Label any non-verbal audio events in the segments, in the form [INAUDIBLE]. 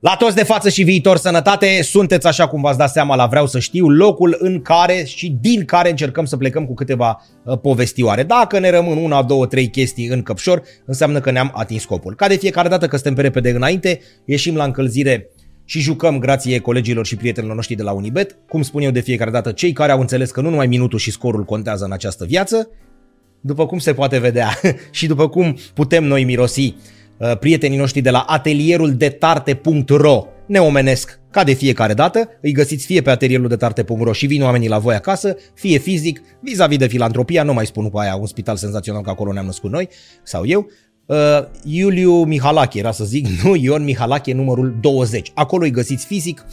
La toți de față și viitor sănătate, sunteți așa cum v-ați dat seama la Vreau să știu, locul în care și din care încercăm să plecăm cu câteva uh, povestioare. Dacă ne rămân una, două, trei chestii în căpșor, înseamnă că ne-am atins scopul. Ca de fiecare dată că suntem pe repede înainte, ieșim la încălzire și jucăm grație colegilor și prietenilor noștri de la Unibet. Cum spun eu de fiecare dată, cei care au înțeles că nu numai minutul și scorul contează în această viață, după cum se poate vedea [LAUGHS] și după cum putem noi mirosi Uh, prietenii noștri de la atelierul de tarte.ro ne omenesc ca de fiecare dată, îi găsiți fie pe atelierul de tarte.ro și vin oamenii la voi acasă, fie fizic, vis-a-vis de filantropia, nu mai spun cu aia un spital senzațional că acolo ne-am născut noi, sau eu, uh, Iuliu Mihalache era să zic, [LAUGHS] nu, Ion Mihalache numărul 20. Acolo îi găsiți fizic,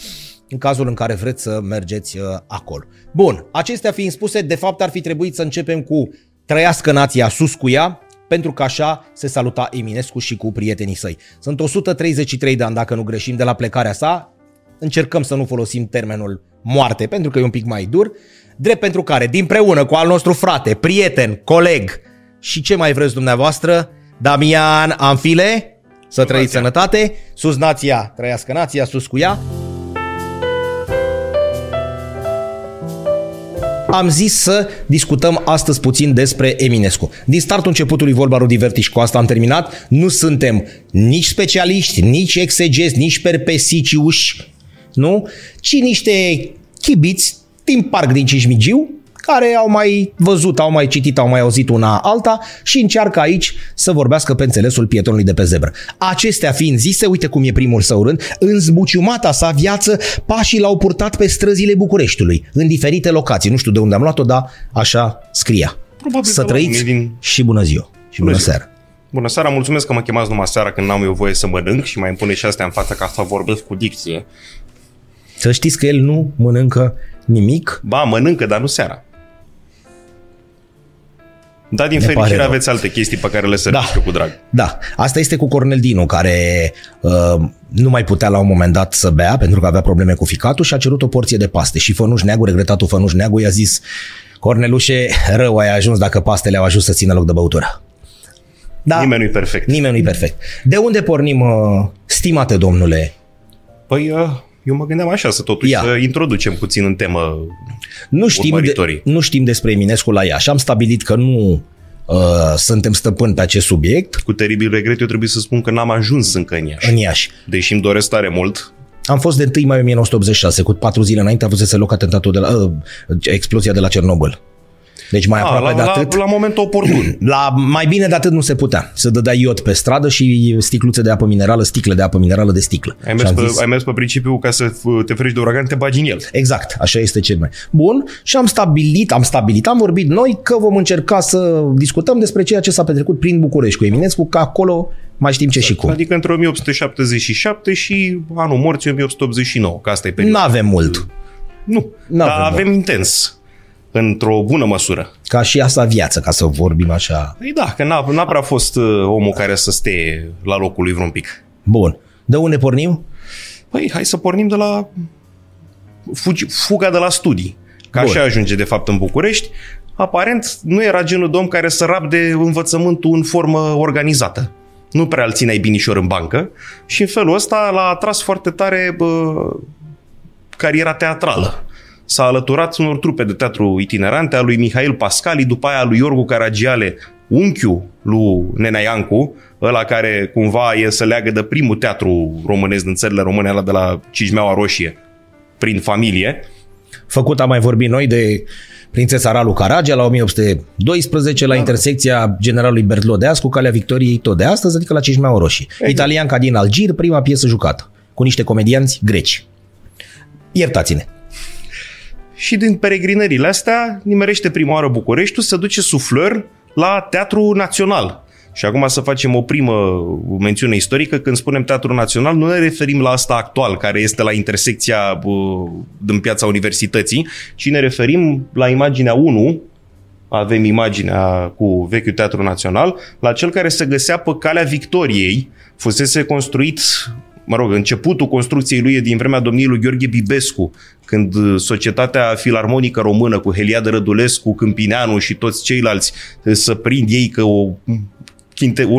în cazul în care vreți să mergeți uh, acolo. Bun, acestea fiind spuse, de fapt ar fi trebuit să începem cu Trăiască nația sus cu ea, pentru că așa se saluta Eminescu și cu prietenii săi. Sunt 133 de ani, dacă nu greșim, de la plecarea sa. Încercăm să nu folosim termenul moarte, pentru că e un pic mai dur. Drept pentru care, dinpreună cu al nostru frate, prieten, coleg și ce mai vreți dumneavoastră, Damian Amfile, să trăiți sănătate, sus nația, trăiască nația, sus cu ea, am zis să discutăm astăzi puțin despre Eminescu. Din startul începutului vorba Rudi Verti cu asta am terminat. Nu suntem nici specialiști, nici exegezi, nici perpesiciuși, nu? Ci niște chibiți din parc din Cismigiu, care au mai văzut, au mai citit, au mai auzit una alta și încearcă aici să vorbească pe înțelesul pietonului de pe zebră. Acestea fiind zise, uite cum e primul său rând, în zbuciumata sa viață, pașii l-au purtat pe străzile Bucureștiului, în diferite locații. Nu știu de unde am luat-o, dar așa scria. Probabil să trăiți din... și bună ziua și bună, bună seara. Bună seara, mulțumesc că mă chemați numai seara când n-am eu voie să mănânc și mai îmi pune și astea în față ca să vorbesc cu dicție. Să știți că el nu mănâncă nimic. Ba, mănâncă, dar nu seara. Da, din ne fericire aveți alte chestii pe care le serviți da. cu drag. Da, asta este cu Cornel Dinu, care uh, nu mai putea la un moment dat să bea pentru că avea probleme cu ficatul și a cerut o porție de paste. Și Fănuș Neagu, regretatul Fănuș Neagu, i-a zis Cornelușe, rău ai ajuns dacă pastele au ajuns să țină loc de băutură. Da, nimeni nu-i perfect. Nimeni nu-i perfect. De unde pornim, uh, stimate domnule? Păi, uh, eu mă gândeam așa, să totuși Ia. să introducem puțin în temă nu știm, de, nu știm despre Eminescu la ea și am stabilit că nu uh, suntem stăpâni pe acest subiect. Cu teribil regret eu trebuie să spun că n-am ajuns încă în Iași. În Iași. Deși îmi doresc tare mult. Am fost de 1 mai 1986, cu patru zile înainte a avut loc atentatul de la, uh, explozia de la Cernobâl. Deci mai a, aproape la, de atât. La, la momentul oportun. [CLEARS THROAT] La, mai bine de atât nu se putea. Să dădea iod pe stradă și sticluțe de apă minerală, sticle de apă minerală de sticlă. Ai mers, pe, zis, ai mers pe principiu ca să te ferești de uragan, te bagi în el. Exact, așa este cel mai. Bun, și am stabilit, am stabilit, am vorbit noi că vom încerca să discutăm despre ceea ce s-a petrecut prin București cu Eminescu, că acolo mai știm ce exact. și cum. Adică între 1877 și anul morții 1889, că asta e perioada. Nu avem mult. Nu, N-avem dar avem mult. intens într-o bună măsură. Ca și asta viață, ca să vorbim așa. Păi da, că n-a, n-a prea fost uh, omul care să stea la locul lui vreun pic. Bun. De unde pornim? Păi, hai să pornim de la fugi, fuga de la studii. Ca Bun. așa ajunge, de fapt, în București. Aparent, nu era genul de om care să rabde învățământul în formă organizată. Nu prea îl țineai binișor în bancă și în felul ăsta l-a atras foarte tare bă, cariera teatrală s-a alăturat unor trupe de teatru itinerante a lui Mihail Pascali, după aia a lui Iorgu Caragiale, unchiul lui Nenea Iancu, ăla care cumva e să leagă de primul teatru românesc din țările române, ăla de la Cijmeaua Roșie, prin familie. Făcut am mai vorbit noi de prințesa Ralu Caragia la 1812 la da. intersecția generalului Bertlodeas cu calea Victoriei tot de astăzi, adică la Cijmeaua Roșie. Exact. Italianca din Algir, prima piesă jucată, cu niște comedianți greci. Iertați-ne și din peregrinările astea nimerește prima oară Bucureștiul să duce suflări la Teatru Național. Și acum să facem o primă mențiune istorică. Când spunem Teatru Național, nu ne referim la asta actual, care este la intersecția uh, din piața universității, ci ne referim la imaginea 1, avem imaginea cu vechiul Teatru Național, la cel care se găsea pe calea Victoriei, fusese construit mă rog, începutul construcției lui e din vremea domniei lui Gheorghe Bibescu, când uh, Societatea Filarmonică Română cu Heliade Rădulescu, Câmpineanu și toți ceilalți uh, să prind ei că o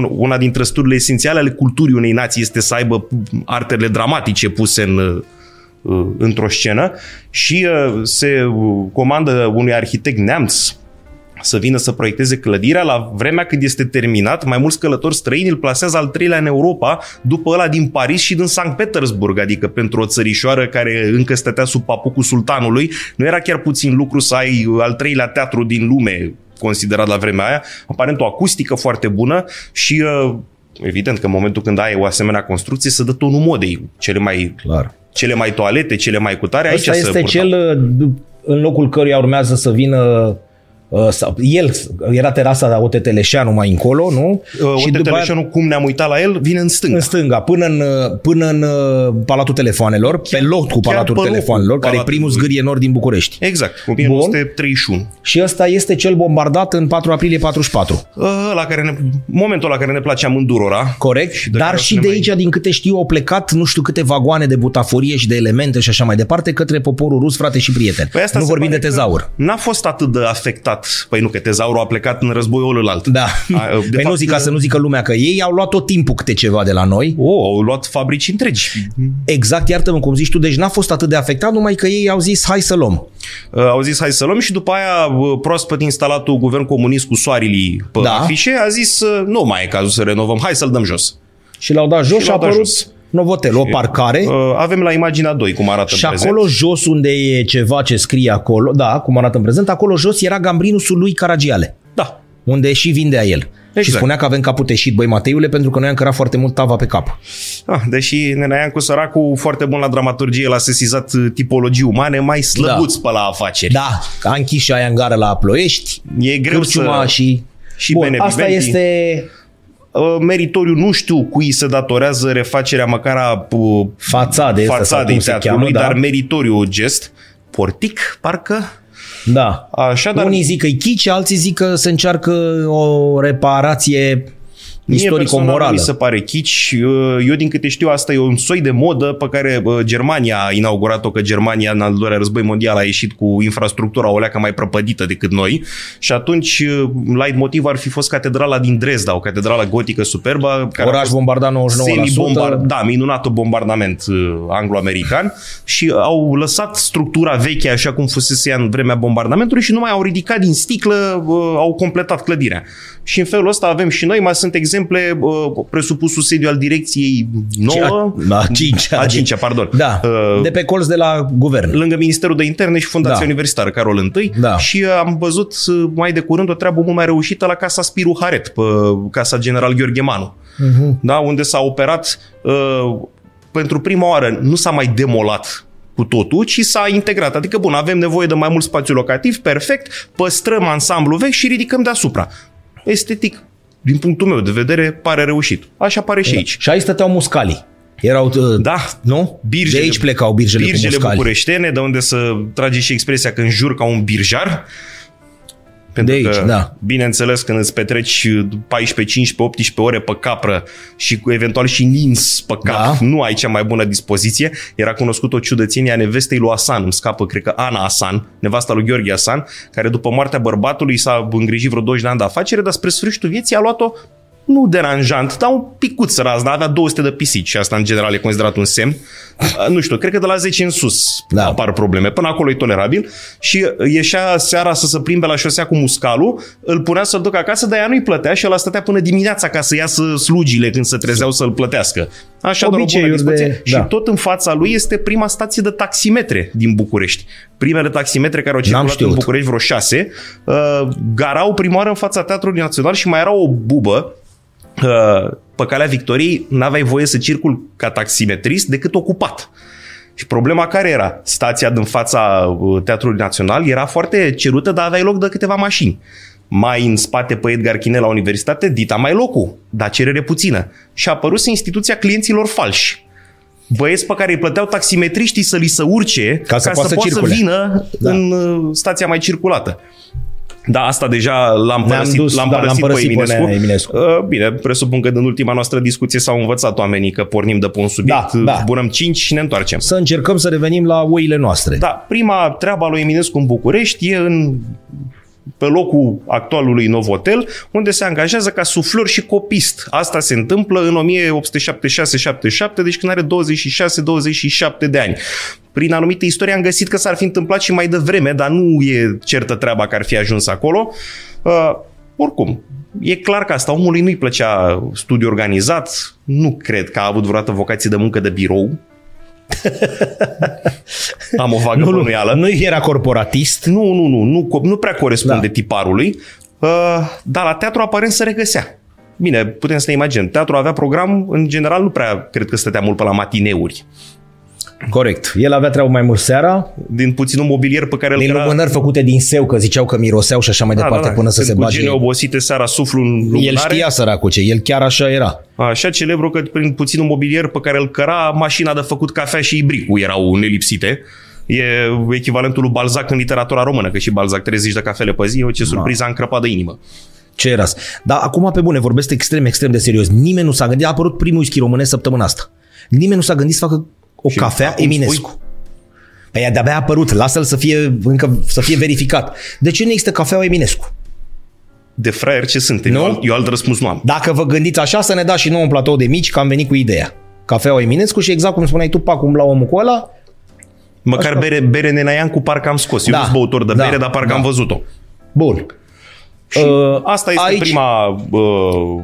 una dintre studiile esențiale ale culturii unei nații este să aibă artele dramatice puse în, într-o scenă și se comandă unui arhitect neamț să vină să proiecteze clădirea la vremea când este terminat. Mai mulți călători străini îl plasează al treilea în Europa după ăla din Paris și din Sankt Petersburg, adică pentru o țărișoară care încă stătea sub papucul sultanului. Nu era chiar puțin lucru să ai al treilea teatru din lume considerat la vremea aia. Aparent o acustică foarte bună și uh, evident că în momentul când ai o asemenea construcție să dă tonul modei. Cele mai, Clar. cele mai toalete, cele mai cutare. Asta aici este cel uh, în locul căruia urmează să vină Uh, sau, el era terasa OT Teleșanu mai încolo, nu? Uh, și după Teleșanu, aia, cum ne-am uitat la el, vine în stânga. În stânga, până în, uh, până în uh, Palatul Telefoanelor, chiar, pe loc cu Palatul Telefoanelor, care e primul zgârie nord din București. Exact, 1931. Și ăsta este cel bombardat în 4 aprilie 44. Uh, la care ne, momentul la care ne place amândurora. Corect, și dar și de aici, mai... din câte știu, au plecat nu știu câte vagoane de butaforie și de elemente și așa mai departe către poporul rus, frate și prieten. Păi nu vorbim de tezaur. N-a fost atât de afectat Păi nu, că tezaurul a plecat în războiul ălalt. Da. De păi fapt, nu zic ca să nu zică lumea că ei au luat tot timpul câte ceva de la noi. O, oh, au luat fabrici întregi. Exact, iartă-mă cum zici tu, deci n-a fost atât de afectat, numai că ei au zis hai să luăm. Uh, au zis hai să luăm și după aia uh, proaspăt instalatul guvern comunist cu soarilii pe da. afișe a zis uh, nu mai e cazul să renovăm, hai să-l dăm jos. Și l-au dat jos și, și a apărut jos. Novotel, o parcare. Avem la imaginea 2 cum arată Și în acolo prezent. jos unde e ceva ce scrie acolo, da, cum arată în prezent, acolo jos era gambrinusul lui Caragiale. Da. Unde și vindea el. Exact. Și spunea că avem capul teșit, băi Mateiule, pentru că noi am cărat foarte mult tava pe cap. Ah, deși cu săracul foarte bun la dramaturgie, l-a sesizat tipologii umane mai slăbuți da. pe la afaceri. Da, a închis și aia în gară la Ploiești, e greu să... și... și Bun, asta este Uh, meritoriu nu știu cui se datorează refacerea măcar a uh, fațadei, fațadei teatrului, cheamă, dar da. meritoriu gest. Portic, parcă? Da. Așa, dar... Unii zic că e chici, alții zic că se încearcă o reparație istorico-morală. mi se pare chici. Eu, din câte știu, asta e un soi de modă pe care Germania a inaugurat-o, că Germania în al doilea război mondial a ieșit cu infrastructura o leacă mai prăpădită decât noi și atunci light motiv ar fi fost catedrala din Dresda, o catedrală gotică superbă. Care Oraș bombardat 99%. Da, minunatul bombardament anglo-american și au lăsat structura veche așa cum fusese ea în vremea bombardamentului și nu mai au ridicat din sticlă, au completat clădirea. Și în felul ăsta avem și noi, mai sunt exemple, presupusul sediu al direcției nouă. A, a cincea. A cincea, pardon. Da, uh, de pe colț de la guvern. Lângă Ministerul de Interne și Fundația da. Universitară Carol I. Da. Și am văzut mai de curând o treabă mult mai reușită la Casa Spiru Haret, pe Casa General Gheorghe Manu. Uh-huh. Da, unde s-a operat uh, pentru prima oară, nu s-a mai demolat cu totul, ci s-a integrat. Adică, bun, avem nevoie de mai mult spațiu locativ, perfect, păstrăm ansamblu vechi și ridicăm deasupra estetic, din punctul meu de vedere, pare reușit. Așa pare și da. aici. Și aici stăteau muscalii. Erau, uh, da, nu? Birjele, de aici plecau birjele, birjele cu muscali. bucureștene, de unde să trage și expresia că jur ca un birjar. Pentru de aici, că, da. bineînțeles, când îți petreci 14, 15, 18 ore pe capră și cu eventual și nins pe cap, da. nu ai cea mai bună dispoziție. Era cunoscut o ciudățenie a nevestei lui Asan, îmi scapă, cred că Ana Asan, nevasta lui Gheorghe Asan, care după moartea bărbatului s-a îngrijit vreo 20 de ani de afacere, dar spre sfârșitul vieții a luat-o nu deranjant, dar un picuț razna, avea 200 de pisici și asta în general e considerat un semn. Nu știu, cred că de la 10 în sus da. apar probleme. Până acolo e tolerabil și ieșea seara să se plimbe la șosea cu muscalul, îl punea să-l ducă acasă, dar ea nu-i plătea și ăla stătea până dimineața ca să iasă slugile când se trezeau să-l plătească. Așa doar o bună de... Și da. tot în fața lui este prima stație de taximetre din București. Primele taximetre care au circulat în București vreo șase, uh, garau prima oară în fața Teatrului Național și mai era o bubă pe calea Victoriei n-aveai voie să circul ca taximetrist decât ocupat. Și problema care era? Stația din fața uh, Teatrului Național era foarte cerută, dar aveai loc de câteva mașini. Mai în spate pe Edgar Chinel la universitate, dita mai locul, dar cerere puțină. Și a apărut instituția clienților falși. Băieți pe care îi plăteau taximetriștii să li se urce ca să, ca să poată să vină da. în uh, stația mai circulată. Da, asta deja l-am părăsit, dus, l-am, da, părăsit l-am părăsit pe Eminescu. Eminescu. Uh, bine, presupun că din ultima noastră discuție s-au învățat oamenii că pornim de pe un subiect, da, da. zburăm 5 și ne întoarcem. Să încercăm să revenim la oile noastre. Da, prima treaba lui Eminescu în București e în pe locul actualului Novotel, unde se angajează ca suflor și copist. Asta se întâmplă în 1876-77, deci când are 26-27 de ani. Prin anumite istorie am găsit că s-ar fi întâmplat și mai devreme, dar nu e certă treaba că ar fi ajuns acolo. Uh, oricum, e clar că asta omului nu-i plăcea studiu organizat, nu cred că a avut vreodată vocație de muncă de birou, [LAUGHS] Am o vagă Nu, nu, bănuială. nu era corporatist. Nu, nu, nu, nu, co- nu prea corespunde Da. tiparului, uh, dar la teatru aparent se regăsea. Bine, putem să ne imaginăm. Teatru avea program, în general nu prea cred că stătea mult pe la matineuri. Corect. El avea treabă mai mult seara, Din puținul mobilier pe care îl din crea- lumânări făcute din seu, că ziceau că miroseau și așa mai departe până să Când se cu bage. gene obosite seara suflu în lumânare. El știa săracul ce, el chiar așa era. Așa celebru că prin puținul mobilier pe care îl căra, mașina de făcut cafea și ibricul erau nelipsite. E echivalentul lui Balzac în literatura română, că și Balzac 30 de cafele pe zi, o ce surpriză a încrăpat de inimă. Ce era Dar acum, pe bune, vorbesc extrem, extrem de serios. Nimeni nu s-a gândit, a apărut primul whisky românesc săptămâna asta. Nimeni nu s-a gândit să facă o Și cafea acum Eminescu. Păi de-abia a apărut, lasă-l să fie, încă, să fie verificat. De ce nu există cafeaua Eminescu? De fraier ce suntem? Nu? Eu, alt- eu alt răspuns nu am. Dacă vă gândiți așa, să ne dați și nouă un platou de mici, că am venit cu ideea. Cafeaua Eminescu și exact cum spuneai tu, pacum la omul cu ăla, Măcar bere, bere Nenaian cu parcă am scos. Eu Da, nu sunt băutor de da, bere, dar parcă da. am văzut-o. bun. Și Uh, asta este aici- prima uh,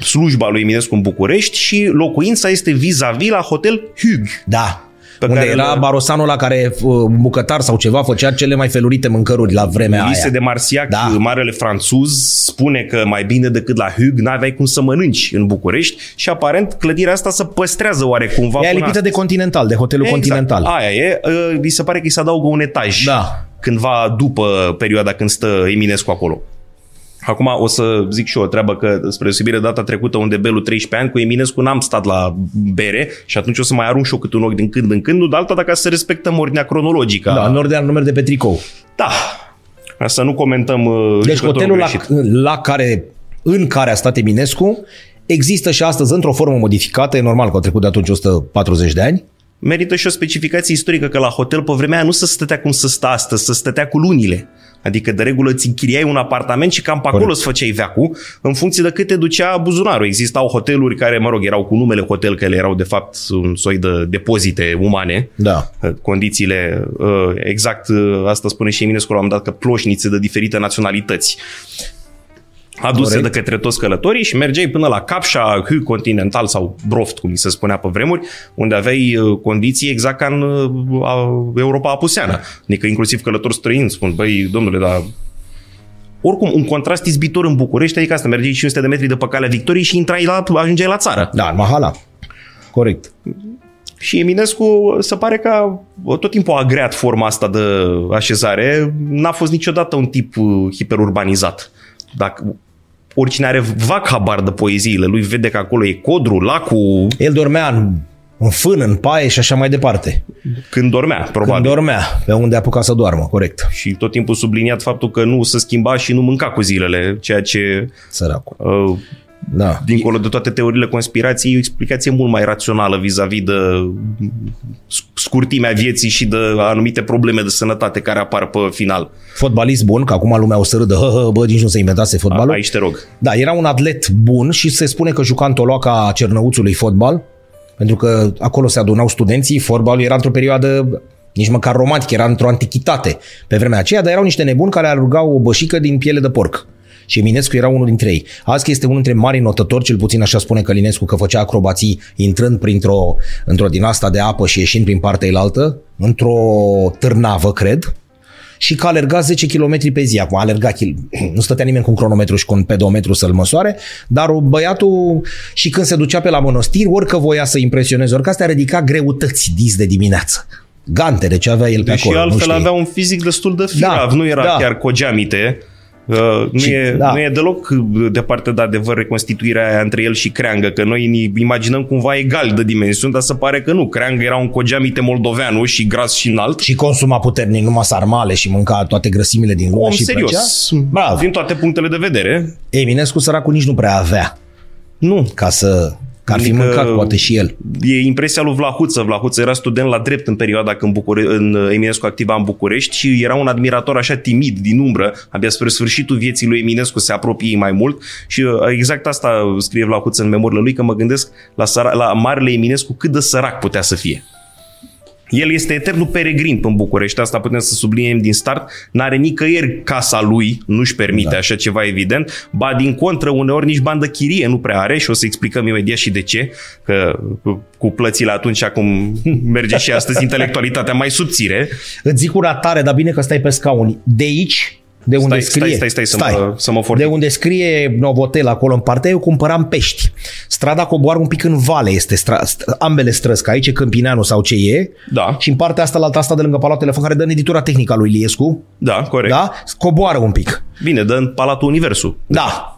slujba lui Eminescu în București și locuința este vis-a-vis la Hotel Hug. Da. Pe Unde care era îl- barosanul la care uh, bucătar sau ceva făcea cele mai felurite mâncăruri la vremea Ulise aia. de Marsiac, Da. marele franțuz, spune că mai bine decât la Hug n-aveai cum să mănânci în București și aparent clădirea asta se păstrează oarecumva Ea e până lipită astăzi. de Continental, de hotelul Continental. Aia e. Uh, Mi se pare că îi se adaugă un etaj Da. cândva după perioada când stă Eminescu acolo. Acum o să zic și eu o treabă că spre deosebire de data trecută unde Belu 13 ani, cu Eminescu n-am stat la bere și atunci o să mai arunc și eu câte un ochi din când în când, nu de alta dacă să respectăm ordinea cronologică. Da, în ordinea numer de pe tricou. da. Ca să nu comentăm uh, Deci jucătorul hotelul la, greșit. la care, în care a stat Eminescu există și astăzi într-o formă modificată, e normal că au trecut de atunci 140 de ani, Merită și o specificație istorică că la hotel pe vremea aia nu se stătea cum se stă astăzi, se stătea cu lunile. Adică de regulă îți închiriai un apartament și cam pe acolo îți făceai veacul în funcție de cât te ducea buzunarul. Existau hoteluri care, mă rog, erau cu numele hotel, că ele erau de fapt un soi de depozite umane. Da. Condițiile, uh, exact uh, asta spune și Eminescu la un moment dat, că ploșnițe de diferite naționalități aduse Corect. de către toți călătorii și mergeai până la Capșa, Hü Continental sau Broft, cum mi se spunea pe vremuri, unde aveai uh, condiții exact ca în uh, a- Europa apuseană. Adică inclusiv călători străini spun, băi, domnule, dar oricum, un contrast izbitor în București, adică asta, mergeai 500 de metri de pe calea Victoriei și intrai la, ajungeai la țară. Da, în Mahala. Corect. Și Eminescu se pare că a- tot timpul a agreat forma asta de așezare. N-a fost niciodată un tip uh, hiperurbanizat. Dacă oricine are vac habar de poeziile lui, vede că acolo e codru, lacul, El dormea în, în fân, în paie și așa mai departe. când dormea, probabil. Când dormea, pe unde apuca să doarmă, corect. și tot timpul subliniat faptul că nu se schimba și nu mânca cu zilele, ceea ce, Săracul. uh, Da. dincolo de toate teoriile conspirației, e o explicație mult mai rațională vis-a-vis de scurtimea vieții și de anumite probleme de sănătate care apar pe final. Fotbalist bun, că acum lumea o să râdă, hă, hă, bă, nici nu se inventase fotbalul. Aici te rog. Da, era un atlet bun și se spune că juca în Toloaca Cernăuțului fotbal, pentru că acolo se adunau studenții, fotbalul era într-o perioadă nici măcar romantică, era într-o antichitate pe vremea aceea, dar erau niște nebuni care alergau o bășică din piele de porc. Și Eminescu era unul dintre ei. Azi că este unul dintre mari notători, cel puțin așa spune Călinescu, că făcea acrobații intrând printr-o, într-o din asta de apă și ieșind prin partea elaltă, într-o târnavă, cred, și că alerga 10 km pe zi. Acum alerga, kil- [CLEARS THROAT] nu stătea nimeni cu un cronometru și cu un pedometru să-l măsoare, dar băiatul și când se ducea pe la mănăstiri, orică voia să impresioneze, orică astea ridica greutăți dis de dimineață. Gantele ce avea el pe Deși acolo. nu altfel știi. avea un fizic destul de firav, Da, nu era da. chiar cogeamite. Uh, nu, Și- e, da. nu e deloc departe de adevăr reconstituirea aia între el și Creangă, că noi ne imaginăm cumva egal de dimensiuni, dar se pare că nu. Creangă era un cogeamite moldoveanu și gras și înalt. Și consuma puternic numai sarmale și mânca toate grăsimile din lume Om și serios, plăcea. Bravo. din toate punctele de vedere. Eminescu săracul nici nu prea avea Nu. ca să, Că ar fi Adică mâncat poate și el. E impresia lui Vlahuță. Vlahuță era student la drept în perioada când Bucure- în Eminescu activa în București și era un admirator așa timid, din umbră. Abia spre sfârșitul vieții lui Eminescu se apropie mai mult și uh, exact asta scrie Vlahuță în memorile lui, că mă gândesc la, săra- la Marele Eminescu cât de sărac putea să fie. El este eternul peregrin în București, asta putem să subliniem din start. N-are nicăieri casa lui, nu-și permite da. așa ceva evident. Ba din contră, uneori nici bandă chirie nu prea are și o să explicăm imediat și de ce. Că cu plățile atunci, acum [LAUGHS] merge și astăzi intelectualitatea mai subțire. Îți zic una tare, dar bine că stai pe scaun. De aici, de unde Stai, scrie... stai, stai, stai, să mă- să mă fortic. De unde scrie Novotel acolo în partea, eu cumpăram pești. Strada coboară un pic în vale, este stra, st- ambele străzi, că aici e Câmpineanu sau ce e. Da. Și în partea asta, la alta asta de lângă Palatul Telefon, care dă în editura tehnică a lui Iliescu. Da, corect. Da? Coboară un pic. Bine, dă în Palatul Universul. Da.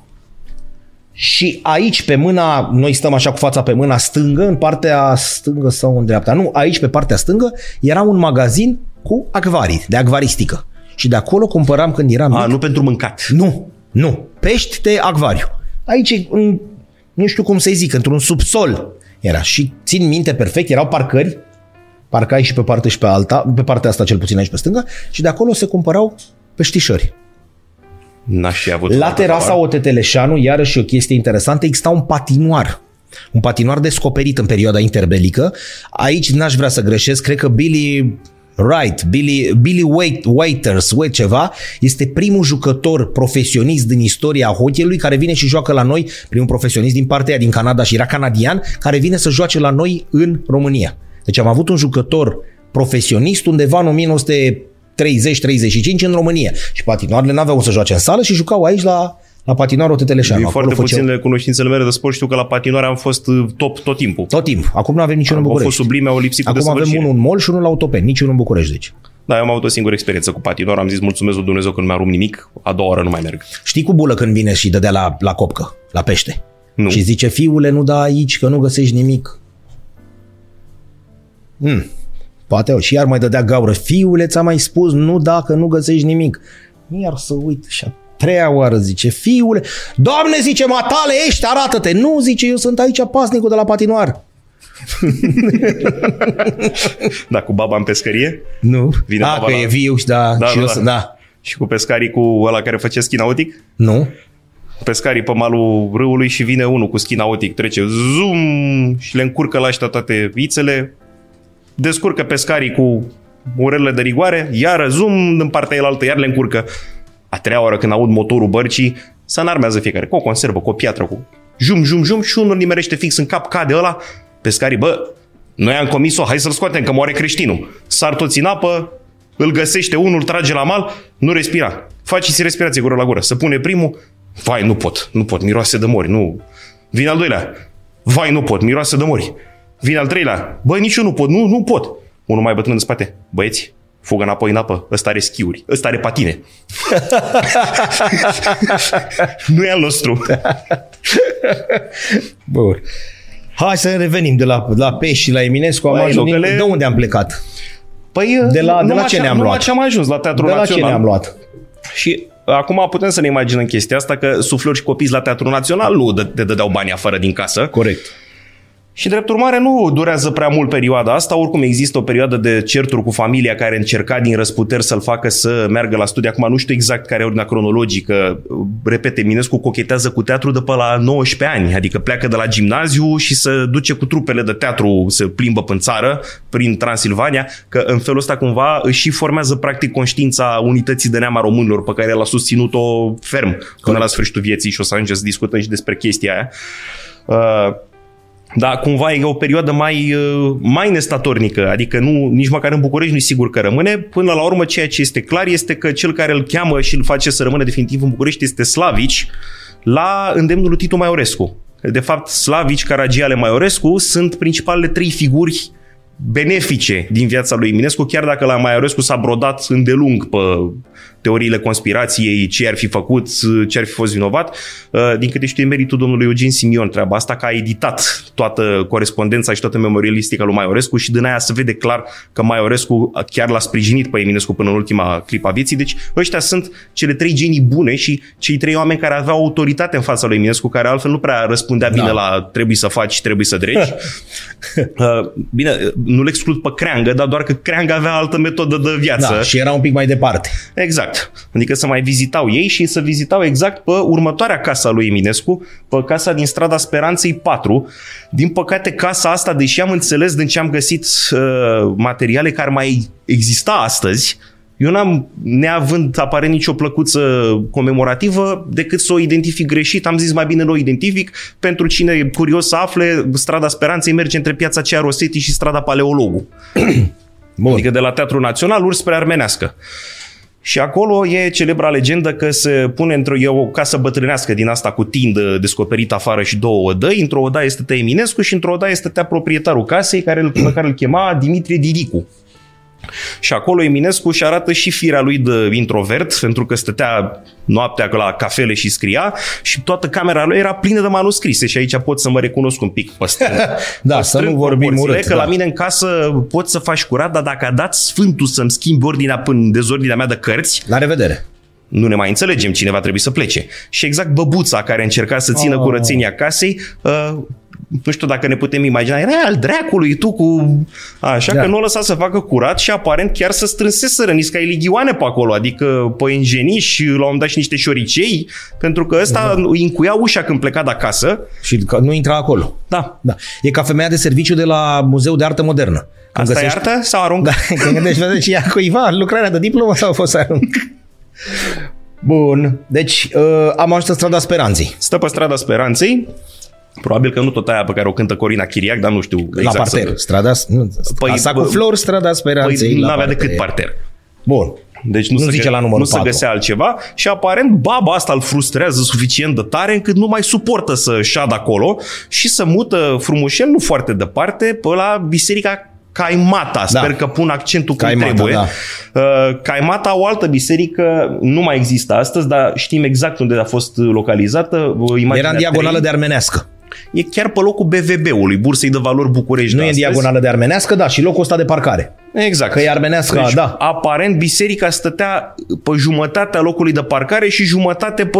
Și aici, pe mâna, noi stăm așa cu fața pe mâna stângă, în partea stângă sau în dreapta, nu, aici pe partea stângă era un magazin cu acvarii, de acvaristică. Și de acolo cumpăram când eram A, mic. nu pentru mâncat. Nu, nu, pești de acvariu. Aici, în, nu știu cum să-i zic, într-un subsol era. Și țin minte perfect, erau parcări, parcai și pe partea și pe alta, pe partea asta cel puțin aici pe stânga, și de acolo se cumpărau peștișori. N-aș fi avut. La terasa OTT Leșanu, iarăși o chestie interesantă, exista un patinoar. Un patinoar descoperit în perioada interbelică. Aici n-aș vrea să greșesc, cred că Billy Wright, Billy, Billy Wait, Waiters, Wait ceva, este primul jucător profesionist din istoria hockeyului care vine și joacă la noi, primul profesionist din partea aia din Canada și era canadian, care vine să joace la noi în România. Deci am avut un jucător profesionist undeva în 1930-35 în România. Și patinoarele n-aveau să joace în sală și jucau aici la, la patinoarul Teteleșanu. Din Acolo foarte făceau- puținele cunoștințele mele de sport știu că la patinoare am fost uh, top tot timpul. Tot timp. Acum nu avem niciunul în Au fost București. sublime, au lipsit cu Acum avem desăvârșire. unul în mall și unul la autopen, niciunul în București, deci. Da, eu am avut o singură experiență cu patinor, am zis mulțumesc lui Dumnezeu că nu mi-a rupt nimic, a doua oară nu mai merg. Știi cu bulă când vine și dădea la, la copcă, la pește. Nu. Și zice, fiule, nu da aici, că nu găsești nimic. Hmm. Poate și iar mai dădea gaură. Fiule, ți-am mai spus, nu da, că nu găsești nimic. Iar să uit și a treia oară zice, fiule, Doamne, zice, matale ești, arată-te. Nu, zice, eu sunt aici pasnicul de la patinoar. [LAUGHS] Da, cu baba în pescărie Nu. Vine A, baba că la- e viu și da, Da, și da, eu da. sunt, da. și cu pescarii cu ăla care face schi nautic. Nu? Pescarii pe malul râului și vine unul cu schi nautic, trece zoom și le încurcă la ăștia toate vițele, descurcă pescarii cu urelele de rigoare, iară zoom în partea elaltă, iar le încurcă. A treia oară când aud motorul bărcii, să înarmează fiecare, cu o conservă, cu o piatră, cu jum, jum, jum și unul nimerește fix în cap, cade ăla, pescarii, bă, noi am comis-o, hai să-l scoatem, că moare creștinul. Sar toți în apă, îl găsește unul, îl trage la mal, nu respira. Faceți respirație gură la gură. Să pune primul, vai, nu pot, nu pot, miroase de mori, nu. Vine al doilea, vai, nu pot, miroase de mori. Vine al treilea, băi, nici eu nu pot, nu, nu pot. Unul mai bătrân în spate, băieți, fugă înapoi în apă, ăsta are schiuri, ăsta are patine. [LAUGHS] nu e al nostru. Bun. Hai să revenim de la, la pești și la Eminescu. Am Băi, ajuns, locale- De unde am plecat? Păi, De la- de la numai ce ce- ne-am numai luat? ce am ajuns la Teatrul De la ce Național. ne-am luat? Și acum putem să ne imaginăm chestia asta că suflori și copii la Teatrul Național nu dă- te dădeau bani afară din casă. Corect. Și drept urmare nu durează prea mult perioada asta, oricum există o perioadă de certuri cu familia care încerca din răsputeri să-l facă să meargă la studii. Acum nu știu exact care e ordinea cronologică. Repet, Eminescu cochetează cu teatru de pe la 19 ani, adică pleacă de la gimnaziu și se duce cu trupele de teatru, se plimbă în țară, prin Transilvania, că în felul ăsta cumva își și formează practic conștiința unității de neam a românilor pe care el a susținut-o ferm până la sfârșitul vieții și o să ajungem să discutăm și despre chestia aia. Uh, da, cumva e o perioadă mai, uh, mai nestatornică, adică nu, nici măcar în București nu e sigur că rămâne. Până la urmă, ceea ce este clar este că cel care îl cheamă și îl face să rămână definitiv în București este Slavici, la îndemnul lui Titu Maiorescu. De fapt, Slavici, Caragiale, Maiorescu sunt principalele trei figuri benefice din viața lui Eminescu, chiar dacă la Maiorescu s-a brodat îndelung pe teoriile conspirației, ce ar fi făcut, ce ar fi fost vinovat. Uh, din câte știu, e meritul domnului Eugen Simion treaba asta, că a editat toată corespondența și toată memorialistica lui Maiorescu și din aia se vede clar că Maiorescu chiar l-a sprijinit pe Eminescu până în ultima clipa vieții. Deci ăștia sunt cele trei genii bune și cei trei oameni care aveau autoritate în fața lui Eminescu, care altfel nu prea răspundea bine da. la trebuie să faci, trebuie să dregi. [LAUGHS] Uh, bine, nu-l exclud pe Creangă, dar doar că Creangă avea altă metodă de viață. Da, și era un pic mai departe. Exact. Adică să mai vizitau ei și să vizitau exact pe următoarea casa lui Eminescu, pe casa din strada Speranței 4. Din păcate, casa asta, deși am înțeles din ce am găsit uh, materiale care mai exista astăzi, eu n-am, neavând aparent nicio plăcuță comemorativă, decât să o identific greșit. Am zis mai bine nu o identific. Pentru cine e curios să afle, strada Speranței merge între piața Cea Rosetti și strada Paleologu. Bun. Adică de la Teatrul Național urs spre Armenească. Și acolo e celebra legendă că se pune într-o e o casă bătrânească din asta cu tindă descoperită afară și două odăi. Într-o odaie stătea Eminescu și într-o odaie stătea proprietarul casei care, pe care îl chema Dimitrie Didicu. Și acolo Eminescu și arată și firea lui de introvert, pentru că stătea noaptea la cafele și scria și toată camera lui era plină de manuscrise și aici pot să mă recunosc un pic păstrând. [LAUGHS] da, păstrând să nu vorbim urât. Că da. la mine în casă pot să faci curat, dar dacă a dat Sfântul să-mi schimbi ordinea până dezordinea mea de cărți... La revedere! Nu ne mai înțelegem, cineva trebuie să plece. Și exact băbuța care încerca să țină oh. curățenia casei, uh, nu știu dacă ne putem imagina, era al dracului tu cu... Așa da. că nu o lăsa să facă curat și aparent chiar să strânseseră nisca ligioane pe acolo, adică pe ingenii și la un moment dat și niște șoricei, pentru că ăsta da. încuia ușa când pleca de acasă. Și nu intra acolo. Da. da. E ca femeia de serviciu de la Muzeul de Artă Modernă. Când Asta găsești... e artă sau arunc? Da, [LAUGHS] când gândești, vezi, și ea cuiva lucrarea de diplomă sau a fost arunc? Bun, deci uh, am ajuns în strada Speranței. Stă pe strada Speranței, Probabil că nu tot aia pe care o cântă Corina Chiriac, dar nu știu exact. La parter. Să... Strada, nu, păi, casa cu flori, strada speranței. Păi nu avea decât parter. Bun. Deci nu, nu se, zice la numărul Nu 4. se găsea altceva și aparent baba asta îl frustrează suficient de tare încât nu mai suportă să șadă acolo și să mută frumușel, nu foarte departe, pe la biserica Caimata, da. sper că pun accentul cum Caimata, trebuie. Da. Uh, Caimata, o altă biserică, nu mai există astăzi, dar știm exact unde a fost localizată. Era în diagonală 3. de armenească e chiar pe locul BVB-ului, Bursei de Valori București. Nu e în diagonală de armenească, da, și locul ăsta de parcare. Exact. Că e armenească, deci, da. Aparent, biserica stătea pe jumătatea locului de parcare și jumătate pe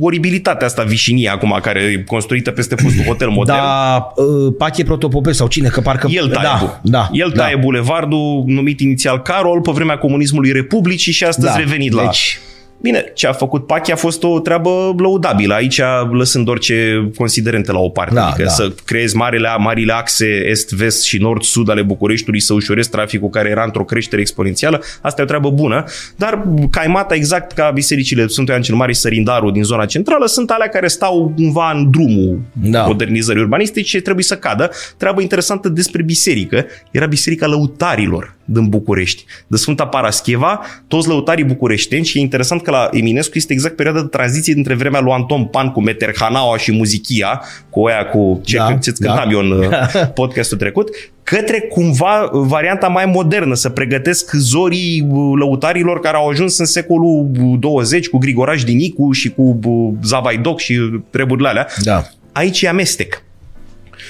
oribilitatea asta vișinie acum, care e construită peste fostul [LAUGHS] hotel modern. Da, uh, Pache Protopopescu sau cine, că parcă... El taie, da, da, El taie da. bulevardul numit inițial Carol pe vremea comunismului Republicii și astăzi da. revenit la... Deci, Bine, ce a făcut Pachi a fost o treabă lăudabilă, aici lăsând orice considerente la o parte. Da, adică da. să creezi marile, marile axe est-vest și nord-sud ale Bucureștiului, să ușurezi traficul care era într-o creștere exponențială, asta e o treabă bună, dar caimata exact ca bisericile Sfântul Ioan cel Mare Sărindaru din zona centrală sunt alea care stau cumva în drumul da. modernizării urbanistice și trebuie să cadă. Treabă interesantă despre biserică era Biserica Lăutarilor din București, de Sfânta Parascheva, toți lăutarii bucureșteni și e interesant că la Eminescu este exact perioada de tranziție dintre vremea lui Anton Pan cu Meterhanaua și Muzichia, cu oia cu ce da, ce da. eu în uh, [LAUGHS] podcastul trecut, către cumva varianta mai modernă, să pregătesc zorii uh, lăutarilor care au ajuns în secolul 20 cu Grigoraș Dinicu și cu uh, Zavaidoc și treburile alea. Da. Aici e amestec.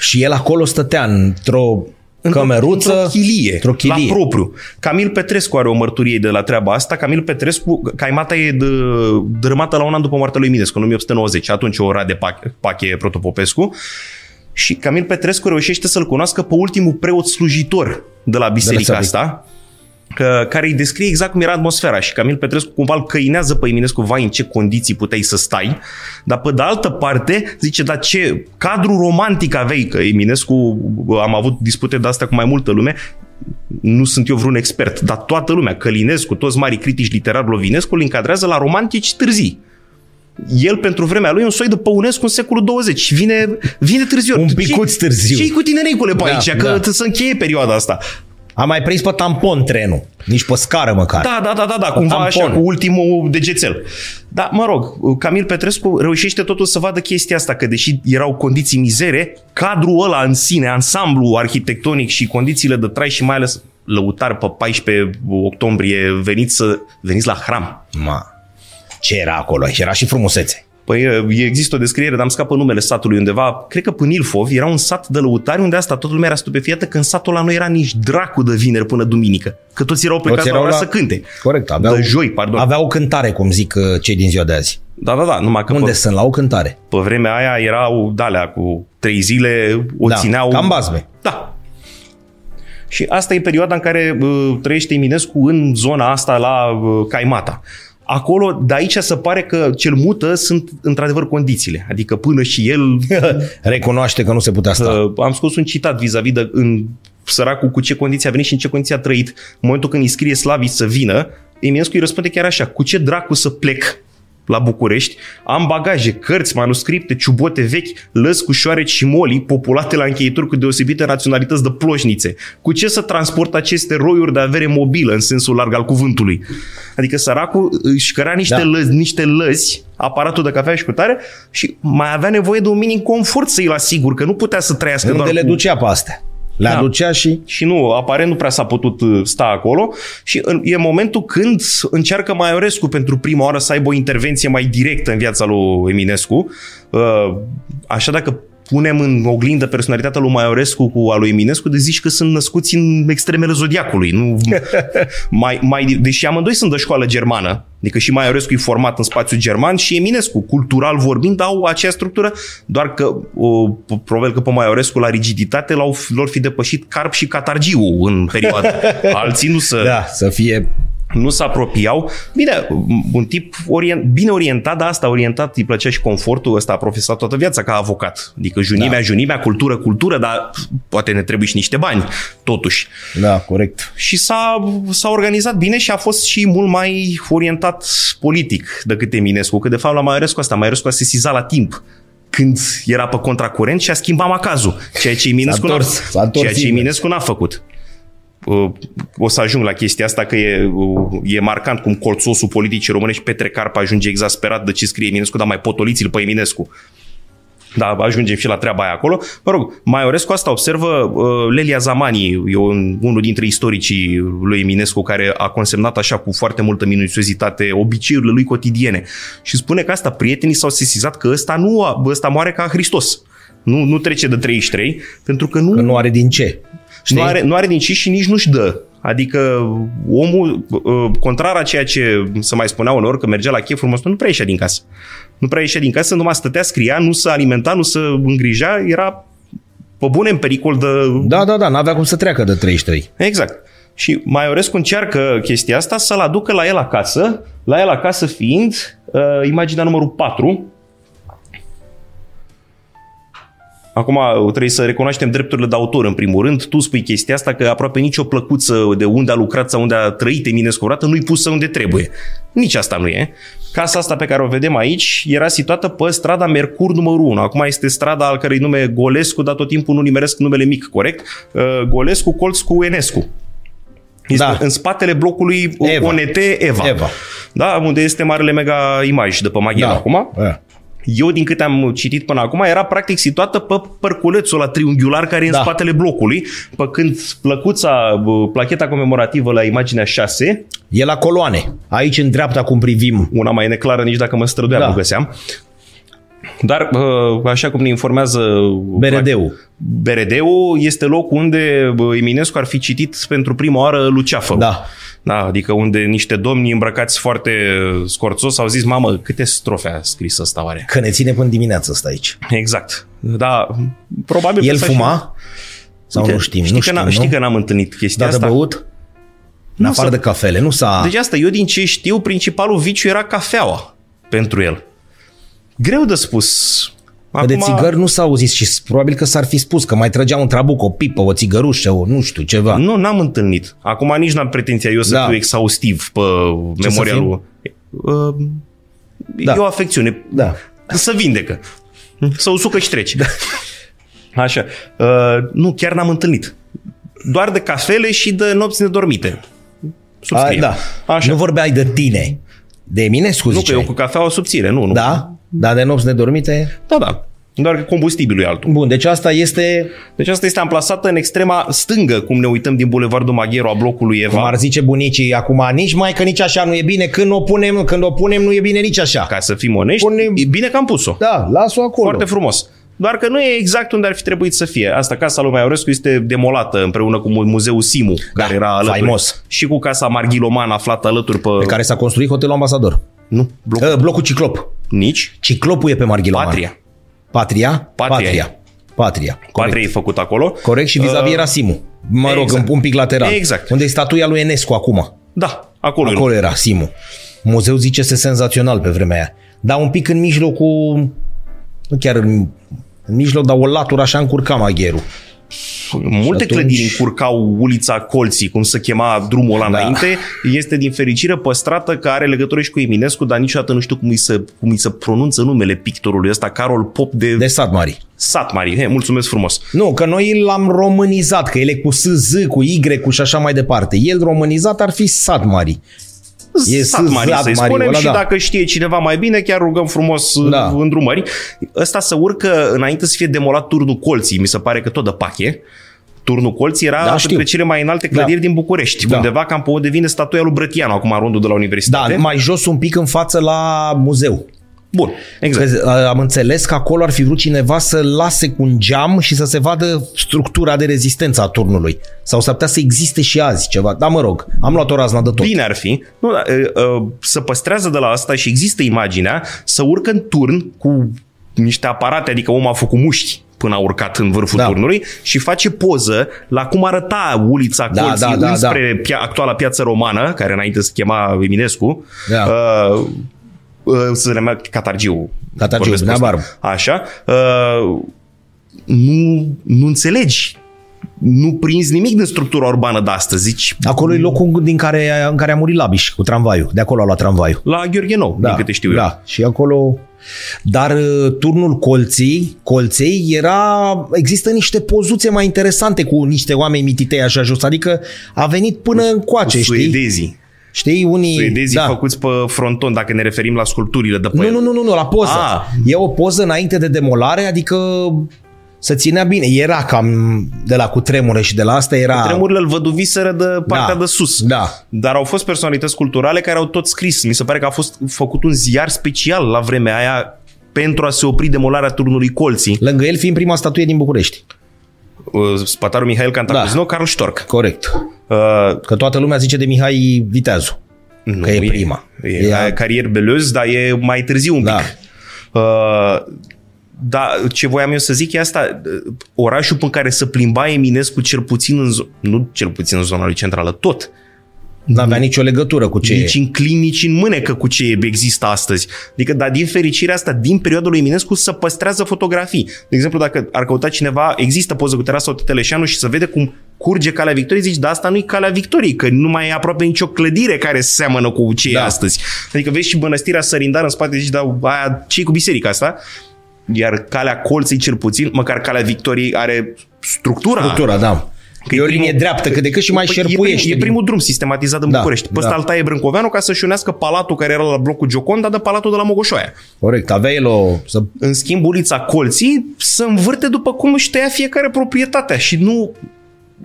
Și el acolo stătea într-o cămăruță, într-o chilie, într-o chilie, la propriu. Camil Petrescu are o mărturie de la treaba asta. Camil Petrescu, caimata e de, dărâmată la un an după moartea lui Eminescu, în 1890. Atunci o ora de pache, pache Protopopescu. Și Camil Petrescu reușește să-l cunoască pe ultimul preot slujitor de la biserica de asta care îi descrie exact cum era atmosfera și Camil Petrescu cumva îl căinează pe Eminescu, vai în ce condiții puteai să stai, dar pe de altă parte zice, dar ce cadru romantic aveai, că Eminescu, am avut dispute de asta cu mai multă lume, nu sunt eu vreun expert, dar toată lumea, Călinescu, toți mari critici literari Lovinescu îl încadrează la romantici târzii el pentru vremea lui e un soi de Păunescu în secolul 20 și vine, vine târziu. Un picuț târziu. Ce-i cu tine, Nicole, pe da, aici? Că da. să încheie perioada asta Am mai prins pe tampon trenul, nici pe scară măcar. Da, da, da, da, da cumva tampon. așa, cu ultimul degețel. Da, mă rog, Camil Petrescu reușește totul să vadă chestia asta, că deși erau condiții mizere, cadrul ăla în sine, ansamblu arhitectonic și condițiile de trai și mai ales lăutar pe 14 octombrie veniți, să, veniți la hram. Ma, ce era acolo? Și era și frumusețe. Păi există o descriere, dar am scapă numele satului undeva, cred că până Ilfov, era un sat de lăutari unde asta toată lumea era stupefiată că în satul ăla nu era nici dracu de vineri până duminică. Că toți erau plecați erau la ora la- să cânte. Corect, aveau, De joi, pardon. aveau o cântare, cum zic uh, cei din ziua de azi. Da, da, da, numai că Unde pe, sunt? La o cântare. pe vremea aia erau dalea cu trei zile, o Da, țineau... cam bazme. Da. Și asta e perioada în care uh, trăiește Eminescu în zona asta la uh, Caimata. Acolo, de aici se pare că cel mută sunt într-adevăr condițiile. Adică până și el [LAUGHS] Recunoaște că nu se putea sta. Uh, am scos un citat vis-a-vis de în săracul cu ce condiții a venit și în ce condiții a trăit. În momentul când îi scrie Slavi să vină, Eminescu îi răspunde chiar așa, cu ce dracu să plec la București, am bagaje, cărți, manuscripte, ciubote vechi, lăzi cu șoareci și molii populate la încheieturi cu deosebite naționalități de ploșnițe. Cu ce să transport aceste roiuri de avere mobilă în sensul larg al cuvântului? Adică săracul își cărea niște, Da. da. lăzi, niște lăzi, aparatul de cafea și cu tare și mai avea nevoie de un minim confort să-i asigur, că nu putea să trăiască Unde doar le cu... ducea pe astea? Le Da. aducea și... Și nu, aparent nu prea s-a putut uh, sta acolo și în- e momentul când încearcă Maiorescu pentru prima oară să aibă o intervenție mai directă în viața lui Eminescu. Uh, Așa dacă punem în oglindă personalitatea lui Maiorescu cu a lui Eminescu, de zici că sunt născuți în extremele zodiacului. Nu, [LAUGHS] mai, mai, deși amândoi sunt de școală germană, adică și Maiorescu e format în spațiu german și Eminescu, cultural vorbind, au aceeași structură, doar că o, probabil că pe Maiorescu la rigiditate l-au, lor fi depășit Carp și Catargiu în perioada. [LAUGHS] Alții nu să Da, să fie... nu se apropiau. Bine, un tip orient, bine orientat, dar asta orientat, îi plăcea și confortul, ăsta a profesat toată viața ca avocat. Adică junimea, Da. da. junimea, cultură, cultură, dar poate ne trebuie și niște bani, totuși. Da, corect. Și s-a, s-a organizat bine și a fost și mult mai orientat politic decât Eminescu, că de fapt la Maiorescu asta, Maiorescu a sesizat la timp când era pe contracurent și a schimbat macazul, ceea ce Eminescu, S-a n-a, întors, s-a întors ceea ce invers. Eminescu n-a făcut. Uh, O să ajung la chestia asta că e, uh, e marcant cum colțosul politicii românești Petre Carpa ajunge exasperat de ce scrie Eminescu, dar mai potoliți-l pe Eminescu. Da, ajungem și la treaba aia acolo. Mă rog, Maiorescu asta observă uh, Lelia Zamani, e un, unul dintre istoricii lui Eminescu care a consemnat așa cu foarte multă minuțiozitate obiceiurile lui cotidiene și spune că asta prietenii s-au sesizat că ăsta, nu, a- ăsta moare ca Hristos. Nu, nu trece de 33, pentru că nu, Că nu are din ce. Știi? nu are, nu are din ce și nici nu-și dă. Adică omul, uh, contrar a ceea ce se mai spunea uneori, că mergea la chef frumos, nu prea ieșea din casă. Nu prea ieșea din casă, numai stătea, scria, nu se alimenta, nu se îngrija, era pe bune în pericol de... Da, da, da, n-avea cum să treacă de 33. Exact. Și Maiorescu încearcă chestia asta să-l aducă la el acasă, la el acasă fiind uh, imaginea numărul 4, Acum trebuie să recunoaștem drepturile de autor în primul rând. Tu spui chestia asta că aproape nicio plăcuță de unde a lucrat sau unde a trăit Eminescu vreodată nu-i pusă unde trebuie. Nici asta nu e. Casa asta pe care o vedem aici era situată pe strada Mercur numărul 1. Acum este strada al cărei nume e Golescu, dar tot timpul nu nimeresc numele mic, corect? Uh, Golescu colț cu Enescu. Este Da. în spatele blocului Eva. ONT Eva. Eva. Da, unde este marele mega imaj de pe Maghera Da. acum. Da. Eu, din câte am citit până acum, era practic situată pe părculețul la triunghiular care e în Da. spatele blocului, pe când plăcuța, bă, placheta comemorativă la imaginea 6, E la coloane. Aici, în dreapta, cum privim. una mai neclară nici dacă mă străduiam, Da. nu găseam. Dar, bă, așa cum ne informează BRD-ul. BRD-ul este locul unde bă, Eminescu ar fi citit pentru prima oară Luceafă. Da. Da, adică unde niște domni îmbrăcați foarte scorțos au zis, mamă, câte strofe a scris ăsta oare? Că ne ține până dimineața asta aici. Exact. Da, probabil El că s-a fuma? Sau Uite, nu știm? Știi, nu că, știm, n- nu? știi că n-am întâlnit chestia Dar de asta? băut? În Nu afară s-a- de cafele, nu s-a... Deci asta, eu din ce știu, principalul viciu era cafeaua pentru el. Greu de spus. Acum... De țigări nu s-a auzit și probabil că s-ar fi spus că mai trăgea un trabuc, o pipă, o țigărușă, o nu știu, ceva. Nu, n-am întâlnit. Acum nici n-am pretenția eu să Da. fiu exhaustiv pe Ce să memorialul. Uh, Da. E o afecțiune. Da. Să vindecă. Să usucă și trece. Așa. Uh, nu, chiar n-am întâlnit. doar de cafele și de nopți nedormite. Subscrie. A, da. Așa. Nu vorbeai de tine. De Eminescu, Nu, că ziceai. eu cu cafeaua subțire, nu, nu. Da? Da, de nopți nedormite? Da, da. Doar că combustibilul e altul. Bun, deci asta este, Deci asta este amplasată în extrema stângă, cum ne uităm din Bulevardul Maghiero a blocului Eva. cum ar zice bunicii acum, nici mai că nici așa nu e bine, când o punem, când o punem nu e bine nici așa. Ca să fim onești, Punem- e bine că am pus-o. Da, las-o acolo. Foarte frumos. Doar că nu e exact unde ar fi trebuit să fie. Asta, casa lui Maiorescu este demolată împreună cu Muzeul Simu, care era alături. faimos. Și cu casa Marghiloman aflată alături pe... Pe care s-a construit hotelul ambasador. Nu, bloc... Uh, blocul Ciclop. nici. Ciclopul e pe Marghiloman. Patria. Patria? Patria Patria. Patria. Corect. Patria e făcut acolo. Corect și vis-a-vis era Simu. Mă rog, exact. un pic lateral. Exact. Unde e statuia lui Enescu acum. Da, acolo. Acolo era Simu. Muzeul zice este senzațional pe vremea aia. Dar un pic în mijlocul, nu chiar în, în mijloc, dar o latură așa încurca magherul. Multe atunci- clădiri încurcau ulița Colții, cum se chema drumul ăla Da. înainte. Este din fericire păstrată, că are legătură și cu Eminescu, dar niciodată nu știu cum îi se, cum îi se pronunță numele pictorului ăsta, Carol Pop de, De sat mari. Sat Mari. He, mulțumesc frumos. Nu, că noi l-am românizat, că el e cu SZ, cu Y, cu și așa mai departe. El românizat ar fi sat mari. E Sat Mari, Sat să-i Mari, spunem, ăla și da. dacă știe cineva mai bine, chiar rugăm frumos Da. da. îndrumări. Ăsta să urcă înainte să fie demolat turnul Colții, mi se pare că tot de pache. Turnul Colții era Da, da, știu. printre cele mai înalte clădiri Da. din București, Da. undeva cam pe unde vine statuia lui Brătianu, acum rondul de la Da, universitate. mai jos un pic în față la muzeu. Bun, exact. Că, a, am înțeles că acolo ar fi vrut cineva să lase cu un geam și să se vadă structura de rezistență a turnului. Sau s-ar putea să existe și azi ceva. Dar mă rog, am luat o razna de tot. Bine ar fi. Nu, da, e, e, să păstrează de la asta și există imaginea să urcă în turn cu niște aparate, adică omul a făcut mușchi până a urcat în vârful Da. da. turnului și face poză la cum arăta ulița Da, Colții da, da, înspre Pia, actuala piață romană, care înainte se chema Eminescu. Da. Uh, uh, se numea Catargiu. Catargiu, Vorbesc Nea pe ăsta. Așa. Uh, nu, nu înțelegi nu prinzi nimic din structura urbană de astăzi. Zici, Acolo e locul din care, în care a murit Labiș cu tramvaiul. De acolo a luat tramvaiul. la Gheorghe Nou, Da, din câte știu eu. da. Și acolo... Dar uh, turnul colții, colței era... Există niște pozuțe mai interesante cu niște oameni mititei așa jos. Adică a venit până în coace, știi? Suedezii. Știi, unii... Suedezii da. făcuți pe fronton, dacă ne referim la sculpturile de pe Nu, el. nu, nu, nu, nu, la poză. Ah. E o poză înainte de demolare, adică să ținea bine. Era cam de la cutremure și de la asta era... Tremurile îl văduviseră de partea Da. de sus. Da. Dar au fost personalități culturale care au tot scris. Mi se pare că a fost făcut un ziar special la vremea aia pentru a se opri demolarea turnului Colții. Lângă el fiind prima statuie din București. Uh, Spatarul Mihail Cantacuzino, da. Carl Stork. Corect. Uh, Că toată lumea zice de Mihai Viteazu. nu, Că e prima. E, E e a- carier belez, dar e mai târziu un Da. pic. Uh, da, ce voiam eu să zic e asta, orașul pe care să plimba Eminescu cel puțin în zo- nu cel puțin în zona lui centrală, tot. N-avea nicio legătură cu ce Nici e. în clin, nici în mânecă cu ce există astăzi. Adică, dar din fericire asta, din perioada lui Eminescu, să păstrează fotografii. De exemplu, dacă ar căuta cineva, există poză cu terasa Teteleșanu și să vede cum curge Calea Victoriei, zici, dar asta nu e Calea Victoriei, că nu mai e aproape nicio clădire care seamănă cu ce da. Da. e astăzi. Adică vezi și mănăstirea Sărindar în spate, zici, dar aia, ce cu biserica asta? Iar Calea Colței, cel puțin, măcar Calea Victoriei are structura. Structura, da. Că e o e linie primul- dreaptă, cât de cât și mai Păi, șerpuiește. E, prim, e primul drum sistematizat în Da, București. Pe ăsta da. îl taie Brâncoveanu ca să-și unească palatul care era la blocul Gioconda de palatul de la Mogoșoaia. Corect, avea el o... Să... În schimb, ulița Colții să învârte după cum își tăia fiecare proprietatea și nu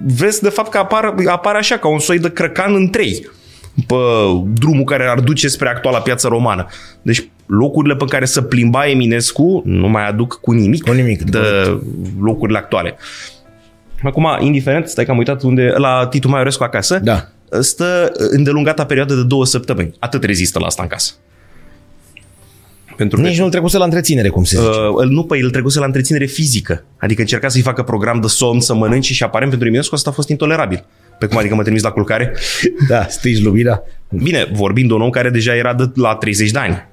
vezi de fapt că apar, apare așa ca un soi de crăcan în trei pe drumul care ar duce spre actuala piață romană. Deci locurile pe care să plimba Eminescu nu mai aduc cu nimic, Cu nimic, de locurile actuale. Acum, indiferent, stai că am uitat unde, la Titu Maiorescu acasă, Da. stă îndelungata perioadă de două săptămâni. Atât rezistă la asta în casă. Pentru că Nici nu-l trecuse la întreținere, cum se zice. Uh, îl- nu, păi, îl trecuse la întreținere fizică. Adică încerca să-i facă program de somn, să mănânce și aparent pentru Eminescu asta a fost intolerabil. Pe cum adică mă trimis la culcare? Da, stingi lumina. Bine, vorbind de un om care deja era de la 30 de ani.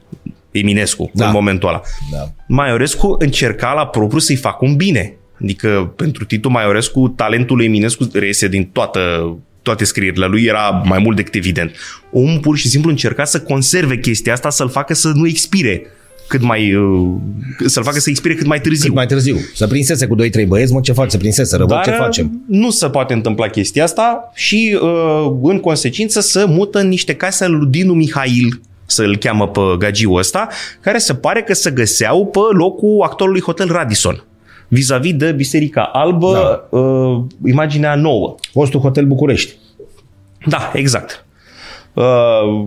Eminescu, Da. în momentul ăla. Da. Maiorescu încerca la propriu să-i facă un bine. Adică pentru Titu Maiorescu, talentul lui Eminescu reiese din toată, toate scrierile lui, era mai mult decât evident. Omul pur și simplu încerca să conserve chestia asta, să-l facă să nu expire. cât mai... uh, să-l facă să expire cât mai târziu. Cât mai târziu. Să prinsese cu 2-3 băieți, mă, ce fac? Să prinsese, răbă, ce uh, facem? nu se poate întâmpla chestia asta și, uh, în consecință, să mută în niște case al lui Dinu Mihail, să-l cheamă pe gagiul ăsta, care se pare că se găseau pe locul actualului hotel Radisson vis-a-vis de Biserica Albă, da. uh, imaginea nouă. Fostul Hotel București. Da, exact. Uh,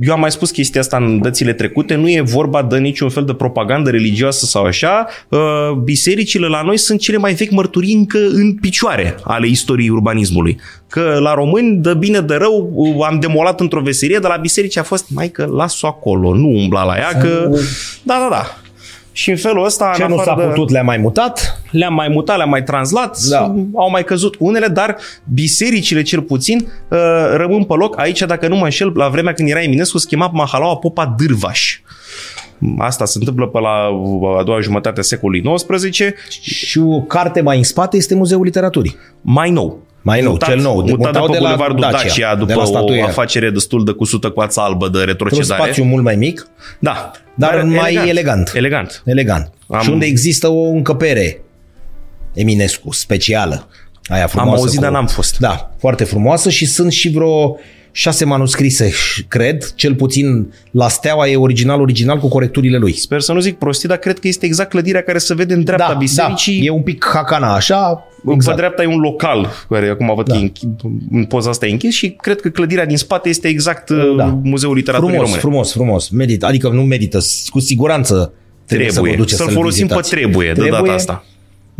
eu am mai spus chestia asta în dățile trecute, nu e vorba de niciun fel de propagandă religioasă sau așa. Uh, bisericile la noi sunt cele mai vechi mărturii încă în picioare ale istoriei urbanismului. Că la români, de bine de rău, uh, am demolat într-o veserie, de la biserici a fost, mai că las-o acolo, nu umbla la ea, că... Da, da, da. Și în felul ăsta, Ce în nu s-a afară de- putut, le-a mai mutat. le-am mai mutat, le-am mai translat, Da. da. au mai căzut unele, dar bisericile cel puțin uh, rămân pe loc. Aici, dacă nu mă înșel, la vremea când era Eminescu, se chema Mahalaua Popa Dârvaș. Asta se întâmplă pe la a doua jumătate a secolului XIX, Și o carte mai în spate este Muzeul Literaturii. mai nou. Mai nou, cel nou. De- mutat de mutau pe de la Bulevardul Dacia, Dacia, de după la o statuia. afacere destul de cusută cu ața albă de Într-un retrocedare. spațiu mult mai mic, Da. dar mai elegant. Elegant. elegant. Am- Și unde există o încăpere Eminescu, specială. Aia frumoasă. auzit, cu- dar n-am fost. Da, foarte frumoasă și sunt și vreo șase manuscrise, cred, cel puțin la Steaua e original, original cu corecturile lui. Sper să nu zic prostii, dar cred că este exact clădirea care se vede în dreapta da, bisericii. da, e un pic hacana așa, Exact. exact. Pe dreapta e un local, care acum văd da. că e închis, în poza asta e închis și cred că clădirea din spate este exact Da. da. Muzeul Literaturii Frumos, Române. frumos, frumos. Medită, adică nu medită, cu siguranță trebuie, să vă Trebuie. duceți Să-l să-l folosim pe vizitați. trebuie, de data asta.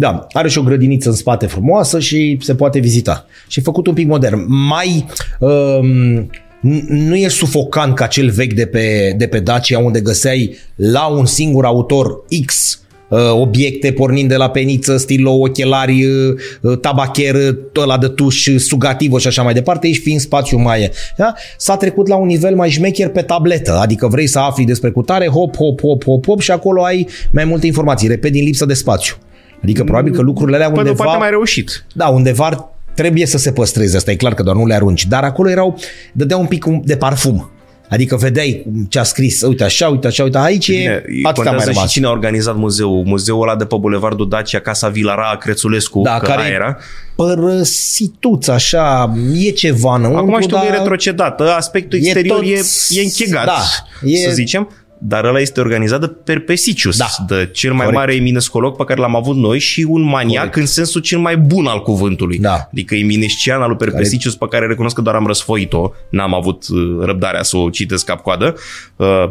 Da, are și o grădiniță în spate frumoasă și se poate vizita. Și e făcut un pic modern. Mai um, n- nu e sufocant ca cel vechi de pe, de pe Dacia unde găseai la un singur autor X uh, obiecte pornind de la peniță, stilo, ochelari, uh, uh, tabacher, uh, ăla de tuș, uh, sugativă și așa mai departe, aici fiind spațiu mai... Da? S-a trecut la un nivel mai șmecher pe tabletă, adică vrei să afli despre cutare, hop, hop, hop, hop, hop și acolo ai mai multe informații, repet, din lipsă de spațiu. Adică probabil că lucrurile alea Pe de o undeva... parte mai reușit. Da, undeva trebuie să se păstreze, asta e clar că doar nu le arunci, dar acolo erau, dădea un pic de parfum. Adică vedeai ce a scris, uite așa, uite așa, uite aici e, Bine, atâta mai contează și rămas. cine a organizat muzeul. Muzeul ăla de pe Bulevardul Dacia, Casa Vilara, Crețulescu, Da, că care aia era. părăsituț, așa, e ceva înăuntru, Acum știu că e dar retrocedată, aspectul E exterior e, tot- e închegat, da, e... e- să zicem. Dar ăla este organizat de Perpesicius, Da. de cel mai Corect. mare eminescolog pe care l-am avut noi și un maniac Corect. în sensul cel mai bun al cuvântului. Da. Adică eminescian al lui Perpesicius pe care recunosc că doar am răsfoit-o, n-am avut uh, răbdarea să o citesc cap-coadă. Uh,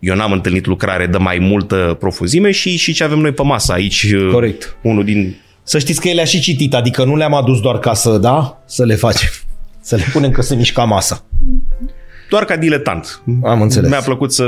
Eu n-am întâlnit lucrare de mai multă profuzime și, și ce avem noi pe masă aici. uh, Corect. Unul din Să știți că ele a și citit, adică nu le-am adus doar ca să, da, să le facem. Să le punem că se mișca masa. Doar ca diletant. Am înțeles. Mi-a plăcut să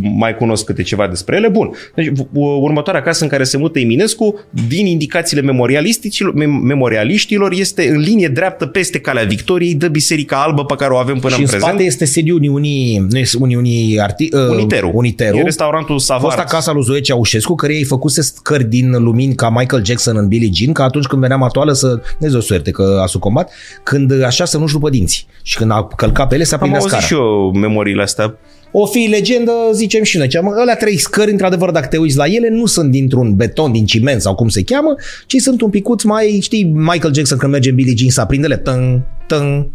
mai cunosc câte ceva despre ele. Bun. Deci, v- următoarea casă în care se mută Eminescu, din indicațiile memorialisticilor, mem- memorialiștilor, este în linie dreaptă peste Calea Victoriei de Biserica Albă pe care o avem până și în în prezent. spate este sediul Uniunii, nu este Uniunii Arti, uh, Uniteru. Uniteru. E restaurantul Savart. Fosta casa lui Zoe Ceaușescu, care ei făcuse scări din lumini ca Michael Jackson în Billie Jean, ca atunci când venea matoală să, Dumnezeu suerte că a sucombat, când așa să nu-și rupă dinții. Și când a călcat pe ele se Am aprindea auzit scara. și eu memoriile astea. O fi legendă, zicem și noi. Ceam, alea trei scări, într-adevăr, dacă te uiți la ele, nu sunt dintr-un beton, din ciment sau cum se cheamă, ci sunt un picuț mai, știi, Michael Jackson când merge în Billie Jean să aprinde ele, tân, tân,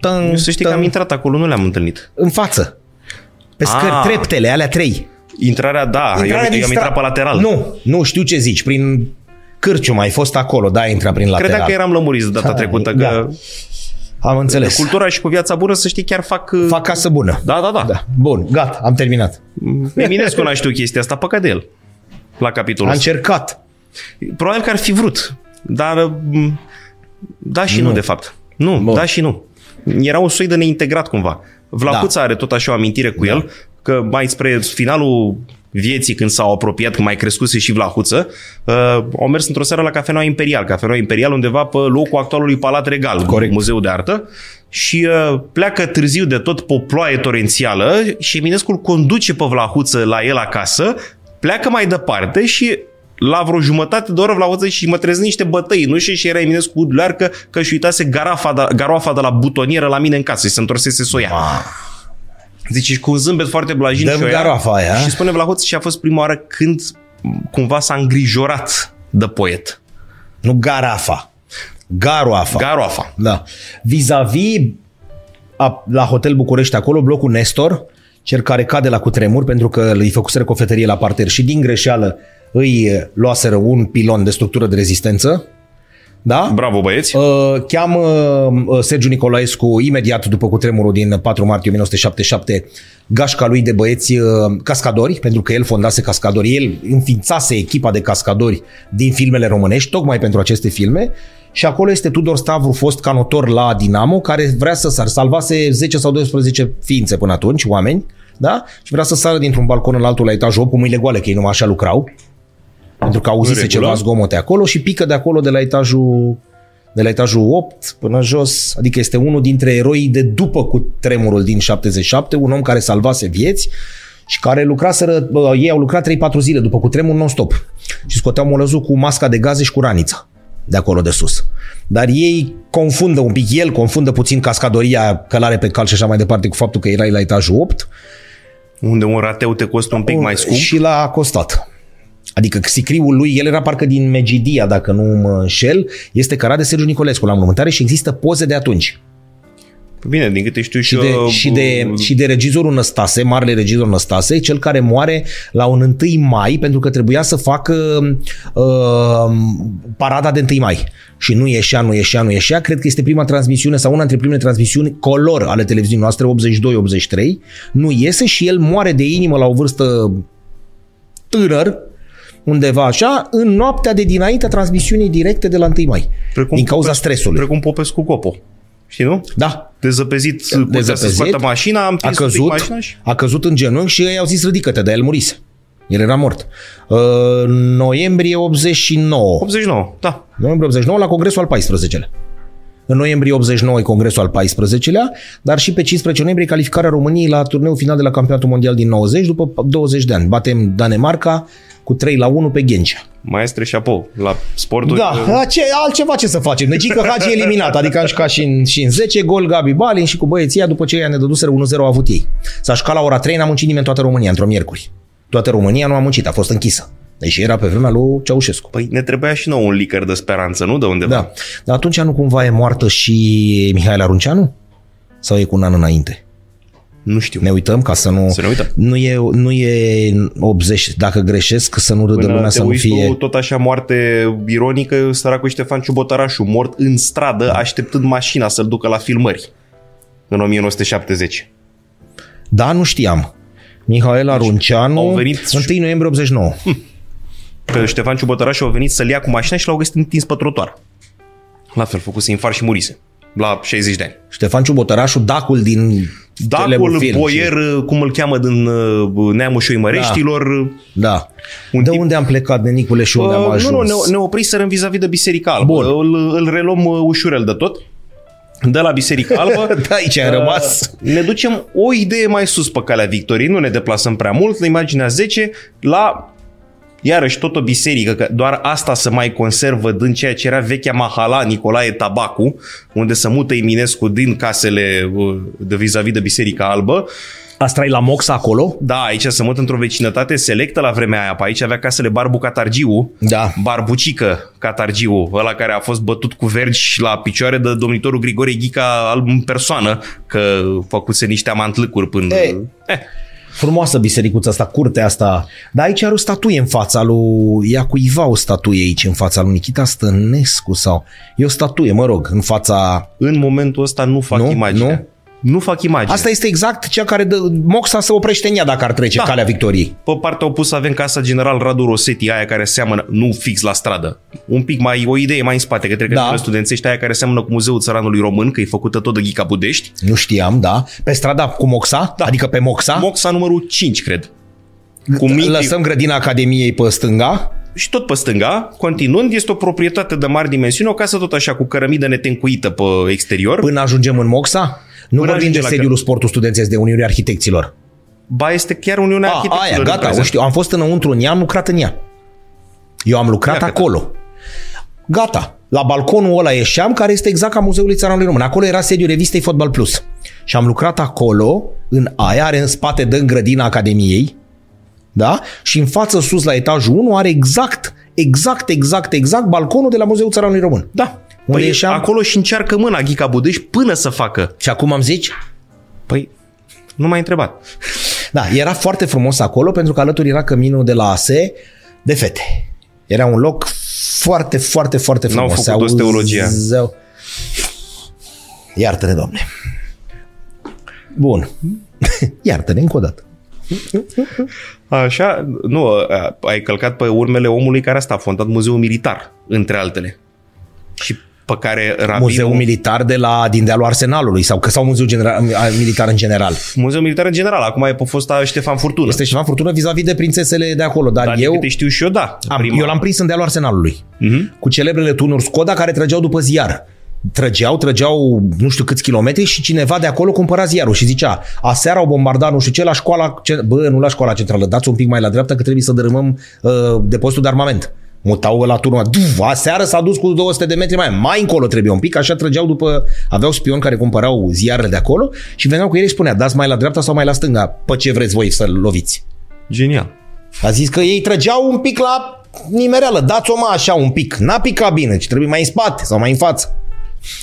tân, Eu să știi că tân, am intrat acolo, nu le-am întâlnit. în față. Pe scări, Ah. treptele, alea trei. Intrarea, da, Intrarea eu, din eu am stra- intrat pe lateral. Nu, nu știu ce zici, prin Cârciu ai fost acolo, da, intra prin lateral. Credeam că eram lămuriți de data Da, trecută, da. Că Am înțeles. cultura și cu viața bună, să știi, chiar fac... Fac casă bună. Da, da, da. Da. Bun, gata, am terminat. Eminescu n-a știut chestia asta, păcat de el. La capitolul Am ăsta. încercat. Probabil că ar fi vrut, dar m, da și nu, Nu. de fapt. Nu, Bun. da și nu. Era un soi de neintegrat cumva. Vlacuța Da. are tot așa o amintire cu el, că mai spre finalul vieții când s-au apropiat, când mai crescuse și Vlahuță, uh, au mers într-o seară la Cafeneaua Imperial. Cafeneaua Imperial undeva pe locul actualului Palat Regal, Corect. Muzeu de Artă, și uh, pleacă târziu de tot pe o ploaie torențială și Eminescu îl conduce pe Vlahuță la el acasă, pleacă mai departe și la vreo jumătate de oră Vlahuță și mă trezesc niște bătăi, nu știu, și era Eminescu learcă că își uitase garafa de, garoafa de la butonieră la mine în casă și se întorsese să o ia. Ma. Zice, cu un zâmbet foarte blajin Dăm și, o ia garoafa aia. și spune Vlahoț și a fost prima oară când cumva s-a îngrijorat de poet. Nu garafa. Garoafa. Garoafa. Da. Vis-a-vis a, la Hotel București acolo, blocul Nestor, cel care cade la cutremur pentru că îi făcuseră cofetărie la parter și din greșeală îi luaseră un pilon de structură de rezistență. Da? Bravo băieți. Uh, cheamă uh, Sergiu Nicolaescu imediat după cutremurul din 4 martie 1977 gașca lui de băieți uh, cascadori, pentru că el fondase cascadori, el înființase echipa de cascadori din filmele românești, tocmai pentru aceste filme și acolo este Tudor Stavru, fost canotor la Dinamo, care vrea să sar, salvase 10 sau 12 ființe până atunci, oameni, da? Și vrea să sară dintr-un balcon în altul la etajul 8 cu mâinile goale, că ei numai așa lucrau pentru că auzise regulă. ceva zgomote acolo și pică de acolo de la etajul de la etajul 8 până jos, adică este unul dintre eroii de după cu tremurul din 77, un om care salvase vieți și care lucraseră, bă, ei au lucrat 3-4 zile după cu tremur non-stop și scoteau molăzul cu masca de gaze și cu ranița de acolo de sus. Dar ei confundă un pic, el confundă puțin cascadoria, călare pe cal și așa mai departe cu faptul că erai la etajul 8 Unde un rateu te costă un pic mai scump. și l-a costat. Adică sicriul lui, el era parcă din Megidia, dacă nu mă înșel, este cărat de Sergiu Nicolescu la înmormântare și există poze de atunci. Bine, din câte știu Și de, și de, și de regizorul Năstase, marele regizor Năstase, cel care moare la un 1 mai pentru că trebuia să facă uh, parada de 1 mai. Și nu ieșea, nu ieșea, nu ieșea. Cred că este prima transmisiune sau una dintre primele transmisiuni color ale televiziunii noastre, 82-83. Nu iese și el moare de inimă la o vârstă tânăr, undeva așa, în noaptea de dinaintea transmisiunii directe de la 1 mai. Precum din cauza Popescu- stresului. Precum Popescu Copo. Știi, nu? Da, Dezăpezit, curtea să dezăpezit, scoată mașina, am a prins un pic căzut, mașina și... a căzut în genunchi și ei au zis ridică-te, dar el murise. El era mort. Uh, noiembrie 89. 89, da. Noiembrie 89 la congresul al 14-lea. În noiembrie 89 e congresul al 14-lea, dar și pe 15 noiembrie calificarea României la turneul final de la Campionatul Mondial din 90 după 20 de ani. Batem Danemarca cu 3 la 1 pe Ghencea. Maestre șapou la sportul. Da, ce, altceva ce să facem. Deci că Hagi e eliminat, adică am jucat și în, și în 10 gol Gabi Balin și cu băieția după ce ea ne dăduseră 1-0 au avut ei. S-a jucat la ora 3, n-a muncit nimeni în toată România, într-o miercuri. Toată România nu a muncit, a fost închisă. Deși era pe vremea lui Ceaușescu. Păi ne trebuia și nou un licăr de speranță, nu? De undeva. Da. Dar atunci nu cumva e moartă și Mihaela Runceanu? Sau e cu un an înainte? Nu știu. Ne uităm ca să nu... Să ne uităm. Nu e, nu e 80, dacă greșesc, să nu râdă Până lumea te să nu uiți fie... tu, tot așa moarte ironică, săracul Ștefan Ciubotarașu, mort în stradă, așteptând mașina să-l ducă la filmări în 1970. Da, nu știam. Mihaela Runceanu, Deci, au venit- 1 noiembrie 89. Pe Ștefan Ciubotarașu au venit să-l ia cu mașina și l-au găsit întins pe trotuar. La fel, făcuse infar și murise. La 60 de ani. Ștefan Ciubotărașu, dacul din Dacul, celebrul film boier, Și, cum îl cheamă din uh, Neamul Șoimăreștilor. da. un de tip- unde am plecat, de Nicule, și unde am Uh, ajuns? nu, nu, ne, ne opriserăm vis-a-vis de Biserica Albă. Bun. Îl, îl reluăm uh, ușurel de tot. De la Biserica Albă. [LAUGHS] Da, aici ai rămas. Uh, Ne ducem o idee mai sus pe calea Victoriei, nu ne deplasăm prea mult, la imaginea 10, la iarăși tot o biserică, că doar asta se mai conservă din ceea ce era vechea mahala Nicolae Tabacu, unde se mută Eminescu din casele uh, de vis-a-vis de Biserica Albă. Asta e la Mox acolo? Da, aici se mută într-o vecinătate selectă la vremea aia. Pe aici avea casele Barbu Catargiu, Da. Barbucică Catargiu, ăla care a fost bătut cu vergi la picioare de domnitorul Grigore Ghica al- în persoană, că făcuse niște amantlâcuri până... E. Eh, Frumoasă bisericuța asta, curtea asta. Dar aici are o statuie în fața lui... Ia cuiva o statuie aici în fața lui Nikita Stănescu sau... E o statuie, mă rog, în fața... în momentul ăsta nu fac Nu? imagine. Nu? Nu fac imagine. Asta este exact cea care dă... Moxa se oprește în ea dacă ar trece Da. calea Victoriei. Pe partea opusă avem casa general Radu Rosetti, aia care seamănă, nu fix la stradă, un pic mai, o idee mai în spate, către Da. da. studențești, aia care seamănă cu Muzeul Țăranului Român, că e făcută tot de Ghica Budești. Nu știam, da. Pe strada cu Moxa, Da. adică pe Moxa. Moxa numărul 5, cred. Cu mii, Lăsăm grădina Academiei pe stânga. Și tot pe stânga, continuând, este o proprietate de mari dimensiuni, o casă tot așa cu cărămidă netencuită pe exterior. Până ajungem în Moxa? Nu Până vorbim de ajunge la sediul sportul studențesc de Uniunea Arhitecților. Ba este chiar Uniunea A, Arhitecților. aia, în gata, prezent. o știu. Am fost înăuntru în ea, am lucrat în ea. Eu am lucrat Ia, acolo. Gata. La balconul ăla ieșeam, care este exact ca Muzeul Țăranului Român. Acolo era sediul revistei Fotbal Plus. Și am lucrat acolo, în aia, are în spate dă în grădina Academiei, da? Și în față sus la etajul 1 are exact, exact, exact, exact balconul de la Muzeul Țăranului Român. Da. Unde Păi ieșeam- acolo și încearcă mâna Ghica Budeș până să facă. Și acum am zici? Păi, nu m-ai întrebat. Da, era foarte frumos acolo pentru că alături era căminul de la ASE de fete. Era un loc foarte, foarte, foarte N-au frumos. făcut Se osteologia. auzeau- Iartă-ne, Doamne. Bun. [LAUGHS] Iartă-ne încă o dată. Așa, nu, a- ai călcat pe urmele omului care asta a fondat Muzeul Militar, între altele. Și pe care Rabinul... Muzeul militar de la, din dealul Arsenalului sau, sau muzeul general, militar în general. Muzeul Militar în general, acum e pe fosta Ștefan Furtună. Este ceva furtună vis-a-vis de prințesele de acolo, dar, Dar eu, eu... te știu și eu, da. am, eu l-am prins în dealul Arsenalului. Mhm. cu celebrele tunuri Skoda care trăgeau după ziar. Trăgeau, trăgeau nu știu câți kilometri și cineva de acolo cumpăra ziarul și zicea aseară au bombardat nu știu ce la școala, ce- bă, nu la școala centrală, dați un pic mai la dreapta că trebuie să dărâmăm uh, depozitul de armament. Mutau la turnul, duf, aseară s-a dus cu 200 de metri mai, mai încolo trebuie un pic, așa trăgeau după, aveau spioni care cumpărau ziarele de acolo și veneau cu ei și spunea, dați mai la dreapta sau mai la stânga, pe ce vreți voi să-l loviți. Genial. A zis că ei trăgeau un pic la nimereală. Dați-o mă așa un pic. N-a picat bine, ci trebuie mai în spate sau mai în față.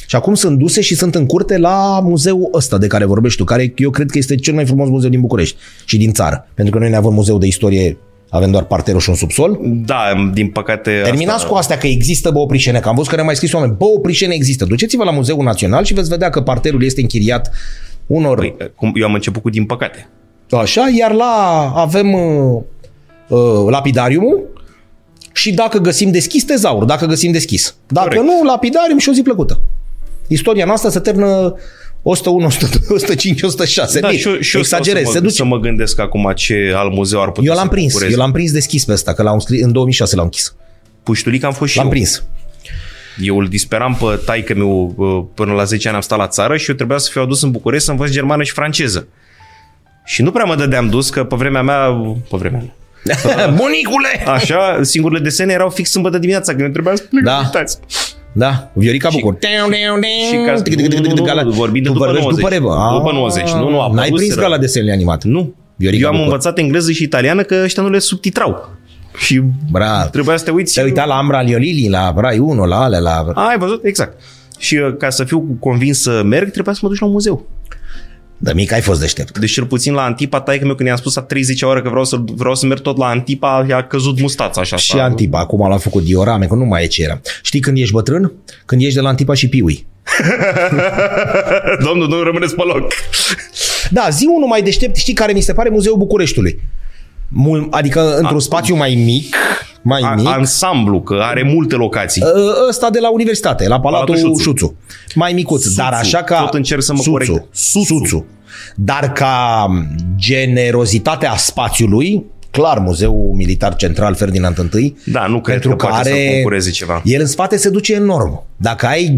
Și acum sunt duse și sunt în curte la muzeul ăsta de care vorbești tu, care eu cred că este cel mai frumos muzeu din București și din țară. Pentru că noi ne avem muzeu de istorie, avem doar parterul și un subsol. Da, din păcate... Terminați asta... cu astea că există Bă Oprișene, că am văzut că ne mai scris oameni. Bă Oprișene există. Duceți-vă la Muzeul Național și veți vedea că parterul este închiriat unor Păi, cum, eu am început cu din păcate. Așa, iar la avem uh, uh, lapidariumul și dacă găsim deschis, tezaur, dacă găsim deschis. Dacă Corect. nu, lapidarium și o zi plăcută. Istoria noastră se termină 101, 102, 105, 106. Da, Bine, și eu, și eu exagerez, stau se să mă, duce. să mă gândesc acum ce alt muzeu ar putea Eu l-am să prins, concureze. eu l-am prins deschis pe ăsta, că l-am scris, în 2006 l-am închis. Puștulic am fost și L-am eu. prins. Eu îl disperam pe taică meu până la 10 ani am stat la țară și eu trebuia să fiu adus în București să învăț germană și franceză. Și nu prea mă dădeam dus că pe vremea mea, pe vremea mea, [LAUGHS] Bunicule! Așa, singurele desene erau fix sâmbătă dimineața, când eu trebuia să plec Da. uitați. Da, Viorica Bucur. și ca- nu, nu, nu, vorbim de Tu după vorbești 90. După, Revă. După Ah, 90, nu, nu, N-ai apăruseră. prins gala de desenele animate. Nu. Viorica eu am Bucur. învățat engleză și italiană că ăștia nu le subtitrau. Și Bravo. trebuia să te uiți. Te-ai uitat la Ambra Liolili, la Rai 1, la ale, la... A, ai văzut? Exact. Și uh, ca să fiu convins să merg, trebuia să mă duci la un muzeu. De mic ai fost deștept. Deci cel puțin la Antipa, taică meu când i-am spus a 30 ore că vreau să, vreau să merg tot la Antipa, i-a căzut mustața așa. Și s-a- Antipa, acum l-am făcut diorame, că nu mai e ce era. Știi când ești bătrân? Când ești de la Antipa și Piui. [LAUGHS] Domnul, nu rămâneți pe loc. Da, zi unul mai deștept, știi care mi se pare Muzeul Bucureștiului. Mul, adică într-un spațiu mai mic, mai A, mic, ansamblu, că are multe locații. Ă, ăsta de la universitate, la Palatul, Palatul Șuțu. Șuțu. Șuțu. Mai micuț, Suțu. dar așa ca... Tot încerc să mă Suțu. corect. Suțu. Suțu. Dar ca generozitatea spațiului, clar, Muzeul Militar Central Ferdinand I, Da, nu cred pentru că poate să concureze ceva. El în spate se duce enorm. Dacă ai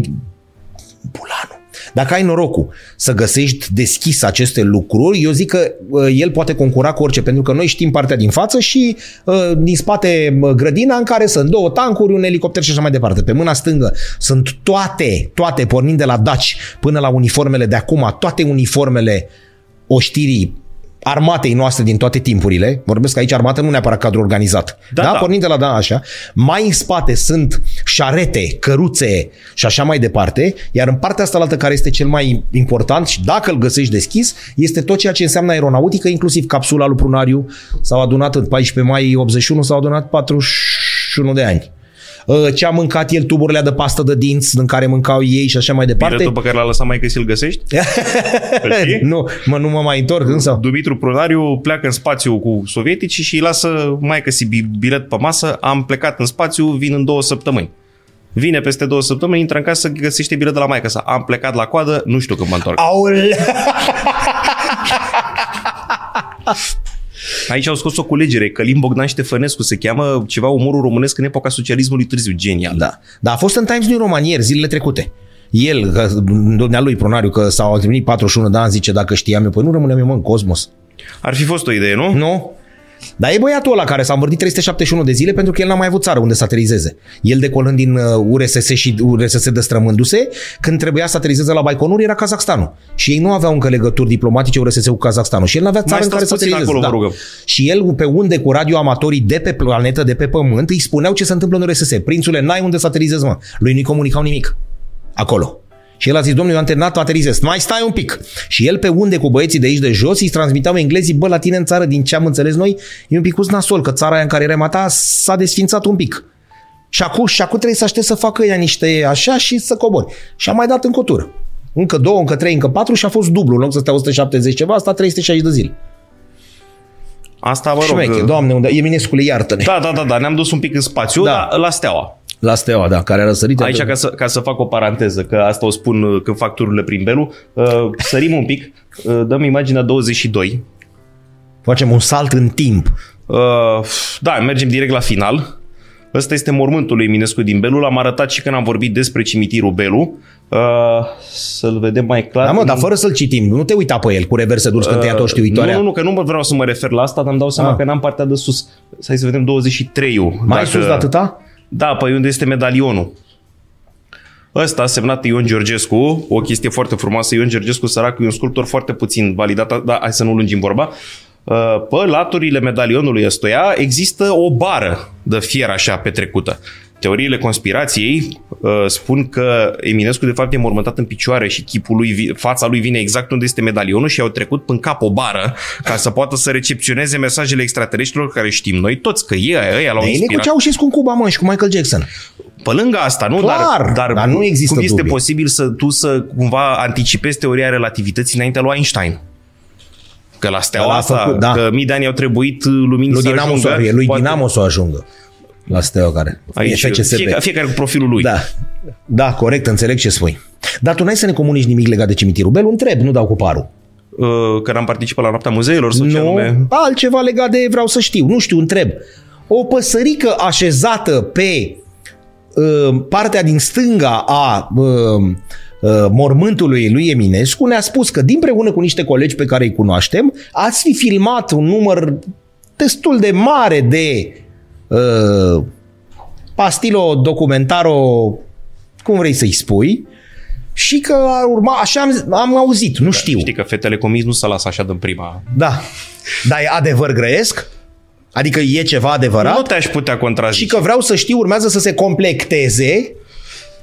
bulanul, dacă ai norocul să găsești deschis aceste lucruri, eu zic că uh, el poate concura cu orice, pentru că noi știm partea din față și uh, din spate uh, grădina în care sunt două tancuri, un elicopter și așa mai departe. Pe mâna stângă sunt toate, toate, pornind de la daci până la uniformele de acum, toate uniformele oștirii armatei noastre din toate timpurile, vorbesc aici armată, nu neapărat cadru organizat, da, Da, da, da. pornind de la da, așa, mai în spate sunt șarete, căruțe și așa mai departe, iar în partea asta altă care este cel mai important și dacă îl găsești deschis, este tot ceea ce înseamnă aeronautică, inclusiv capsula lui Prunariu, s-au adunat în 14 mai 81, s-au adunat 41 de ani. Uh, Ce a mâncat el, tuburile de pastă de dinți în care mâncau ei și așa mai departe. Biletul pe care l-a lăsat mai că ți-l găsești? [LAUGHS] știi? nu, mă, nu mă mai întorc însă. Dumitru Prunariu pleacă în spațiu cu sovietici și îi lasă mai că bilet pe masă. Am plecat în spațiu, vin în două săptămâni. Vine peste două săptămâni, intră în casă, găsește bilet de la maică sa. Am plecat la coadă, nu știu când mă întorc. Aule! [LAUGHS] Aici au scos o culegere, Călim Bogdan Ștefănescu se cheamă ceva umorul românesc în epoca socialismului târziu. Genial. Da. Dar a fost în Times New Roman ieri, zilele trecute. El, că, domnea lui Pronariu, că s-au întâlnit 41 de ani, zice, dacă știam eu, păi nu rămânem eu, mă, în cosmos. Ar fi fost o idee, nu? Nu? Dar e băiatul ăla care s-a învârtit 371 de zile pentru că el n-a mai avut țară unde să aterizeze. El decolând din uh, URSS și URSS destrămându-se, când trebuia să aterizeze la Baikonur era Kazakhstanul. Și ei nu aveau încă legături diplomatice URSS cu Kazakhstanul. Și el n-avea țară Mai în care să stați puțin aterizeze. acolo, vă rugăm. Și el pe unde cu radioamatorii de pe planetă, de pe pământ, îi spuneau ce se întâmplă în URSS. Prințule, n-ai unde să aterizezi, mă. Lui nu-i comunicau nimic. Acolo. Și el a zis, domnule, eu am terminat, aterizez. Mai stai un pic. Și el pe unde cu băieții de aici de jos îi transmiteau englezii, bă, la tine în țară, din ce am înțeles noi, e un pic nasol, că țara aia în care erai mata s-a desfințat un pic. Și acum, și acum trebuie să aștept să facă ea niște așa și să cobori. Și a mai dat în cotură. Încă două, încă trei, încă patru și a fost dublu. În loc să stea 170 ceva, a stat 360 de zile. Asta, mă rog... Șmeche, doamne, unde... Eminescule, iartă-ne. Da, da, da, da, ne-am dus un pic în spațiu, Da. da. la Steaua. La Steaua, da, care a răsărit. Aici, ca să, ca să fac o paranteză, că asta o spun uh, când fac tururile prin Belu, uh, sărim un pic, uh, dăm imaginea 22. Facem un salt în timp. Uh, da, mergem direct la final. Ăsta este mormântul lui Eminescu din Belu. L-am arătat și când am vorbit despre cimitirul Belu. Uh, să-l vedem mai clar. Da, mă, dar fără să-l citim. Nu te uita pe el cu reverse durs când te ia tot știuitoarea. Uh, Nu, nu, nu, că nu vreau să mă refer la asta, dar îmi dau seama Ah. că n-am partea de sus. Hai să vedem 23-ul. Mai sus de atâta? Da, păi unde este medalionul? Ăsta, semnat Ion Georgescu, o chestie foarte frumoasă. Ion Georgescu, săracul, e un sculptor foarte puțin validat, dar hai să nu lungim vorba. Uh, Pe laturile medalionului ăstuia există o bară de fier așa petrecută. Teoriile conspirației uh, spun că Eminescu de fapt e mormântat în picioare și chipul lui, vi- fața lui vine exact unde este medalionul și au trecut în cap o bară ca să poată să recepționeze mesajele extraterestrilor care știm noi toți că ei, ei l-au De ele cu inspirat. Ceaușescu în Cuba, mă, și cu Michael Jackson. Pe lângă asta, nu? Clar, dar, dar, dar nu există cum este dubii. posibil să tu să cumva anticipezi teoria relativității înainte lui Einstein? Că la steaua Ăla a asta, făcut, da. că mii de ani au trebuit lumini Lui să Dinamo, să, ajungă. lui poate- Dinamo să o ajungă. La Steaua care. Aici, e FCSB. fiecare, fiecare cu profilul lui. Da. Da, corect, înțeleg ce spui. Dar tu n-ai să ne comunici nimic legat de cimitirul Belu? Întreb, nu dau cu parul. Uh, Că am participat la noaptea muzeilor sau ce Nu, anume? altceva legat de vreau să știu. Nu știu, întreb. O păsărică așezată pe uh, partea din stânga a uh, uh, mormântului lui Eminescu ne-a spus că din preună cu niște colegi pe care îi cunoaștem ați fi filmat un număr destul de mare de uh, pastilo documentaro cum vrei să-i spui și că ar urma, așa am, am auzit, nu știu. Știi că fetele comis nu se lasă așa din prima. Da. Dar e adevăr grăiesc? Adică e ceva adevărat? Nu te-aș putea contrazice. Și că vreau să știu, urmează să se complecteze.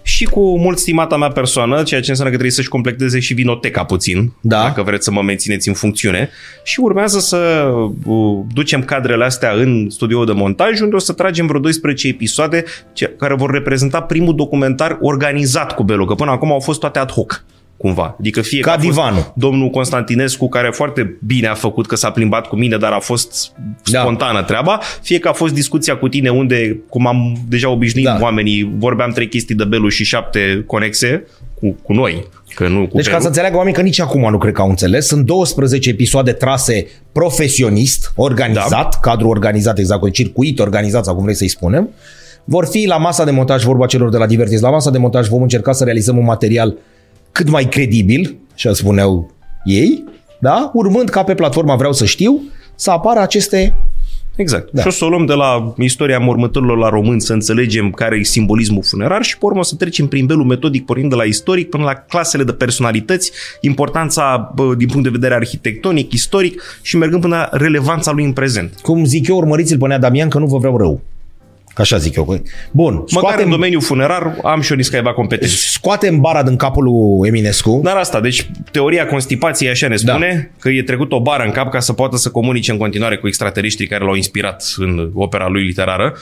Și cu mult stimata mea persoană, ceea ce înseamnă că trebuie să-și completeze și vinoteca puțin, Da. dacă vreți să mă mențineți în funcțiune. Și urmează să uh, ducem cadrele astea în studioul de montaj, unde o să tragem vreo 12 episoade ce- care vor reprezenta primul documentar organizat cu Belu, că până acum au fost toate ad hoc cumva. Adică fie Ca că a fost divanul. domnul Constantinescu, care foarte bine a făcut că s-a plimbat cu mine, dar a fost Da. spontană treaba, fie că a fost discuția cu tine unde, cum am deja obișnuit Da. oamenii, vorbeam trei chestii de Belu și șapte conexe cu, cu noi, că nu cu Deci ca Belu. să înțeleagă oamenii că nici acum nu cred că au înțeles, sunt 12 episoade trase profesionist, organizat, da. cadru organizat exact, cu circuit organizat sau cum vrei să-i spunem. Vor fi la masa de montaj, vorba celor de la Divertis, la masa de montaj vom încerca să realizăm un material cât mai credibil, așa spuneau ei, da? urmând ca pe platforma Vreau să știu să apară aceste Exact. Da. Și o să o luăm de la istoria mormântărilor la români, să înțelegem care e simbolismul funerar și pe urmă o să trecem prin belul metodic, pornind de la istoric până la clasele de personalități, importanța bă, din punct de vedere arhitectonic, istoric și mergând până la relevanța lui în prezent. Cum zic eu, urmăriți-l pe Nea Damian că nu vă vreau rău. Că așa zic eu. Bun, Măcar în scoatem, domeniul funerar am și o niscaiva competență. scoatem bara din capul lui Eminescu. Dar asta, deci teoria constipației așa ne spune da. că e trecut o bară în cap ca să poată să comunice în continuare cu extraterestrii care l-au inspirat în opera lui literară.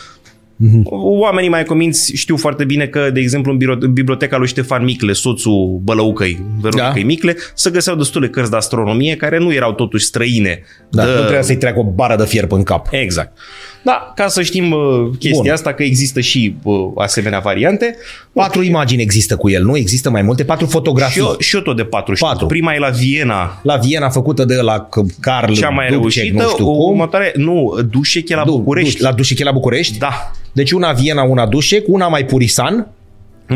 Mhm. Oamenii mai cominți știu foarte bine că, de exemplu, în biro- în biblioteca lui Ștefan Micle, soțul Bălăucăi, Veronicăi Da. Micle, se găseau destule cărți de astronomie care nu erau totuși străine. Da, de... nu trebuia să-i treacă o bară de fier în cap. Exact. Da, ca să știm uh, chestia Bun. asta, că există și uh, asemenea variante. Patru imagini există cu el, nu? Există mai multe? Patru Și fotografii. eu, și eu tot de patru. știu. Patru. Prima e la Viena, La Viena făcută de la Carl cea mai Dubček, reușită, nu știu o cum. următoare, nu, Dușec e la Du- București. Du- la Dușec e la București? Da. Deci una Viena, una Dușec, una mai Purisan,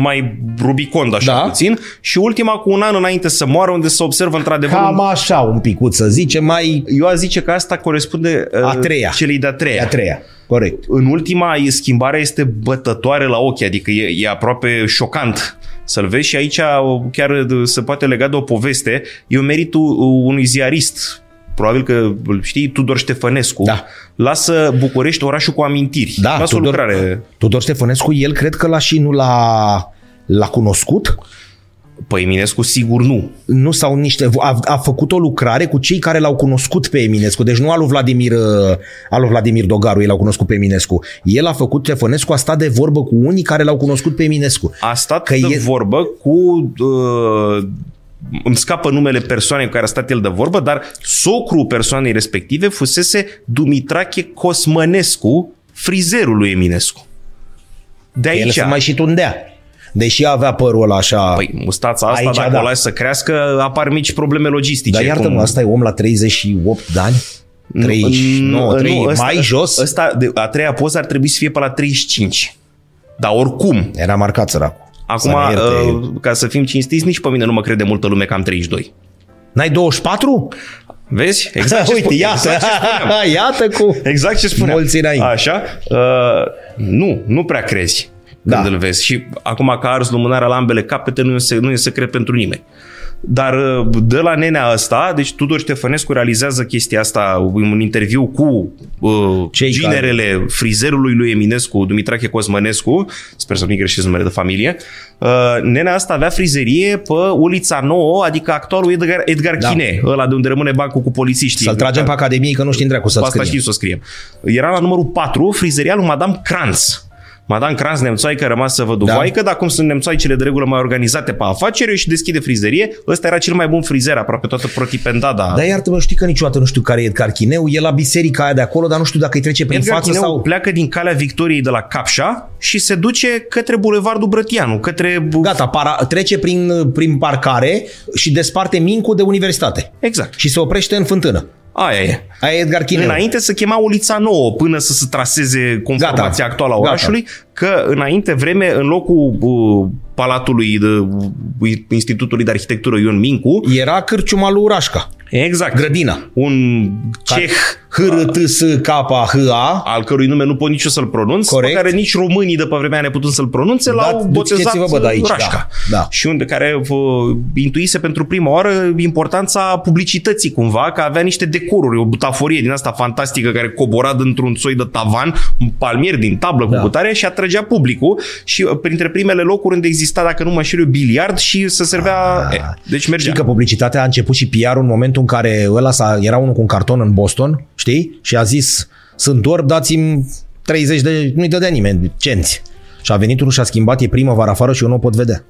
mai Rubicond așa Da. puțin și ultima cu un an înainte să moară unde se observă într-adevăr Cam așa un picuț să zicem, mai eu aș zice că asta corespunde uh, A treia. celei de-a treia. a treia. Corect. În ultima schimbarea este bătătoare la ochi, adică e, e aproape șocant să-l vezi și aici chiar se poate lega de o poveste. E un meritul unui ziarist probabil că îl știi, Tudor Ștefănescu, Da. lasă București orașul cu amintiri. Da, lasă o Tudor, lucrare. Tudor Ștefănescu, el cred că l-a și nu l-a, l-a cunoscut. Păi Eminescu sigur nu. Nu sau niște, a, a făcut o lucrare cu cei care l-au cunoscut pe Eminescu. Deci nu al lui Vladimir, uh, al lui Vladimir Dogaru, el l-au cunoscut pe Eminescu. El a făcut, Ștefănescu a stat de vorbă cu unii care l-au cunoscut pe Eminescu. A stat Că de e- vorbă cu... Uh, îmi scapă numele persoanei cu care a stat el de vorbă, dar socrul persoanei respective fusese Dumitrache Cosmănescu, frizerul lui Eminescu. De El aici. se mai și tundea. Deși avea părul ăla așa... Păi mustața asta, Aici, dacă da. o lași să crească, apar mici probleme logistice. Dar iartă-mă, cum- asta e om la 38 de ani? 39, Nu, 30, ăsta- mai jos? Ăsta, de, a treia poză ar trebui să fie pe la 35. Dar oricum, Era marcat săracul. Acum, Să ne ierte. uh, ca să fim cinstiți, nici pe mine nu mă crede multă lume că am 32. N-ai 24? Vezi? Exact [LAUGHS] ce Uite, spun- iată, exact ce spuneam. [LAUGHS] iată cu... Exact ce spuneam. Mulți înainte. Așa? Uh, nu, nu prea crezi Da. când îl vezi. Și acum că a ars lumânarea la ambele capete nu e, se- nu e secret pentru nimeni. Dar uh, de la nenea asta, deci Tudor Ștefănescu realizează chestia asta în un interviu cu uh, Cei ginerele frizerului lui Eminescu, Dumitrache Cosmănescu, sper să nu-i greșesc numele de familie, uh, nenea asta avea frizerie pe ulița nouă, adică actualul Edgar, Edgar Da. Chine, ăla de unde rămâne bancul cu polițiștii. Să-l tragem pe Academie că nu știm dracu să Pe asta scrie. știm să o scriem. Era la numărul 4, frizeria lui Madame Kranz. Madame Kranz, nemțoaică, rămasă văduvoaică, da. dar cum sunt nemțoaicele de regulă mai organizate pe afaceri și deschide frizerie, ăsta era cel mai bun frizer, aproape toată protipendada. Dar iartă-mă, știi că niciodată nu știu care e Edgar Chineu, e la biserica aia de acolo, dar nu știu dacă îi trece prin Edgar față Chineu sau... pleacă din calea Victoriei de la Capșa și se duce către Bulevardul Brătianu, către... Gata, para, trece prin, prin parcare și desparte Mincu de universitate. Exact. Și se oprește în fântână. Aia e. Aia e Edgar Chineu. Înainte se chema Ulița Nouă până să se traseze conformația Gata. actuală a Gata. orașului, că înainte vreme, în locul uh, palatului de, uh, Institutului de Arhitectură Ion Mincu, Era cârciuma lui Urașca. Exact, Grădina. un ceh H-R-T-S-K-H-A. al cărui nume nu pot nici eu să-l pronunț, Corect. pe care nici românii de pe vremea aia neputând să-l pronunțe, Da, l-au botezat duceți-vă, bă, de aici, Rașca. da, da. Și unde care uh, intuise pentru prima oară importanța publicității cumva, că avea niște decoruri, o butaforie din asta fantastică care cobora dintr-un soi de tavan, un palmier din tablă cu Da. cutare și atrăgea publicul și uh, printre primele locuri unde exista, dacă nu mă știu eu, biliard și se servea... Ah. E, deci mergea. Știi că publicitatea a început și PR-ul în momentul în care ăla s-a, era unul cu un carton în Boston, știi? Și a zis, sunt orb, dați-mi 30 de... Nu-i dădea nimeni, cenți. Și a venit unul și a schimbat, e primăvară afară și eu nu o pot vedea.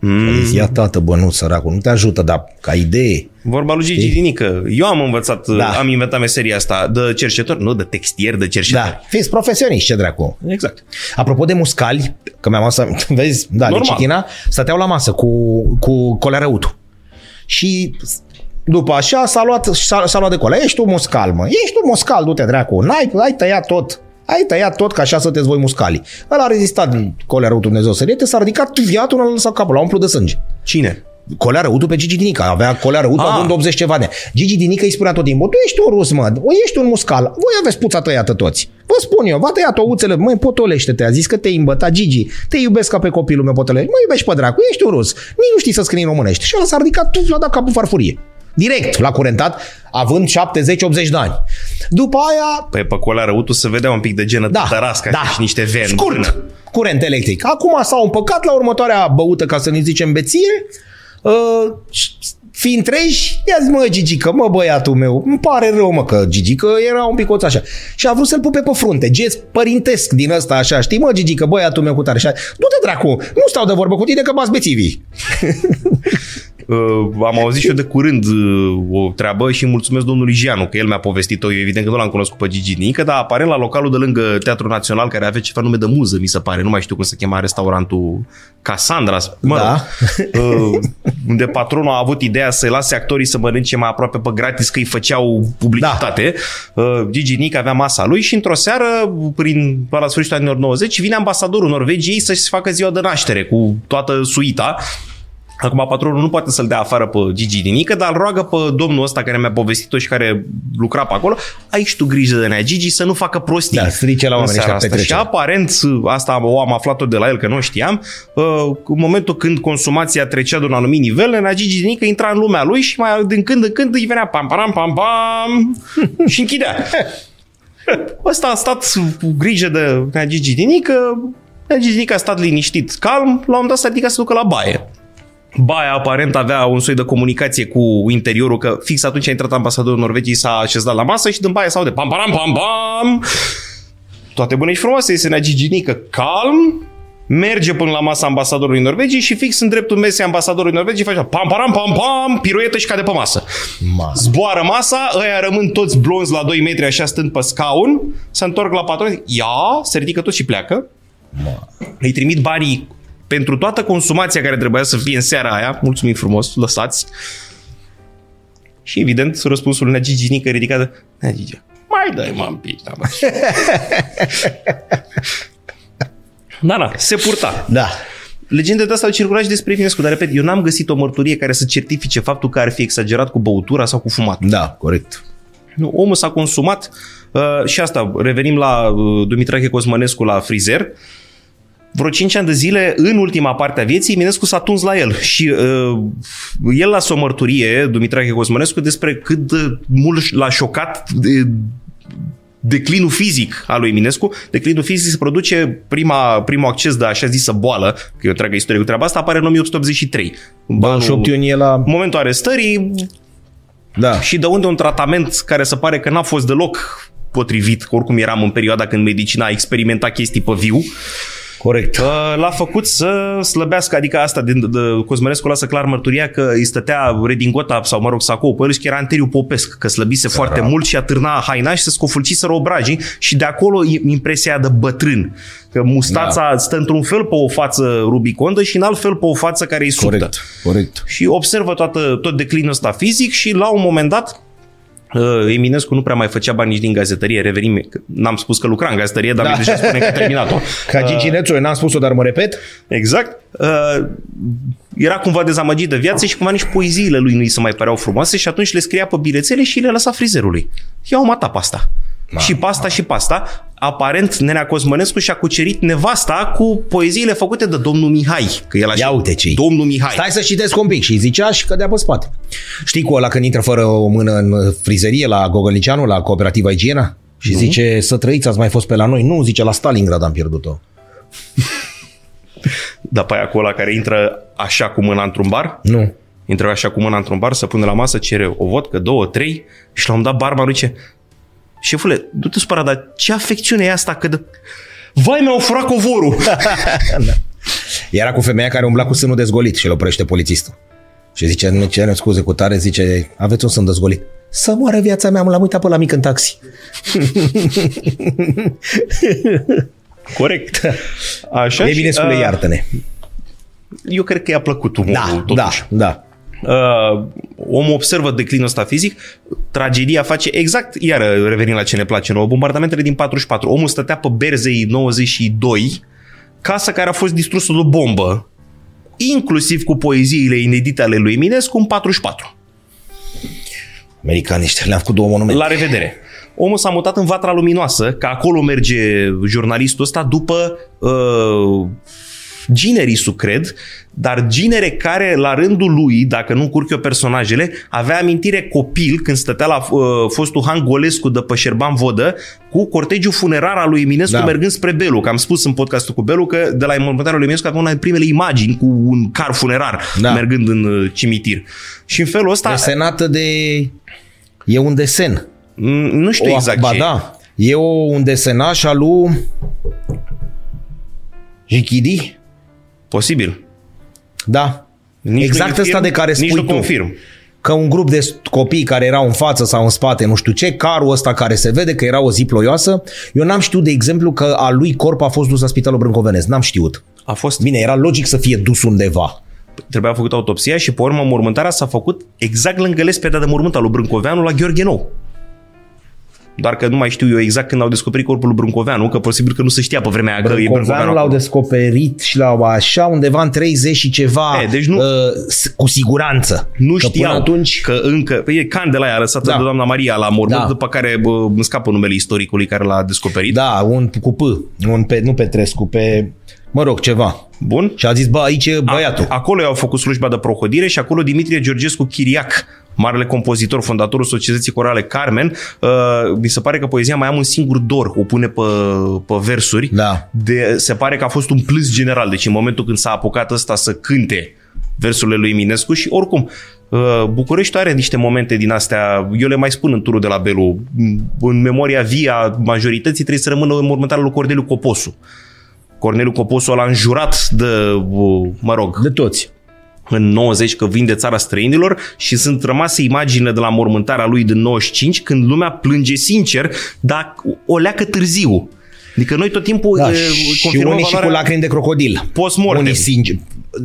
Mm. A zis, ia tată, bă, nu, săracul, nu te ajută, dar ca idee. Vorba lui Gigi Dinică. Eu am învățat, Da. da. am inventat meseria asta de cercetător, nu de textier, de cercetător. Da, fiți profesioniști, ce dracu. Exact. Apropo de muscali, că mi-am asta, [LAUGHS] vezi, da, Normal. Licitina, stăteau la masă cu, cu colerăutul. Și după așa s-a luat, s-a, s-a luat de cola. Ești tu muscal, mă. Ești tu muscal, du-te dracu. N-ai, ai tăiat tot. Ai tăiat tot ca așa să te voi muscali. Ăla a rezistat colerăutul Dumnezeu să riete, s-a ridicat viatul, l-a lăsat capul, l-a umplut de sânge. Cine? Colea răutul pe Gigi Dinica. Avea colea răutul Ah. având 80 ceva de ani. Gigi Dinica îi spunea tot timpul, tu ești un rus, mă, ești un muscal. Voi aveți puța tăiată toți. Vă spun eu, v-a tăiat ouțele, măi, potolește-te, a zis că te-ai îmbătat, Gigi. Te iubesc ca pe copilul meu, potolește. Mă iubești pe dracu, ești un rus. Nici nu știi să scrii în românești. Și ăla s-a ridicat, tu l-a dat capul farfurie. Direct, l-a curentat, având 70-80 de ani. După aia, Păi pe colea răutul se vedea un pic de genă da, de tărască da. și niște veni. Scurt, curent electric. Acum s-au împăcat la următoarea băută, ca să ne zicem beție, uh, fiind treji, i-a zis, mă, Gigică, mă, băiatul meu, îmi pare rău, mă, că Gigică era un picoț așa. Și a vrut să-l pupe pe frunte, gest părintesc din ăsta așa, știi, mă, Gigică, băiatul meu cu tare așa. Du-te, dracu, nu stau de vorbă cu tine că bați bețivii. [LAUGHS] Uh, am auzit și eu de curând uh, o treabă și mulțumesc domnului Gianu că el mi-a povestit-o. Eu evident că nu l-am cunoscut pe Gigi Nică, dar aparent la localul de lângă Teatrul Național care avea ceva nume de muză, mi se pare. Nu mai știu cum se chema restaurantul Cassandra. Mă Da. rog, [LAUGHS] uh, unde patronul a avut ideea să lase actorii să mănânce mai aproape pe gratis că îi făceau publicitate. Da. Gigi Nic avea masa lui și într-o seară, prin, la sfârșitul anilor 90, vine ambasadorul Norvegiei să-și facă ziua de naștere cu toată suita. Acum patronul nu poate să-l dea afară pe Gigi Dinică, dar îl roagă pe domnul ăsta care mi-a povestit-o și care lucra pe acolo, ai și tu grijă de nea Gigi să nu facă prostii. Da, strice la în oamenii seara ăștia asta. Și petrecere. aparent, asta o am aflat-o de la el, că nu o știam, uh, în momentul când consumația trecea de un anumit nivel, nea Gigi Dinică intra în lumea lui și mai din când în când îi venea pam pam pam pam [LAUGHS] și închidea. Ăsta a stat cu grijă de nea Gigi Dinică, nea Gigi Dinică a stat liniștit, calm, la un moment dat s-a ridicat să ducă la baie. Baia aparent avea un soi de comunicație cu interiorul, că fix atunci a intrat ambasadorul Norvegiei, s-a așezat la masă și din baie s-aude pam pam pam pam toate bune și frumoase, este nea Giginică calm, merge până la masa ambasadorului Norvegiei și fix în dreptul mesei ambasadorului Norvegiei face pam pam pam pam, piruetă și cade pe masă. Ma. Zboară masa, ăia rămân toți blonzi la 2 metri așa stând pe scaun, se întorc la patron, zic, ia, se ridică tot și pleacă. Îi trimit banii pentru toată consumația care trebuia să fie în seara aia. Mulțumim frumos, lăsați. Și evident, răspunsul lui Nea Gigi Nică ridicat. Nea Gigi, mai dai mă un pic. Da, mă." da, da, se purta. Da. Legende de asta au circulat și despre Eminescu, dar repet, eu n-am găsit o mărturie care să certifice faptul că ar fi exagerat cu băutura sau cu fumatul. Da, corect. Nu, omul s-a consumat uh, și asta, revenim la uh, Dumitrache Cosmănescu la frizer, vreo 5 ani de zile, în ultima parte a vieții, Eminescu s-a tuns la el și uh, el lasă o mărturie, Dumitrache Cosmănescu, despre cât de mult l-a șocat de, declinul fizic al lui Eminescu. Declinul fizic se produce prima, primul acces de așa zisă boală, că e o întreagă istorie cu treaba asta, apare în 1883. În Ba, și optiunii e la... în momentul arestării, Da. și de unde un tratament care se pare că n-a fost deloc potrivit, că oricum eram în perioada când medicina a experimentat chestii pe viu, Corect. uh, l-a făcut să slăbească, adică asta de, de Cosmărescu lasă clar mărturia că îi stătea redingota sau mă rog sacou pe el și că era anteriu popesc, că slăbise foarte mult și atârna haina și se scofulciseră obrajii și de acolo i- impresia aia de bătrân. Că mustața da. stă într-un fel pe o față rubicondă și în alt fel pe o față care e subtă Corect. Corect. și observă toată, tot declinul ăsta fizic și la un moment dat uh, Eminescu nu prea mai făcea bani nici din gazetărie, revenim, că n-am spus că lucra în gazetărie, dar Da. da. deja spune că a terminat-o. [LAUGHS] Ca Gigi Nețule, n-am spus-o, dar mă repet. Exact. Uh, era cumva dezamăgit de viață și cumva nici poeziile lui nu îi se mai păreau frumoase și atunci le scria pe bilețele și le lăsa frizerului. Ia o mata pasta. Ma, și pasta și pasta. Aparent, Nenea Cosmănescu și-a cucerit nevasta cu poeziile făcute de domnul Mihai. Că el așa, Ia uite ce Domnul Mihai. Stai să citesc un pic și zicea și cădea pe spate. Știi cu ăla când intră fără o mână în frizerie la Gogolicianu, la cooperativa Igiena? Și nu. zice, să trăiți, ați mai fost pe la noi. Nu, zice, la Stalingrad am pierdut-o. [LAUGHS] Dar pe aia cu ăla care intră așa cu mâna într-un bar, Nu. intră așa cu mâna într-un bar, să pune la masă, cere o vodcă, două, trei și la un dat barmanul zice Șefule, du-te supărat, dar ce afecțiune e asta că de... Vai, mi-au furat covorul! [LAUGHS] Era cu femeia care umbla cu sânul dezgolit și îl oprește polițistul. Și zice, ne cerem scuze cu tare, zice, aveți un sân dezgolit. Să moară viața mea, l-am uitat pe la mic în taxi. [LAUGHS] Corect. Așa și, Eminescule, uh, iartă-ne. Eu cred că i-a plăcut umorul, Da, totuși. da, da. Uh, omul observă declinul ăsta fizic, tragedia face exact, iar revenim la ce ne place nouă, bombardamentele din 44. Omul stătea pe Berzei 92, casa care a fost distrusă de o bombă, inclusiv cu poeziile inedite ale lui Eminescu în 44. Americanii ăștia le-am făcut două monumente. La revedere! Omul s-a mutat în Vatra Luminoasă, că acolo merge jurnalistul ăsta după uh, Ginerisu, cred, dar Ginere care, la rândul lui, dacă nu încurc eu personajele, avea amintire copil când stătea la uh, fostul Han Golescu de pe Șerban Vodă cu cortegiul funerar al lui Eminescu Da. da. mergând spre Belu. Că am spus în podcastul cu Belu că de la înmormântarea lui Eminescu avea una din primele imagini cu un car funerar Da. da. mergând în uh, cimitir. Și în felul ăsta, Desenată de... E un desen. m, nu știu O- exact ba ce e. da. E o, un desenaș al lui Jichidi? Posibil. Da. Nici exact nu ăsta infirm, de care spui nici nu tu. confirm. Că un grup de copii care erau în față sau în spate, nu știu ce, carul ăsta care se vede că era o zi ploioasă, eu n-am știut, de exemplu, că a lui corp a fost dus la spitalul Brâncovenesc. N-am știut. A fost Bine, era logic să fie dus undeva. trebuia făcut autopsia și pe urmă mormântarea s-a făcut exact lângă lespedea de mormânt al lui Brâncoveanu la Gheorghe Nou. Doar că nu mai știu eu exact când au descoperit corpul lui Brâncoveanu, că posibil că nu se știa pe vremea aia că e Brâncoveanu. Brâncoveanu l-au acolo. descoperit și l-au așa undeva în 30 și ceva, E, deci nu- uh, s- cu siguranță. Nu că știau Până atunci, că încă... Păi e candela aia lăsată Da. de doamna Maria la mormânt, Da. după care bă, îmi scapă numele istoricului care l-a descoperit. da, un cu P, un pe, nu Petrescu, pe, mă rog, ceva. Bun? Și a zis, bă, aici e băiatul. A, acolo i-au făcut slujba de prohodire și acolo Dimitrie Georgescu Chiriac, marele compozitor, fondatorul Societății Corale Carmen, uh, mi se pare că poezia mai am un singur dor, o pune pe, pe versuri. Da. De, se pare că a fost un plâns general, deci în momentul când s-a apucat ăsta să cânte versurile lui Eminescu și oricum, uh, București are niște momente din astea, eu le mai spun în turul de la Belu, în memoria vie a majorității trebuie să rămână mormântarea lui Corneliu Coposu. Corneliu Coposu l-a înjurat de, uh, mă rog, De toți. În 90 că vin de țara străinilor și sunt rămase imagine de la mormântarea lui din 95 când lumea plânge sincer, dar o leacă târziu. Adică noi tot timpul Da, e, și confirmăm unii și cu valoarea lacrimi de crocodil. post-mortem. Unii sincer,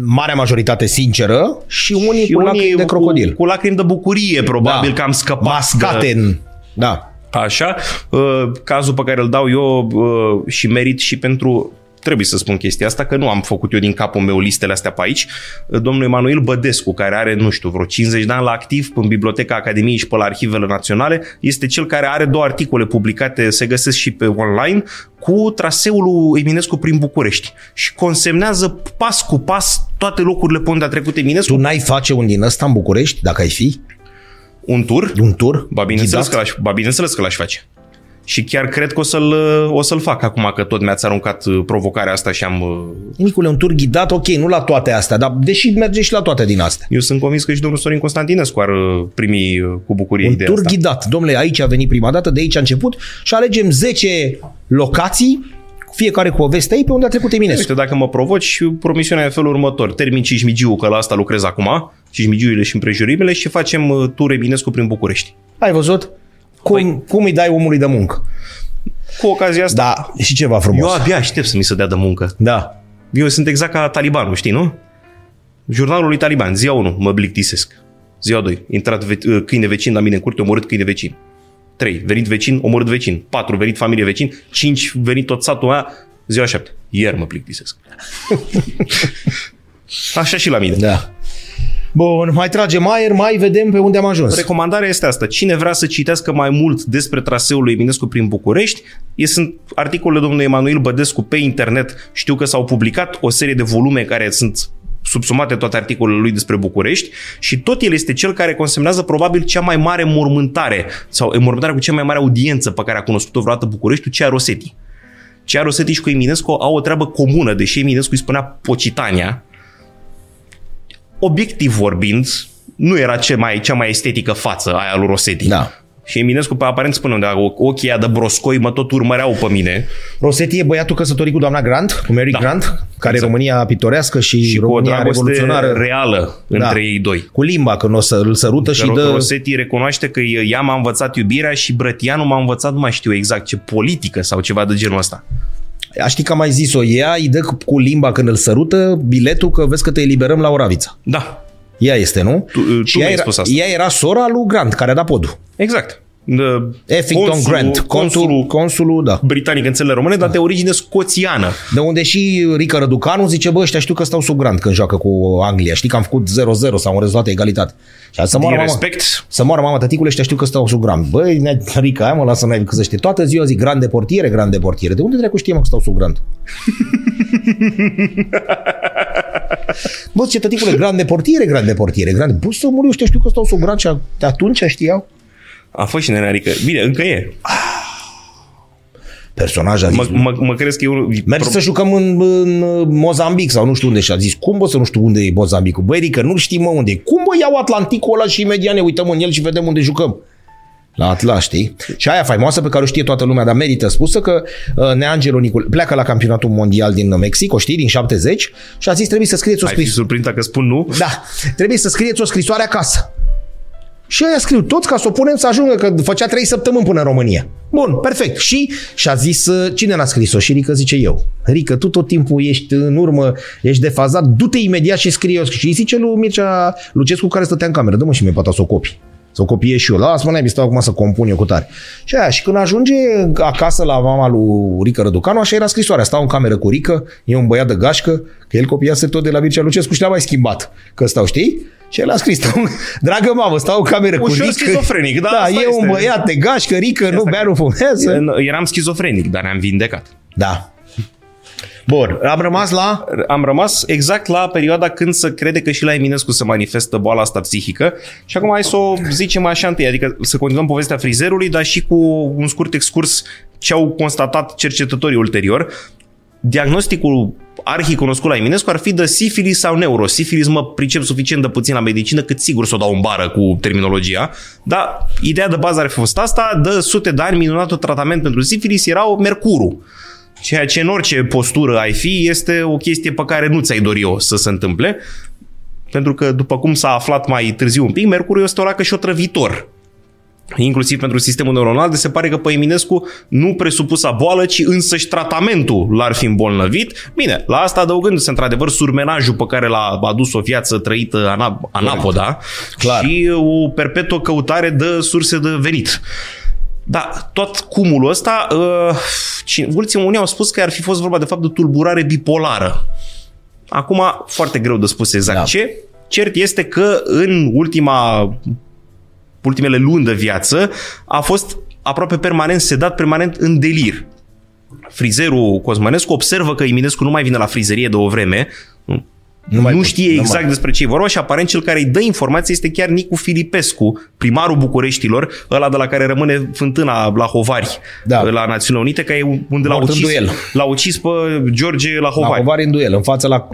marea majoritate sinceră și unii și cu unii lacrimi de crocodil. Cu, cu lacrimi de bucurie, probabil Da. că am scăpat. Mascate De, în... Da. așa, uh, cazul pe care îl dau eu uh, și merit și pentru trebuie să spun chestia asta, că nu am făcut eu din capul meu listele astea pe aici. Domnul Emanuel Bădescu, care are, nu știu, vreo 50 de ani la activ în Biblioteca Academiei și pe la arhivele naționale, este cel care are două articole publicate, se găsesc și pe online, cu traseul lui Eminescu prin București și consemnează pas cu pas toate locurile pe unde a trecut Eminescu. Tu n-ai face un din ăsta în București, dacă ai fi? Un tur? Un tur? Ba bineînțeles, ghidat? că l-aș, ba bineînțeles că l-aș face. Și chiar cred că o să-l, o să-l fac acum că tot mi-ați aruncat uh, provocarea asta și am... uh, Nicule, un tur ghidat, ok, nu la toate astea, dar deși merge și la toate din astea. Eu sunt convins că și domnul Sorin Constantinescu ar uh, primi uh, cu bucurie Un ideea tur asta. ghidat. Domnule, aici a venit prima dată, de aici a început și alegem 10 locații, fiecare cu o veste ei, pe unde a trecut Eminescu. Uite, dacă mă provoci, promisiunea e în felul următor. Termin Cismigiu, că la asta lucrez acum, Cismigiurile și împrejurimile și facem uh, tur Eminescu prin București. Ai văzut? Cum, Păi- cum îi dai omului de muncă? Cu ocazia asta, Da, și ceva eu frumos. abia aștept să mi se dea de muncă. Da. Eu sunt exact ca talibanul, știi, nu? Jurnalul lui Taliban, ziua 1, mă plictisesc. Ziua 2, intrat ve- uh, câine vecin la mine în curte, omorât câine vecin. 3, venit vecin, omorât vecin. 4, venit familie vecin. 5, venit tot satul ăla. Ziua 7, ieri mă plictisesc. [LAUGHS] Așa și la mine. Da. Bun, mai tragem aer, mai vedem pe unde am ajuns. Recomandarea este asta. Cine vrea să citească mai mult despre traseul lui Eminescu prin București, e, sunt articolele domnului Emanuel Bădescu pe internet. Știu că s-au publicat o serie de volume care sunt subsumate toate articolele lui despre București și tot el este cel care consemnează probabil cea mai mare mormântare sau mormântarea cu cea mai mare audiență pe care a cunoscut-o vreodată București, Cea Rosetti. Cea Rosetti și cu Eminescu au o treabă comună, deși Eminescu îi spunea Pocitania, obiectiv vorbind, nu era cea mai, cea mai estetică față aia lui Rosetti. Da. Și Eminescu pe aparent spune unde ochii ăia de broscoi mă tot urmăreau pe mine Rosetti e băiatul căsătorit cu doamna Grant, cu Mary Da. Grant, care e Exact. România pitorească și, și cu o România dragoste revoluționară. reală Da. între ei doi. Cu limba, când o să îl sărută și Că dă... Rosetti recunoaște că ea m-a învățat iubirea și Brătianu m-a învățat, nu mai știu exact ce politică sau ceva de genul ăsta. A știi că am mai zis-o, ea îi dă cu limba când îl sărută biletul că vezi că te eliberăm la Oravița. Da, Ea este, nu? Tu- tu și mi-ai ea era, spus asta. ea era sora lui Grant, care a dat podul. exact. De Effington consulul- Grant, consul, consulul consulul, da. britanic în țările române, dar de origine scoțiană. De unde și Rică Răducanu zice, bă, ăștia știu că stau sub Grant când joacă cu Anglia. Știi că am făcut 0-0 sau un rezultat egalitate. Și a zis, să moară Din mama. respect, Să moară mama, tăticule, ăștia știu că stau sub Grant. Băi, ne- Rica, hai mă, lasă mai că să știe. Toată ziua zic, Grand de portiere, Grand de portiere. De unde dracu știe, mă, că stau sub Grant? [LAUGHS] Bă, ce tăticule, Grand de portiere, Grand de portiere, Grand. Bă, să mor, eu ăștia știu că stau sub Grant și a- de atunci știau. A fost și nenarică. Bine, încă e. Personaj a zis, Mă, mă, mă crezi că e un... Mergi să jucăm în, în Mozambic sau nu știu unde și a zis, cum bă să nu știu unde e Mozambicul? Băi, Rică, nu știm mă unde e. Cum bă iau Atlanticul ăla și imediat ne uităm în el și vedem unde jucăm? La Atlas, știi? Și aia faimoasă pe care o știe toată lumea, dar merită spusă că uh, Neangelo Nicul pleacă la campionatul mondial din Mexic, o știi, din 70 și a zis trebuie să scrieți o Ai fi scrisoare. surprins dacă spun nu? Da, trebuie să scrieți o scrisoare acasă. Și aia scriu toți ca să o punem să ajungă, că făcea trei săptămâni până în România. Bun, perfect. Și și-a zis, uh, cine n-a scris-o? Și Rică zice eu. Rică, tu tot timpul ești în urmă, ești defazat, du-te imediat și scrie eu. Și îi zice lui Mircea Lucescu care stătea în cameră, dă-mă și mie poate să o copii. Să o copiez și eu. Lasă-mă, n-ai stau acum să compun eu cu tare. Și aia, și când ajunge acasă la mama lui Rică Răducanu, așa era scrisoarea. Stau în cameră cu Rică, e un băiat de gașcă, că el copiase tot de la Mircea Lucescu și l-a mai schimbat. Că stau, știi? Și el a scris, stau, [LAUGHS] dragă mamă, stau în cameră cu Ușor Rică. schizofrenic, da, da asta e un este. băiat de gașcă, Rică, nu bea, nu fumează. Eram schizofrenic, dar ne-am vindecat. Da. Bun, am rămas la... am rămas exact la perioada când se crede că și la Eminescu se manifestă boala asta psihică. Și acum hai să o zicem așa întâi, adică să continuăm povestea frizerului, dar și cu un scurt excurs ce au constatat cercetătorii ulterior. Diagnosticul arhi cunoscut la Eminescu ar fi de sifilis sau neurosifilis, mă pricep suficient de puțin la medicină cât sigur să o dau în bară cu terminologia, dar ideea de bază ar fi fost asta, de sute de ani minunatul tratament pentru sifilis erau mercurul. Ceea ce în orice postură ai fi este o chestie pe care nu ți-ai dori o să se întâmple, pentru că, după cum s-a aflat mai târziu un pic, Mercurul este o racă și o trăvitor. Inclusiv pentru sistemul neuronal, de se pare că pe Eminescu nu presupusa boală, ci însăși tratamentul l-ar fi îmbolnăvit. Bine, la asta adăugându-se într-adevăr surmenajul pe care l-a adus o viață trăită ana- anapoda Clar. și o perpetuă căutare de surse de venit. Da, tot cumulul ăsta, uh, cine- mulți unii au spus că ar fi fost vorba de fapt de tulburare bipolară. Acum, foarte greu de spus exact Da. ce. Cert este că în ultima, ultimele luni de viață a fost aproape permanent sedat, permanent în delir. Frizerul Cosmănescu observă că Eminescu nu mai vine la frizerie de o vreme, Nu nu, mai nu pot, știe nu exact mai. despre ce e vorba și aparent cel care îi dă informații este chiar Nicu Filipescu, primarul Bucureștilor, ăla de la care rămâne fântâna la Hovari, Da. la Națiunile Unite, că e unde l-a Mort în ucis, duel. l-a ucis pe George la La Hovari. Hovari în duel, în fața la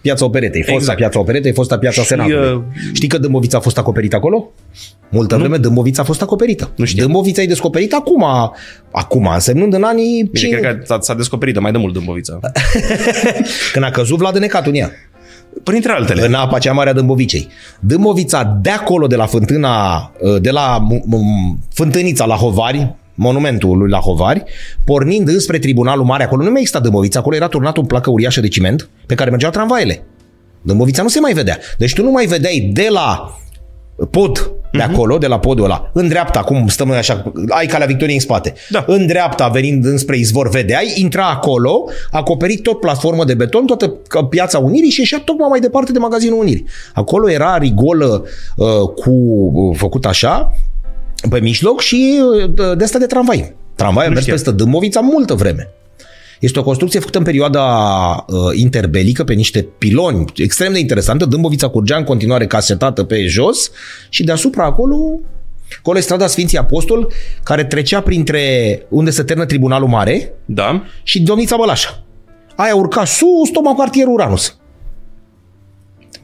piața Operetei. Fosta Exact. piața Operetei, fosta piața Și, Senatului. uh, Știi că Dâmbovița a fost acoperită acolo? Multă vreme Dâmbovița a fost acoperită. Nu știam. Dâmbovița e descoperit acum, acum, însemnând în anii Bine, 50, cred că s-a, s-a descoperit de mai de mult Dâmbovița. [LAUGHS] [LAUGHS] când a căzut Vlad Necat în ea. Printre altele. în apa cea mare a Dâmbovicei. Dâmbovița de acolo, de la fântâna, de la m- m- fântânița la Hovari, monumentul lui la Hovari, pornind înspre tribunalul mare, acolo nu mai exista Dâmbovița, acolo era turnat un placă uriașă de ciment pe care mergeau tramvaiele. Dâmbovița nu se mai vedea. Deci tu nu mai vedeai de la pod de acolo, de la podul ăla, în dreapta, cum stăm noi așa, ai calea Victoriei în spate. Da. În dreapta, venind înspre izvor, vedeai, intra acolo, acoperit tot platformă de beton, toată ca- piața Unirii și ieșea tocmai mai departe de magazinul Unirii. Acolo era rigolă uh, cu uh, făcut așa, pe mijloc și uh, de asta de tramvai. Tramvai a mers știam. peste Dâmbovița multă vreme. Este o construcție făcută în perioada uh, interbelică pe niște piloni extrem de interesantă. Dâmbovița curgea în continuare casetată pe jos și deasupra acolo Acolo e strada Sfinții Apostol, care trecea printre unde se termină Tribunalul Mare Da. și Domnița Bălașa. Aia urca sus, tocmai cartierul Uranus.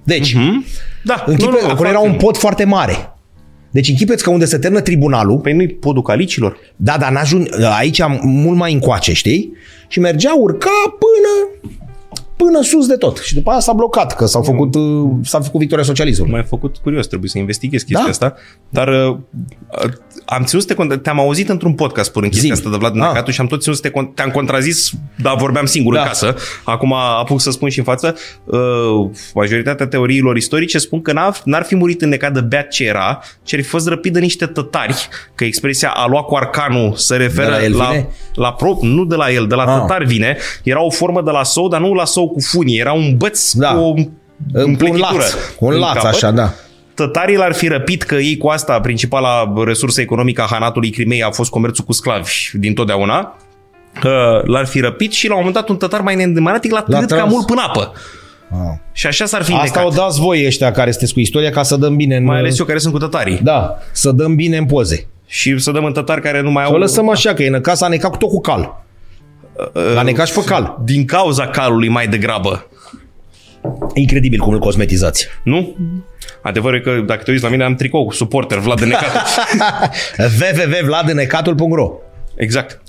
Deci, Hmm? Da. închipe, nu, nu, acolo fac- era un pod foarte mare. Deci închipeți că unde se termină tribunalul, Păi nu-i podul calicilor? da, dar n-ajung, aici am mult mai încoace, știi? Și mergea, urca până până sus de tot. Și după aia s-a blocat, că s-au făcut, uh, s-a făcut victoria socialismului. M-ai făcut curios, trebuie să investighez chestia Da. asta. Dar uh, uh, am ținut să te, cont- te-am auzit într-un podcast spunând chestia Zi-mi. asta de Vlad Ah. Necatu și am tot ținut să te, con- te-am contrazis, dar vorbeam singur Da. în casă. Acum apuc să spun și în față. Uh, majoritatea teoriilor istorice spun că n-ar, n-ar fi murit în necat de beat ce era, ci ar fi fost răpit de niște tătari, că expresia a lua cu arcanul se referă De la el la, vine? la pro, nu de la el, de la Ah. tătar vine. Era o formă de la sou, dar nu la sou cu funii, era un băț Da. cu o Un împletitură laț, un în laț capăt. așa, da. Tătarii l-ar fi răpit că ei cu asta, principala resursă economică a Hanatului Crimei a fost comerțul cu sclavi din totdeauna. Uh, L-ar fi răpit și la un moment dat un tătar mai neîndemânatic l-a târât tras. cam mult până apă. Ah. Și așa s-ar fi Asta o înnecat. dați voi ăștia care sunteți cu istoria ca să dăm bine în... Mai ales eu care sunt cu tătarii. Da, să dăm bine în poze. Și să dăm în tătari care nu mai Să o au... lăsăm așa, că e în casa a necat cu tot cu cal. Uh, L-a necat și pe cal. Din cauza calului mai degrabă. Incredibil cum îl cosmetizați. Nu? Adevărul e că dacă te uiți la mine am tricou cu suporter Vlad de Necat. [LAUGHS] www.vladenecatul.ro exact.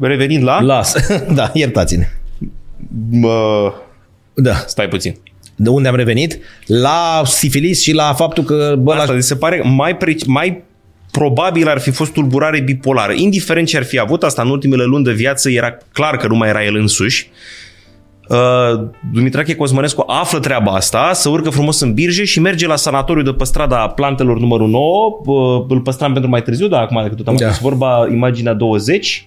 Revenind la... Las. [LAUGHS] da, iertați-ne. Mă, Da. stai puțin. De unde am revenit? La sifilis și la faptul că... Bă, Asta la... mi se pare mai, pre- mai probabil ar fi fost tulburare bipolară. Indiferent ce ar fi avut, asta în ultimele luni de viață era clar că nu mai era el însuși. Uh, Dumitrache Cosmănescu află treaba asta, să urcă frumos în birge și merge la sanatoriu de pe strada plantelor numărul 9. Uh, îl păstram pentru mai târziu, dar acum decât tot am Da. da. vorba, imaginea 20.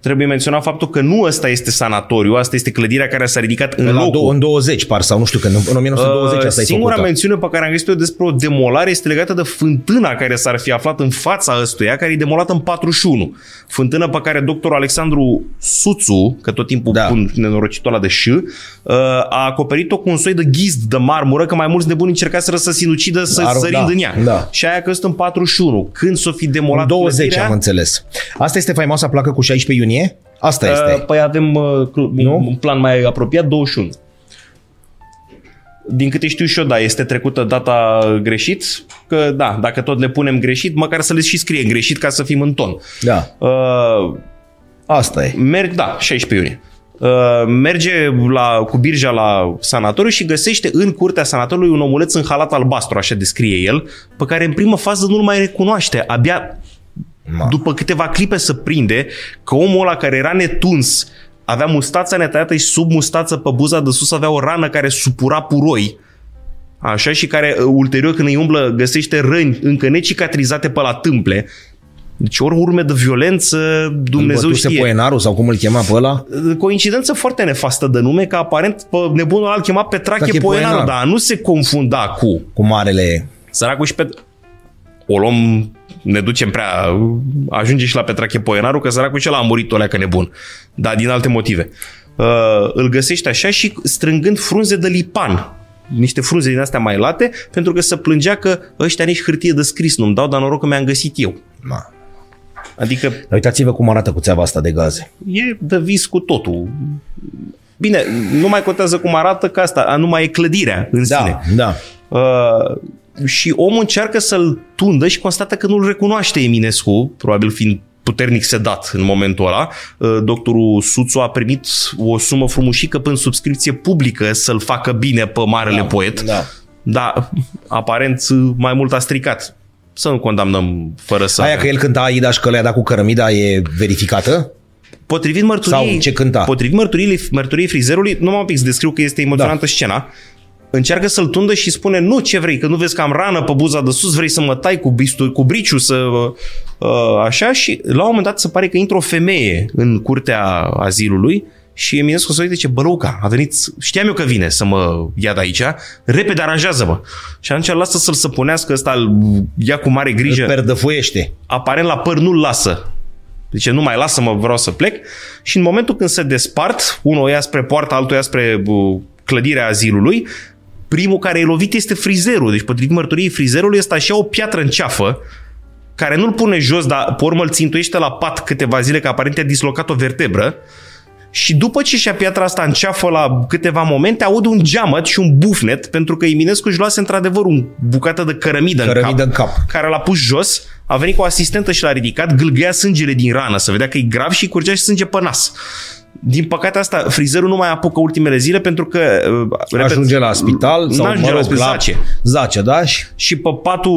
Trebuie menționat faptul că nu ăsta este sanatoriu, asta este clădirea care s-a ridicat în La locul. do- în 20, par, sau nu știu când, în 1920 asta e Uh, Singura făcută. mențiune pe care am găsit-o despre o demolare este legată de fântâna care s-ar fi aflat în fața ăstuia, care e demolată în 41. Fântână pe care doctorul Alexandru Suțu, că tot timpul Da. da. pun nenorocitul ăla de ș, uh, a acoperit-o cu un soi de ghizd de marmură, că mai mulți nebuni încercaseră să sinucidă să Ar- sărind da, în ea. da. Și aia că în 41. Când s-o fi demolat În 20 clădirea, am înțeles. Asta este faimoasa placă cu 16 iunie? Asta uh, este. Păi avem uh, cl- Nu? un plan mai apropiat, 21. Din câte știu și eu, da, este trecută data greșit, că da, dacă tot le punem greșit, măcar să le și scrie greșit ca să fim în ton. Da, Uh, asta e. merg, da, 16 iunie. Uh, merge la, cu birja la sanatoriu și găsește în curtea sanatoriului un omuleț în halat albastru, așa descrie el, pe care în primă fază nu-l mai recunoaște. Abia Ma. după câteva clipe să prinde că omul ăla care era netuns avea mustața netăiată și sub mustață pe buza de sus avea o rană care supura puroi. Așa și care uh, ulterior când îi umblă găsește răni încă necicatrizate pe la tâmple. Deci ori urme de violență, Dumnezeu Bătuse știe. Poenaru sau cum îl chema pe ăla? Coincidență foarte nefastă de nume, că aparent pe nebunul ăla îl chema Petrache Petrache Poenaru, Poenaru. dar nu se confunda cu Cu marele... Săracul și pe... O luăm, ne ducem prea... Ajunge și la Petrache Poenaru, că săracul și ăla a murit o leacă nebun. Dar din alte motive. Uh, îl găsește așa și strângând frunze de lipan niște frunze din astea mai late, pentru că se plângea că ăștia nici hârtie de scris nu-mi dau, dar noroc că mi-am găsit eu. Ma. Adică Dar uitați-vă cum arată cuțeava asta de gaze. e de vis cu totul. Bine, nu mai contează cum arată, că asta nu mai e clădirea în sine. Da, da. Uh, și omul încearcă să-l tundă și constată că nu-l recunoaște Eminescu, probabil fiind puternic sedat în momentul ăla. Uh, Doctorul Suțu a primit o sumă frumușică prin subscripție publică să-l facă bine pe marele Da, poet. da. Dar aparent mai mult a stricat. Să nu condamnăm fără să... Aia că el cânta Aida și că le-a dat cu cărămida e verificată? Potrivit mărturiei, Sau ce cânta? Potrivit mărturiei, mărturiei frizerului, nu m-am pic să descriu că este emoționantă da. scena, încearcă să-l tundă și spune nu, ce vrei, că nu vezi că am rană pe buza de sus, vrei să mă tai cu, bistul, cu briciu, să, uh, așa și la un moment dat se pare că intră o femeie în curtea azilului și Eminescu se uite ce bălăuca, a venit, știam eu că vine să mă ia de aici, repede aranjează-mă. Și atunci lasă să-l săpunească ăsta, îl ia cu mare grijă Îl perdăfuiește. aparent la păr nu-l lasă. Zice, nu mai lasă-mă, vreau să plec. Și în momentul când se despart, unul o ia spre poartă, altul o ia spre uh, clădirea azilului, primul care e lovit este frizerul. Deci, potrivit mărturiei frizerului, este așa o piatră în ceafă, care nu-l pune jos, dar pe urmă îl țintuiește la pat câteva zile, că aparent a dislocat o vertebră. Și după ce și-a piatra asta în ceafă la câteva momente, aude un geamăt și un bufnet, pentru că Eminescu își luase într-adevăr un bucată de cărămidă, Cărămidă în, cap, în cap. care l-a pus jos, a venit cu o asistentă și l-a ridicat, gâlgâia sângele din rană, să vedea că e grav și curgea și sânge pe nas. Din păcate asta, frizerul nu mai apucă ultimele zile pentru că... uh, repet, Ajunge la spital sau, n-ajunge mă la rog, spital, la zace. Zace, da? Și Și pe patul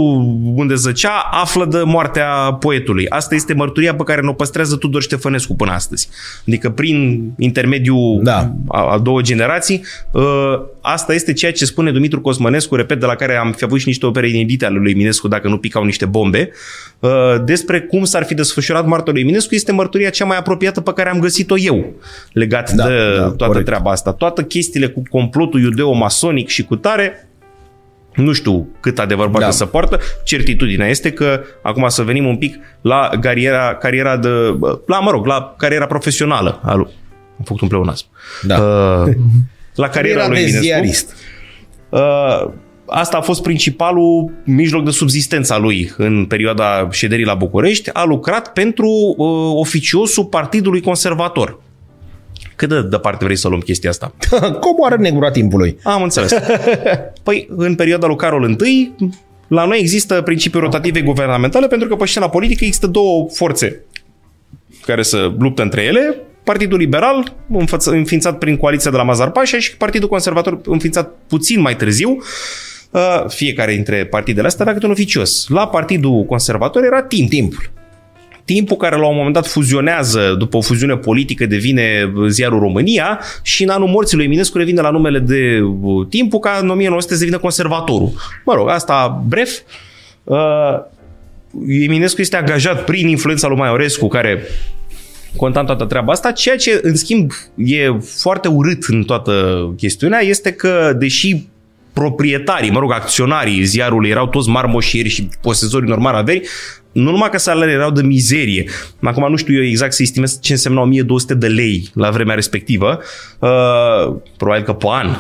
unde zăcea află de moartea poetului. Asta este mărturia pe care ne-o păstrează Tudor Ștefănescu până astăzi. Adică prin intermediul Da. a, a două generații, ă, asta este ceea ce spune Dumitru Cosmănescu, repet, de la care am fi avut și niște opere inedite ale lui Eminescu dacă nu picau niște bombe, ă, despre cum s-ar fi desfășurat moartea lui Eminescu, este mărturia cea mai apropiată pe care am găsit-o eu legat Da, de da, toată corect. treaba asta. Toate chestiile cu complotul iudeo-masonic și cu tare, nu știu cât adevăr poate Da. să poartă. Certitudinea este că, acum să venim un pic la cariera, cariera de, la, mă rog, la cariera profesională a lui. Am făcut un pleonasm. Da. Uh, la cariera era lui de Eminescu. ziarist. Uh, asta a fost principalul mijloc de subzistență a lui în perioada șederii la București. A lucrat pentru uh, oficiosul Partidului Conservator. Cât de departe vrei să luăm chestia asta? [LAUGHS] Coboară negura timpului. Am înțeles. [LAUGHS] Păi, în perioada lui Carol I, la noi există principiul rotative guvernamentale pentru că pe scena politică există două forțe care să luptă între ele, Partidul Liberal, înființat prin coaliția de la Mazar Pașa și Partidul Conservator, înființat puțin mai târziu, uh, fiecare dintre partidele astea era câte un oficios. La Partidul Conservator era timp. Timpul. Timpul care la un moment dat fuzionează, după o fuziune politică devine ziarul România și în anul morții lui Eminescu revine la numele de uh, Timpul ca în 1900 devine conservatorul. Mă rog, asta bref. Uh, Eminescu este angajat prin influența lui Maiorescu, care contam toată treaba asta. Ceea ce, în schimb, e foarte urât în toată chestiunea este că, deși proprietarii, mă rog, acționarii ziarului erau toți marmoșieri și posesorii normal averi, nu numai că salariile erau de mizerie, acum nu știu eu exact să estimez ce însemna 1200 de lei la vremea respectivă, uh, probabil că pe an,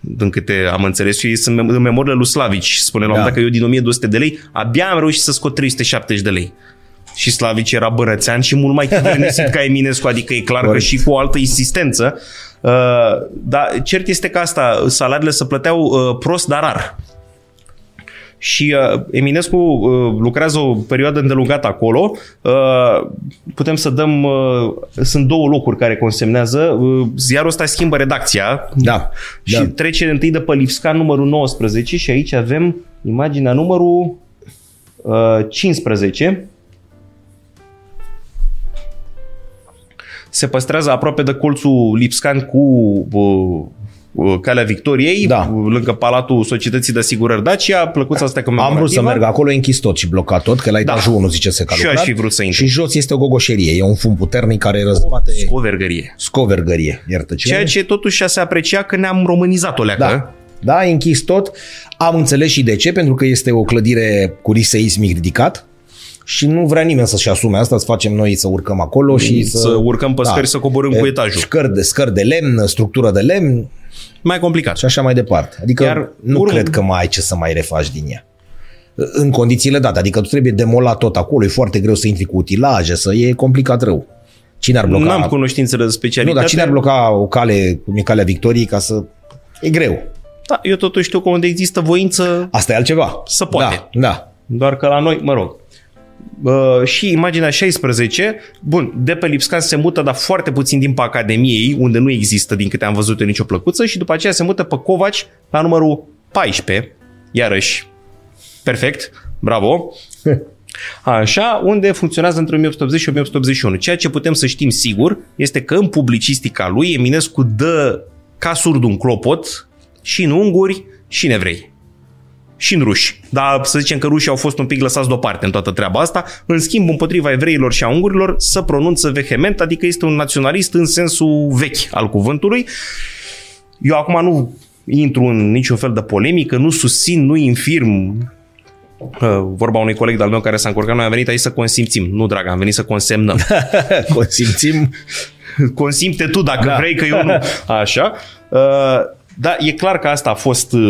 din câte am înțeles eu, sunt în memoriile lui Slavici. Spune la da. că eu din 1200 de lei abia am reușit să scot 370 de lei și Slavici era bărățean și mult mai chivernisit [LAUGHS] ca Eminescu, adică e clar că și cu o altă insistență. Uh, dar cert este că asta, salariile se plăteau uh, prost, dar rar. Și uh, Eminescu uh, lucrează o perioadă îndelungată acolo. Uh, putem să dăm... Uh, sunt două locuri care consemnează. Uh, ziarul ăsta schimbă redacția. Da. Și da. trece întâi de pe Lipsca numărul 19 și aici avem imaginea numărul uh, 15 se păstrează aproape de colțul Lipscan cu uh, Calea Victoriei, da. lângă Palatul Societății de Asigurări Dacia, plăcuța asta Am vrut să merg acolo, e închis tot și blocat tot, că la etajul da. 1 zice se că Și aș fi vrut să intru. Și jos este o gogoșerie, e un fum puternic care răzbate... Scovergărie. Scovergărie, iartă ce Ceea ce totuși se aprecia că ne-am românizat o leacă. Da. Da, e închis tot. Am înțeles și de ce, pentru că este o clădire cu risc seismic ridicat și nu vrea nimeni să-și asume asta, să facem noi să urcăm acolo și să... Să urcăm pe da, scări să coborâm cu etajul. Scări de, scări de lemn, structură de lemn. Mai complicat. Și așa mai departe. Adică Iar nu urm... cred că mai ai ce să mai refaci din ea. În condițiile date. Adică tu trebuie demolat tot acolo, e foarte greu să intri cu utilaje, să e complicat rău. Cine ar bloca... Nu am cunoștințe de specialitate. Nu, dar cine ar bloca o cale, cum e calea Victoriei, ca să... E greu. Da, eu totuși știu că unde există voință... Asta e altceva. Să poate. Da, da. Doar că la noi, mă rog, Uh, și imaginea 16, bun, de pe Lipscan se mută, dar foarte puțin din pe Academiei, unde nu există, din câte am văzut eu, nicio plăcuță, și după aceea se mută pe Covaci la numărul 14, iarăși, perfect, bravo, [LAUGHS] Așa, unde funcționează între 1880 și 1881. Ceea ce putem să știm sigur este că în publicistica lui Eminescu dă ca surd un clopot și în unguri și în evrei și în ruși. Dar să zicem că rușii au fost un pic lăsați deoparte în toată treaba asta. În schimb, împotriva evreilor și a ungurilor, să pronunță vehement, adică este un naționalist în sensul vechi al cuvântului. Eu acum nu intru în niciun fel de polemică, nu susțin, nu infirm vorba unui coleg de-al meu care s-a încurcat, noi am venit aici să consimțim. Nu, drag, am venit să consemnăm. [LAUGHS] consimțim? Consimte tu dacă da. vrei, că eu nu. [LAUGHS] Așa. Uh, da, e clar că asta a fost uh,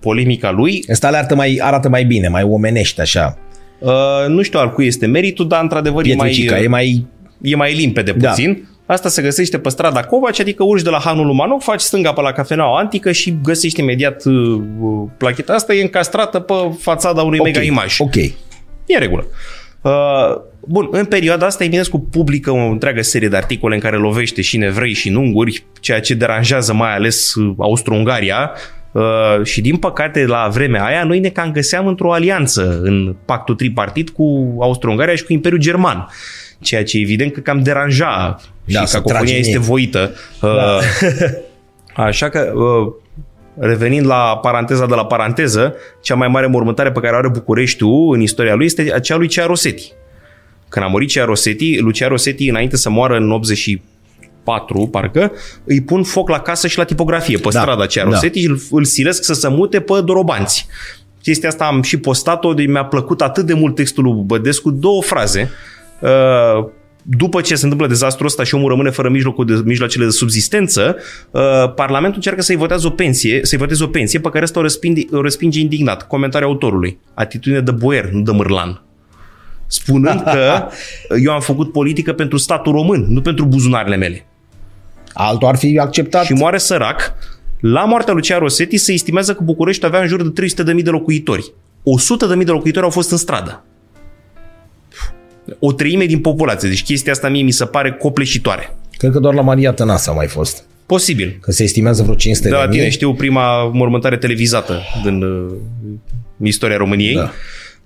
polemica lui. Asta le arată mai, arată mai bine, mai omenește așa. Uh, nu știu al cui este meritul, dar într-adevăr e mai, e mai... E mai limpede da. puțin. Asta se găsește pe strada Covaci, adică urci de la Hanul Lumanov, faci stânga pe la cafeneaua antică și găsești imediat uh, placheta asta, e încastrată pe fațada unui okay. mega imaj. Ok. E în regulă. Uh, bun, în perioada asta Eminescu publică o întreagă serie de articole în care lovește și în evrei și în unguri, ceea ce deranjează mai ales uh, Austro-Ungaria, Uh, și din păcate la vremea aia noi ne cam găseam într-o alianță în pactul tripartit cu Austro-Ungaria și cu Imperiul German. Ceea ce evident că cam deranja da, și cacofonia este voită. Uh, da. [LAUGHS] Așa că uh, revenind la paranteza de la paranteză, cea mai mare mormântare pe care o are Bucureștiul în istoria lui este aceea lui Cea Rosetti. Când a murit Cea Rosetti, Lucia Rosetti, înainte să moară în 84, parcă, îi pun foc la casă și la tipografie, pe da, strada Cea Rosetti da. și îl, îl silesc să se mute pe Dorobanți. Chestia asta am și postat-o, mi-a plăcut atât de mult textul lui Bădescu, două fraze. Uh, după ce se întâmplă dezastrul ăsta și omul rămâne fără mijlocul de, mijloacele de subzistență, uh, Parlamentul încearcă să-i voteze o pensie, să-i voteze o pensie pe care ăsta o respinge, o respinge indignat. Comentariul autorului. Atitudine de boier, nu de mârlan. Spunând că eu am făcut politică pentru statul român, nu pentru buzunarele mele. Altul ar fi acceptat. și moare sărac, la moartea lui Cea Rosetti se estimează că București avea în jur de 300.000 de locuitori. 100.000 de locuitori au fost în stradă. O treime din populație. Deci chestia asta mie mi se pare copleșitoare. Cred că doar la Maria Tănase a mai fost. Posibil. Că se estimează vreo 500 De de la mii. tine știu prima mormântare televizată din uh, istoria României. Da.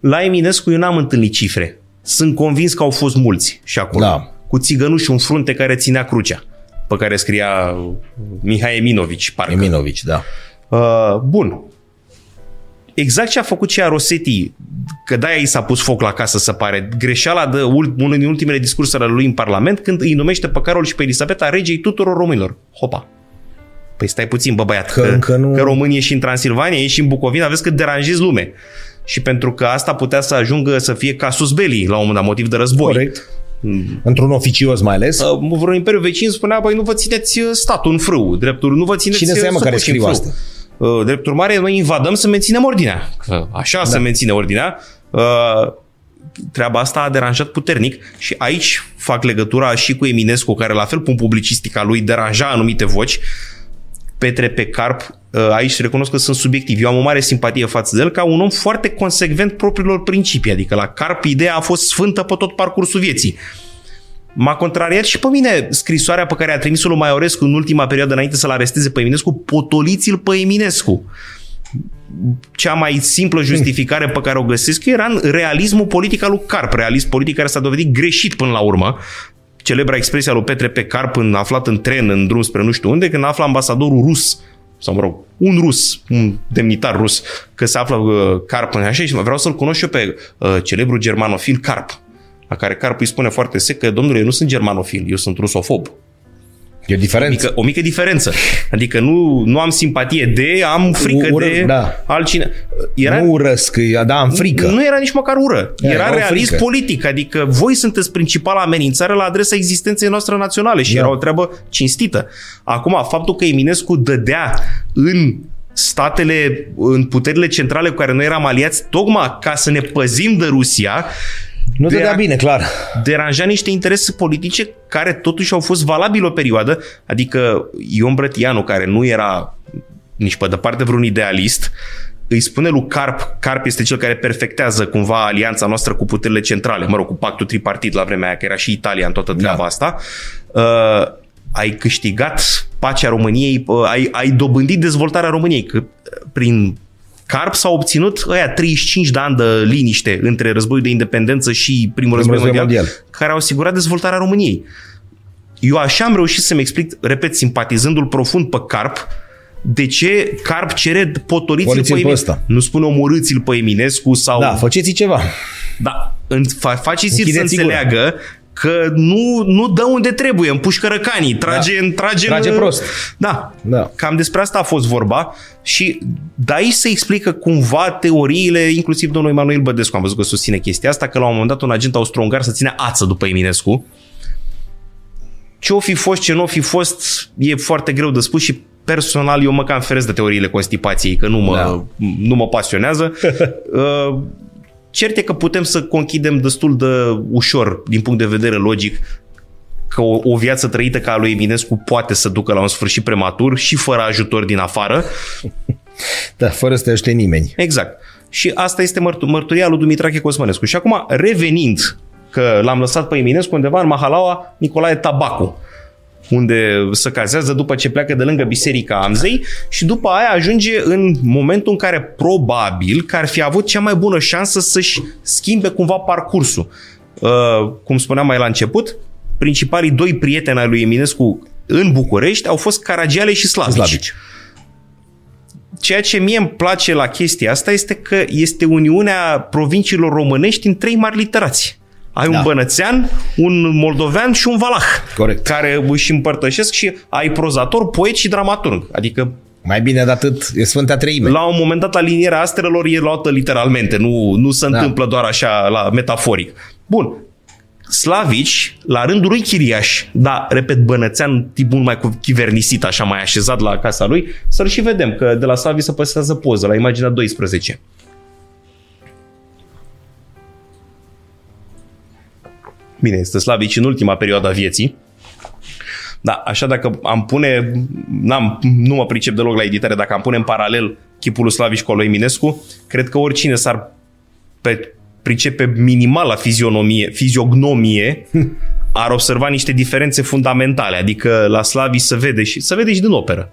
La Eminescu eu n-am întâlnit cifre. Sunt convins că au fost mulți și acolo. Da. Cu țigănuș în frunte care ținea crucea pe care scria uh, Mihai Eminovici, parcă. Eminovici, da. Uh, bun. Exact ce a făcut și Rosetti, că de-aia i s-a pus foc la casă, să pare. Greșeala de ul- unul din ultimele discursuri ale lui în Parlament, când îi numește pe Carol și pe Elisabeta regei tuturor românilor. Hopa. Păi stai puțin, bă băiat, Că că, încă nu- că România e și în Transilvania, e și în Bucovina, vezi că deranjezi lume. Și pentru că asta putea să ajungă să fie casus belli la un moment dat, motiv de război. Corect. Într-un oficios mai ales. Uh, vreun imperiu vecin spunea, băi, nu vă țineți uh, statul în frâu, dreptul, nu vă țineți Cine să ia, mă, uh, care supuși în scriu frâu. asta? Uh, Drept urmare, noi invadăm să menținem ordinea. Că așa da. se menține ordinea. Uh, Treaba asta a deranjat puternic și aici fac legătura și cu Eminescu, care la fel pun publicistica lui deranja anumite voci. Petre pe Carp, uh, aici recunosc că sunt subiectiv. Eu am o mare simpatie față de el ca un om foarte consecvent propriilor principii. Adică la Carp ideea a fost sfântă pe tot parcursul vieții. M-a contrariat și pe mine scrisoarea pe care a trimis-o lui Maiorescu în ultima perioadă înainte să-l aresteze pe Eminescu, potoliți-l pe Eminescu. Cea mai simplă justificare pe care o găsesc eu era în realismul politic al lui Carp, realist politic care s-a dovedit greșit până la urmă. Celebra expresia lui Petre pe Carp în, aflat în tren în drum spre nu știu unde, când află ambasadorul rus sau mă rog, un rus, un demnitar rus, că se află uh, Carp în așa și vreau să-l cunosc și eu pe uh, celebrul germanofil Carp, la care Carp îi spune foarte sec că, domnule, eu nu sunt germanofil, eu sunt rusofob. E o diferență. Mică, o mică diferență. Adică nu, nu am simpatie de, am frică Ură, de da. altcine. Era, Nu urăsc, da, am frică. nu era nici măcar ură. Da, era era o realist frică. politic. Adică voi sunteți principala amenințare la adresa existenței noastre naționale și Da. era o treabă cinstită. Acum, faptul că Eminescu dădea în statele, în puterile centrale cu care noi eram aliați, tocmai ca să ne păzim de Rusia, nu de dădea a- bine, clar. deranja niște interese politice care totuși au fost valabile o perioadă, adică Ion Brătianu, care nu era nici pe departe vreun idealist, îi spune lui Carp, Carp este cel care perfectează cumva alianța noastră cu puterile centrale, mă rog, cu pactul tripartit la vremea aia, că era și Italia în toată treaba Da. asta, uh, ai câștigat pacea României, uh, ai, ai dobândit dezvoltarea României, că uh, prin Carp s-au obținut ăia 35 de ani de liniște între războiul de independență și primul război, război mondial, mondial. care au asigurat dezvoltarea României. Eu așa am reușit să-mi explic, repet, simpatizându-l profund pe Carp, de ce Carp cere potoliți-l Poliți-l pe pe Eminescu. ăsta. Nu spune omorâți-l pe Eminescu sau... Da, faceți ceva. Da, în- fa- faceți-l să Închideți gura. înțeleagă că nu, nu dă unde trebuie, împușcă răcanii, trage, da. trage, Trage în, prost. Da. Da. Cam despre asta a fost vorba și de aici se explică cumva teoriile, inclusiv domnul Emanuel Bădescu, am văzut că susține chestia asta, că la un moment dat un agent austro-ungar să ține ață după Eminescu. Ce o fi fost, ce nu o fi fost, e foarte greu de spus și personal eu mă cam feresc de teoriile constipației, că nu mă, Da. nu mă pasionează. [LAUGHS] Uh, Cert e că putem să conchidem destul de ușor, din punct de vedere logic, că o, o viață trăită ca a lui Eminescu poate să ducă la un sfârșit prematur și fără ajutor din afară. [LAUGHS] Da, fără să te ajute nimeni. Exact. Și asta este mărtu- mărturia lui Dumitrache Cosmănescu. Și acum, revenind, că l-am lăsat pe Eminescu undeva în Mahalaua Nicolae Tabacu, unde se cazează după ce pleacă de lângă Biserica Amzei și după aia ajunge în momentul în care probabil că ar fi avut cea mai bună șansă să-și schimbe cumva parcursul. Uh, cum spuneam mai la început, principalii doi prieteni ai lui Eminescu în București au fost Caragiale și Slavici. Slavici. Ceea ce mie îmi place la chestia asta este că este uniunea provinciilor românești în trei mari literați. Ai da. Da. un bănățean, un moldovean și un valah. Corect. Care își împărtășesc și ai prozator, poet și dramaturg. Adică Mai bine de atât, e Sfânta Treime. la un moment dat alinierea astrelor e luată literalmente, nu, nu se Da. întâmplă doar așa la metaforic. Bun. Slavici, la rândul lui Chiriaș, da, repet, bănățean, tip mult mai cu chivernisit, așa mai așezat la casa lui, să-l și vedem, că de la Slavici se păstrează poză, la imaginea 12. Bine, este Slavici în ultima perioadă a vieții. Da, așa dacă am pune, n-am, nu mă pricep deloc la editare, dacă am pune în paralel chipul lui Slavici cu lui Eminescu, cred că oricine s-ar pe, pricepe minimal la fizionomie, fiziognomie, ar observa niște diferențe fundamentale. Adică la Slavi se vede și se vede și din operă.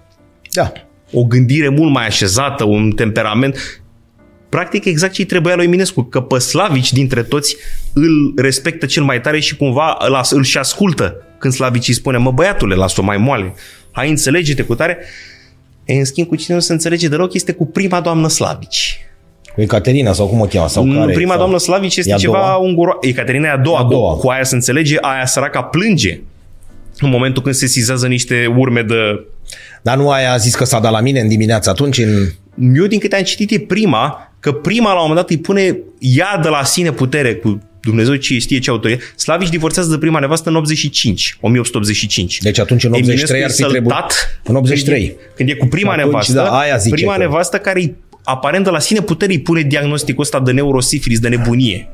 Da. O gândire mult mai așezată, un temperament. Practic exact ce-i trebuia lui Eminescu, că pe Slavici dintre toți îl respectă cel mai tare și cumva îl, îl și ascultă când Slavici îi spune, mă băiatule, las-o mai moale, hai înțelege-te cu tare. E, în schimb, cu cine nu se înțelege deloc este cu prima doamnă Slavici. Cu Ecaterina sau cum o cheamă? Sau Nu, care, prima sau... doamnă Slavici este E a ceva doua? unguro... Ecaterina e a doua, A doua. Cu, cu aia se înțelege, aia săraca plânge în momentul când se sizează niște urme de... Dar nu aia a zis că s-a dat la mine în dimineață atunci în... Eu din câte am citit e prima, că prima la un moment dat îi pune ea de la sine putere cu Dumnezeu ce știe ce autorie. Slavici divorțează de prima nevastă în 85, 1885. Deci atunci în 83 Eminescu ar e fi trebuit... săltat În 83. Când e, când e cu prima Atunci, nevastă, da, aia zice prima că- nevastă care îi aparent de la sine putere îi pune diagnosticul ăsta de neurosifilis, de nebunie.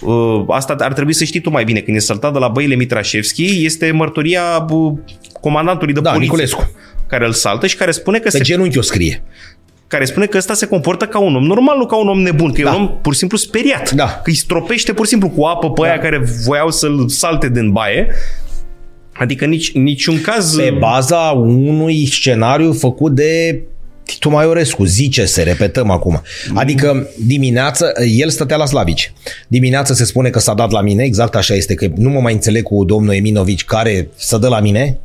Uh, Asta ar trebui să știi tu mai bine. Când e săltat de la băile Mitrașevski, este mărturia uh, comandantului de Da, poliție. Niculescu. Care îl saltă și care spune că Pe se genunchi o scrie. Care spune că ăsta se comportă ca un om normal, nu ca un om nebun, că da. e Da. un om pur și simplu speriat. Da. Că îi stropește pur și simplu cu apă pe da. aia care voiau să-l salte din baie. Adică nici, niciun caz... Pe baza unui scenariu făcut de Titu Maiorescu, zice se, repetăm acum. Adică dimineață, el stătea la Slavici. Dimineață se spune că s-a dat la mine, exact așa este, că nu mă mai înțeleg cu domnul Eminovici care să dă la mine.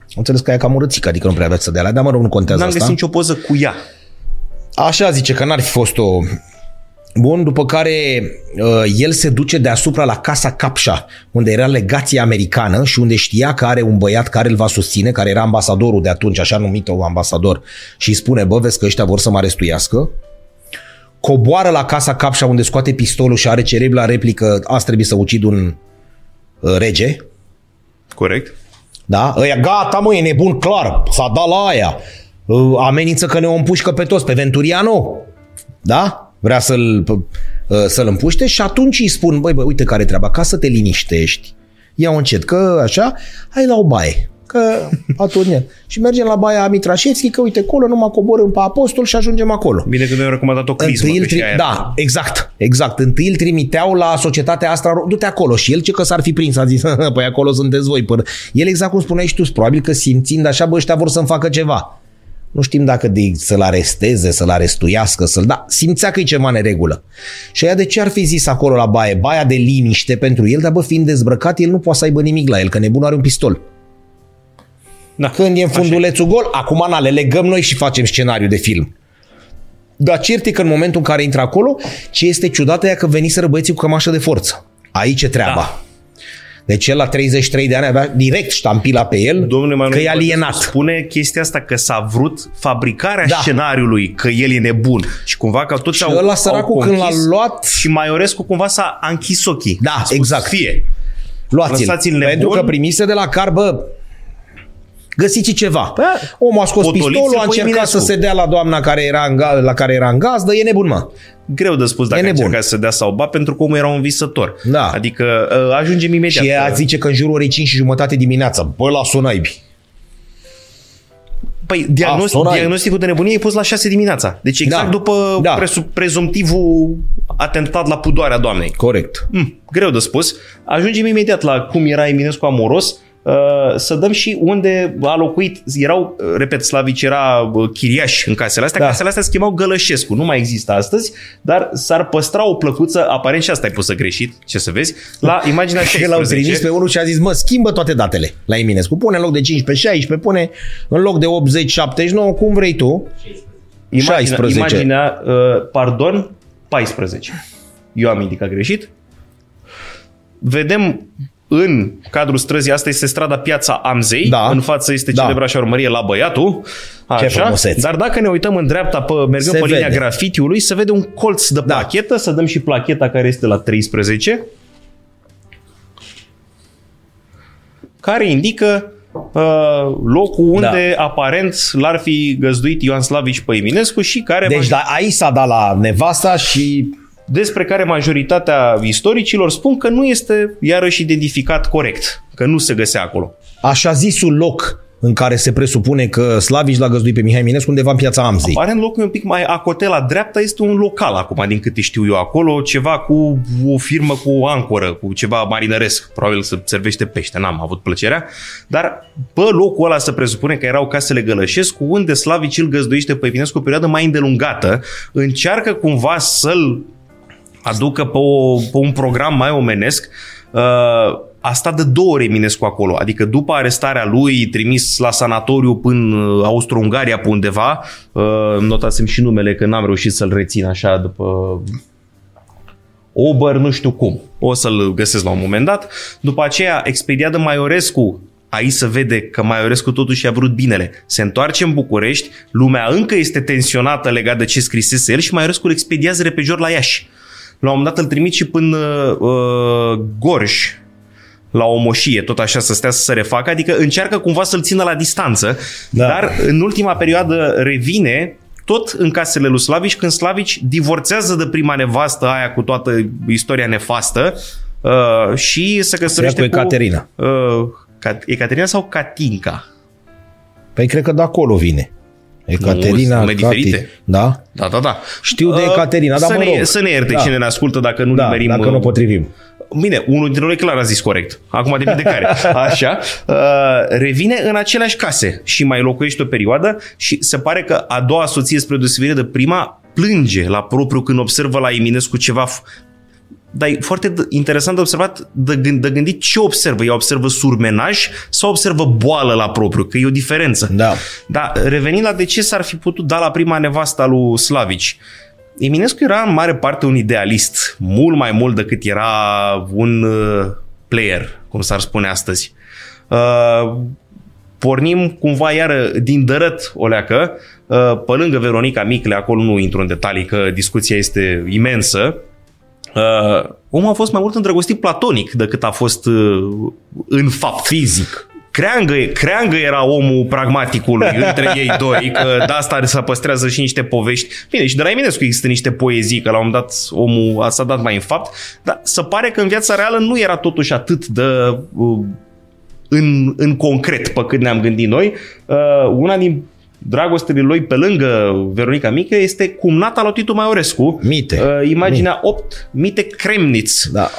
Am înțeles că e cam urățică, adică nu prea avea să dea la, dar mă rog, nu contează N-am asta. găsit nicio poză cu ea. Așa zice că n-ar fi fost o... Bun, după care uh, el se duce deasupra la Casa Capșa, unde era legația americană și unde știa că are un băiat care îl va susține, care era ambasadorul de atunci, așa numit o ambasador, și îi spune, bă, vezi că ăștia vor să mă arestuiască. Coboară la Casa Capșa unde scoate pistolul și are cerebla replică, azi trebuie să ucid un uh, rege, Corect? da? Ăia, gata mă, e nebun clar, s-a dat la aia. Uh, Amenință că ne o împușcă pe toți, pe Venturiano. Da? Vrea să-l, p- uh, să-l împuște și atunci îi spun, băi, băi, uite care e treaba, ca să te liniștești, ia-o încet, că așa, hai la o baie. Că [LAUGHS] atunci, și mergem la baia Mitrașevski, că uite, acolo numai coborâm pe apostol și ajungem acolo. Bine că noi am recomandat o crismă. Întâi îl că și tri- aia- da, exact, exact. Întâi îl trimiteau la societatea asta, du-te acolo și el ce că s-ar fi prins, a zis, [LAUGHS] păi acolo sunteți voi. Până. El exact cum spuneai și tu, probabil că simțind așa, bă, ăștia vor să-mi facă ceva. Nu știm dacă de, să-l aresteze, să-l arestuiască, să-l... Da, simțea că e ceva neregulă. Și aia de ce ar fi zis acolo la baie? Baia de liniște pentru el, dar bă, fiind dezbrăcat, el nu poate să aibă nimic la el, că nebunul are un pistol. Da. Când e în fundulețul gol, acum na, le legăm noi și facem scenariu de film. Dar cert e că în momentul în care intră acolo, ce este ciudat e că veniseră băieții cu cămașă de forță. Aici e treaba. Da. Deci el la 33 de ani avea direct ștampila pe el Domnule Manuel, că e alienat. Spune chestia asta că s-a vrut fabricarea Da. da. scenariului, că el e nebun. Și cumva că toți Și au, ăla săracul au când l-a conchis luat, Și Maiorescu cumva s-a a închis ochii. Da, A spus, exact. Fie. luați-l. Lăsați-l nebun. Pentru că primise de la car, bă, găsiți ceva. Da. Omul a scos Potoliți-l pistolul, a pe încercat Eminescu. să se dea la doamna care era în, ga- la care era în gazdă, e nebun, mă. Greu de spus dacă E a nebun. încercat să dea sau ba, pentru că omul era un visător. Da. Adică uh, ajungem imediat. Și ea zice că în jurul orei 5 și jumătate dimineața, bă, las-o naibii. Păi diagnostic, Asta n-ai. diagnosticul de nebunie e pus la 6 dimineața. Deci exact Da. după Da. presu- prezumtivul atentat la pudoarea doamnei. Corect. Mm, greu de spus. Ajungem imediat la cum era Eminescu amoros. Uh, să dăm și unde a locuit. Erau, uh, repet, Slavici era uh, chiriaș în casele astea. Da. Da. Casele astea se chemau Gălășescu. Nu mai există astăzi, dar s-ar păstra o plăcuță, aparent și asta ai pus greșit, ce să vezi, la imaginea [LAUGHS] El l-au 16. trimis pe unul și a zis, mă, schimbă toate datele la Eminescu. Pune în loc de 15, 16, pune în loc de 80, 79, cum vrei tu. Imaginea, 16. imaginea uh, pardon, 14. Eu am indicat greșit. Vedem în cadrul străzii, asta este strada Piața Amzei, Da. în față este Da. celebra șaurmărie la Băiatul, Ce așa, frumusețe. dar dacă ne uităm în dreapta, pe, mergând Se pe linia vede. grafitiului, se vede un colț de Da. plachetă, să dăm și placheta care este la 13, care indică uh, locul unde da. aparent l-ar fi găzduit Ioan Slavici pe Eminescu și care Deci da, aici s-a dat la nevasta și despre care majoritatea istoricilor spun că nu este iarăși identificat corect, că nu se găsea acolo. Așa zisul loc în care se presupune că Slavici l-a găzduit pe Mihai Minescu undeva în piața Amzei. Aparent locul e un pic mai acote la dreapta, este un local acum, din câte știu eu acolo, ceva cu o firmă cu o ancoră, cu ceva marinăresc, probabil să servește pește, n-am avut plăcerea, dar pe locul ăla se presupune că erau casele Gălășescu, unde Slavici îl găzduiește pe Eminescu o perioadă mai îndelungată, încearcă cumva să-l aducă pe, o, pe un program mai omenesc, uh, a stat de două ori Eminescu acolo, adică după arestarea lui, trimis la sanatoriu până Austro-Ungaria pe undeva, uh, notasem și numele că n-am reușit să-l rețin așa după Ober, nu știu cum. O să-l găsesc la un moment dat. După aceea, expediat de Maiorescu, aici se vede că Maiorescu totuși a vrut binele. Se întoarce în București, lumea încă este tensionată legat de ce scrisese el și Maiorescu îl expediază repejor la Iași. La un moment dat îl trimit și până uh, Gorj, la o moșie, tot așa să stea să se refacă, adică încearcă cumva să-l țină la distanță, da. dar în ultima perioadă revine tot în casele lui Slavici, când Slavici divorțează de prima nevastă aia cu toată istoria nefastă uh, și se căsătorește cu Ecaterina. Uh, Ecaterina sau Catinca? Păi cred că de acolo vine. Ecaterina, nu, diferite. Da? Da, da, da. Știu de uh, Ecaterina, uh, dar să, mă ne, rog. să ne ierte da. cine ne ascultă dacă nu da, nimerim... dacă nu potrivim. Bine, unul dintre noi clar a zis corect. Acum depinde de [LAUGHS] care. Așa. Uh, revine în aceleași case și mai locuiește o perioadă și se pare că a doua soție, spre deosebire de prima, plânge la propriu când observă la Eminescu ceva dar e foarte interesant de observat, de, gând, de gândit ce observă. Ea observă surmenaj sau observă boală la propriu, că e o diferență. Da. Dar revenind la de ce s-ar fi putut da la prima nevasta lui Slavici, Eminescu era în mare parte un idealist, mult mai mult decât era un uh, player, cum s-ar spune astăzi. Uh, pornim cumva iară din dărăt o leacă, uh, pe lângă Veronica Micle, acolo nu intru în detalii că discuția este imensă, Uh, omul a fost mai mult îndrăgostit platonic decât a fost uh, în fapt. Fizic. Creangă, creangă era omul pragmaticului între ei doi, că de asta se păstrează și niște povești. Bine, și de la Eminescu există niște poezii, că la un dat omul a s-a dat mai în fapt, dar se pare că în viața reală nu era totuși atât de uh, în, în concret pe cât ne-am gândit noi. Uh, una din dragostele lui pe lângă Veronica Mică este cumnata lui Titu Maiorescu. Mite. Uh, imaginea Mite. 8, Mite Kremnitz. Da.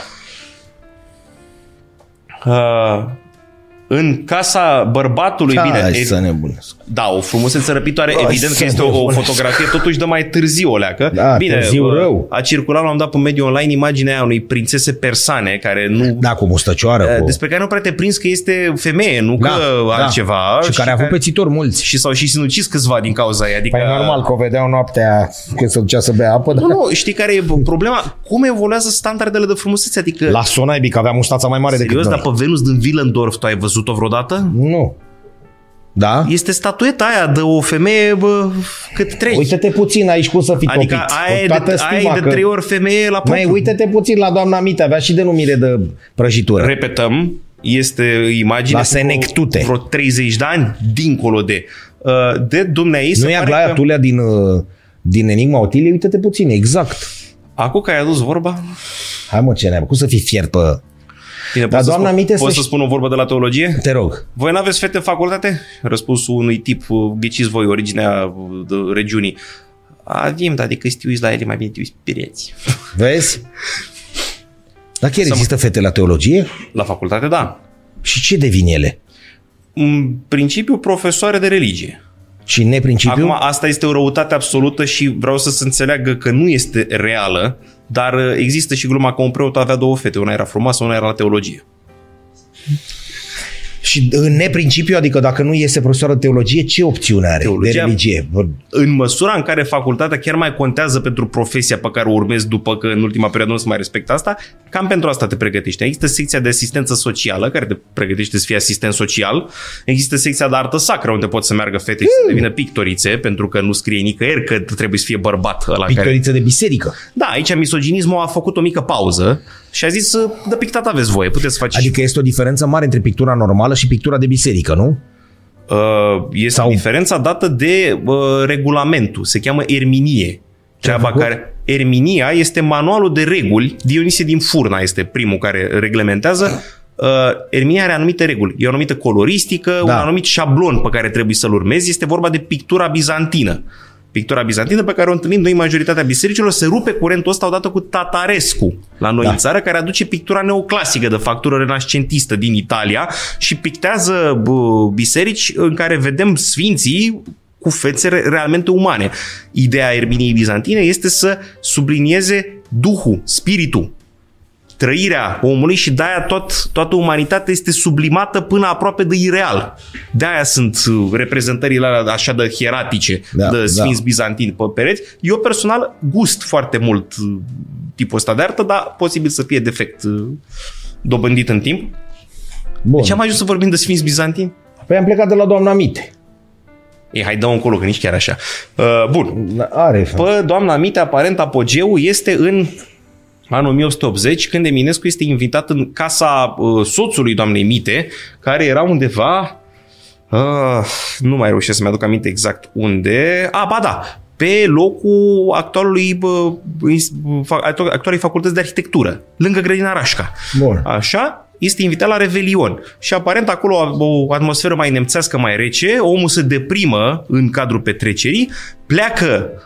Uh, în casa bărbatului, Hai bine, să nebunesc. da, o frumusețe răpitoare, Hai evident să că este o, o nebunesc. fotografie totuși de mai târziu o leacă. Da, bine, târziu uh, rău. a circulat la un dat pe mediul online imaginea aia unei prințese persane care nu Da, cu mustăcioară. uh, Cu... despre care nu prea te prins că este femeie, nu Da, că da. altceva. Și care a avut care- pețitori mulți. și s-au și sinucis câțiva din cauza ei. Adică, Păi normal că o vedeau noaptea când se ducea să bea apă, dar Nu, nu, știi care e problema? Cum evoluează standardele de frumusețe? Adică, la Sonaibi, că avea mustața mai mare serios, decât dar noi. pe Venus din Willendorf tu ai văzut-o vreodată? Nu. Da? Este statueta aia de o femeie bă, cât trei. Uite-te puțin aici cum să fii adică topit. aia e Cu toată de, stima aia e de că- trei ori femeie la Mai propriu. uite-te puțin la doamna Mite, avea și denumire de prăjitură. Repetăm, este imagine La cu vreo- Senectute. vreo 30 de ani, dincolo de. Uh, De dumneai nu se e pare Aglaia că... Tulea din, uh, din Enigma Otilie? Uite-te puțin, exact. Acum că ai adus vorba, Hai mă, ce neamă, cum să fii fiert pe... bine, Dar pot, să doamna spun, Mite pot să să ș- spun o vorbă de la teologie? Te rog. Voi n-aveți fete în facultate? Răspunsul unui tip, uh, ghiciți voi originea uh, de regiunii. Avem, dar adică știuiți la ele mai bine te uiți pe pereți. Vezi? Dar chiar există fete la teologie? La facultate, da. Și ce devin ele? În principiu, profesoare de religie. Și în neprincipiu? Acum, asta este o răutate absolută și vreau să se înțeleagă că nu este reală, dar uh, există și gluma că un preot avea două fete. Una era frumoasă, una era la teologie. Și în neprincipiu, adică dacă nu este profesoară de teologie, ce opțiune are Teologia- de religie? În măsura în care facultatea chiar mai contează pentru profesia pe care o urmezi după că în ultima perioadă nu se mai respectă asta, cam pentru asta te pregătești. Există secția de asistență socială, care te pregătește să fii asistent social. Există secția de artă sacră, unde pot să meargă fete și să devină pictorițe, pentru că nu scrie nicăieri că trebuie să fie bărbat ăla care... Pictoriță de biserică. Da, aici misoginismul a făcut o mică pauză și a zis, de pictat aveți voie, puteți face Adică este o diferență mare între pictura normală și pictura de biserică, nu? Uh, este Sau- diferența dată de uh, regulamentul. Se cheamă erminie. Treaba făcut? care... Erminia este manualul de reguli. Dionisie din Furna este primul care reglementează. Uh, Erminia are anumite reguli. E o anumită coloristică, da. un anumit șablon pe care trebuie să-l urmezi. Este vorba de pictura bizantină. Pictura bizantină pe care o întâlnim noi majoritatea bisericilor se rupe curentul ăsta odată cu Tatarescu la noi da. în țară, care aduce pictura neoclasică de factură renascentistă din Italia și pictează biserici în care vedem sfinții cu fețe realmente umane. Ideea Erminiei Bizantine este să sublinieze Duhul, Spiritul, trăirea omului și de-aia tot, toată umanitatea este sublimată până aproape de ireal. De-aia sunt uh, reprezentările așa de hieratice, da, de sfinți da. bizantini pe pereți. Eu personal gust foarte mult uh, tipul ăsta de artă, dar posibil să fie defect uh, dobândit în timp. Bun. De ce am ajuns să vorbim de sfinți bizantini? Păi am plecat de la doamna Mite. Ei, hai dă încolo, că nici chiar așa. Uh, bun. Are. Pă, doamna Mite, aparent, apogeul este în anul 1880, când Eminescu este invitat în casa uh, soțului doamnei Mite, care era undeva... Uh, nu mai reușesc să-mi aduc aminte exact unde. A, ba da, pe locul actualului, actualului facultăți de arhitectură, lângă grădina Rașca. Bun. Așa, este invitat la Revelion. Și aparent acolo o atmosferă mai nemțească, mai rece, omul se deprimă în cadrul petrecerii, pleacă uh,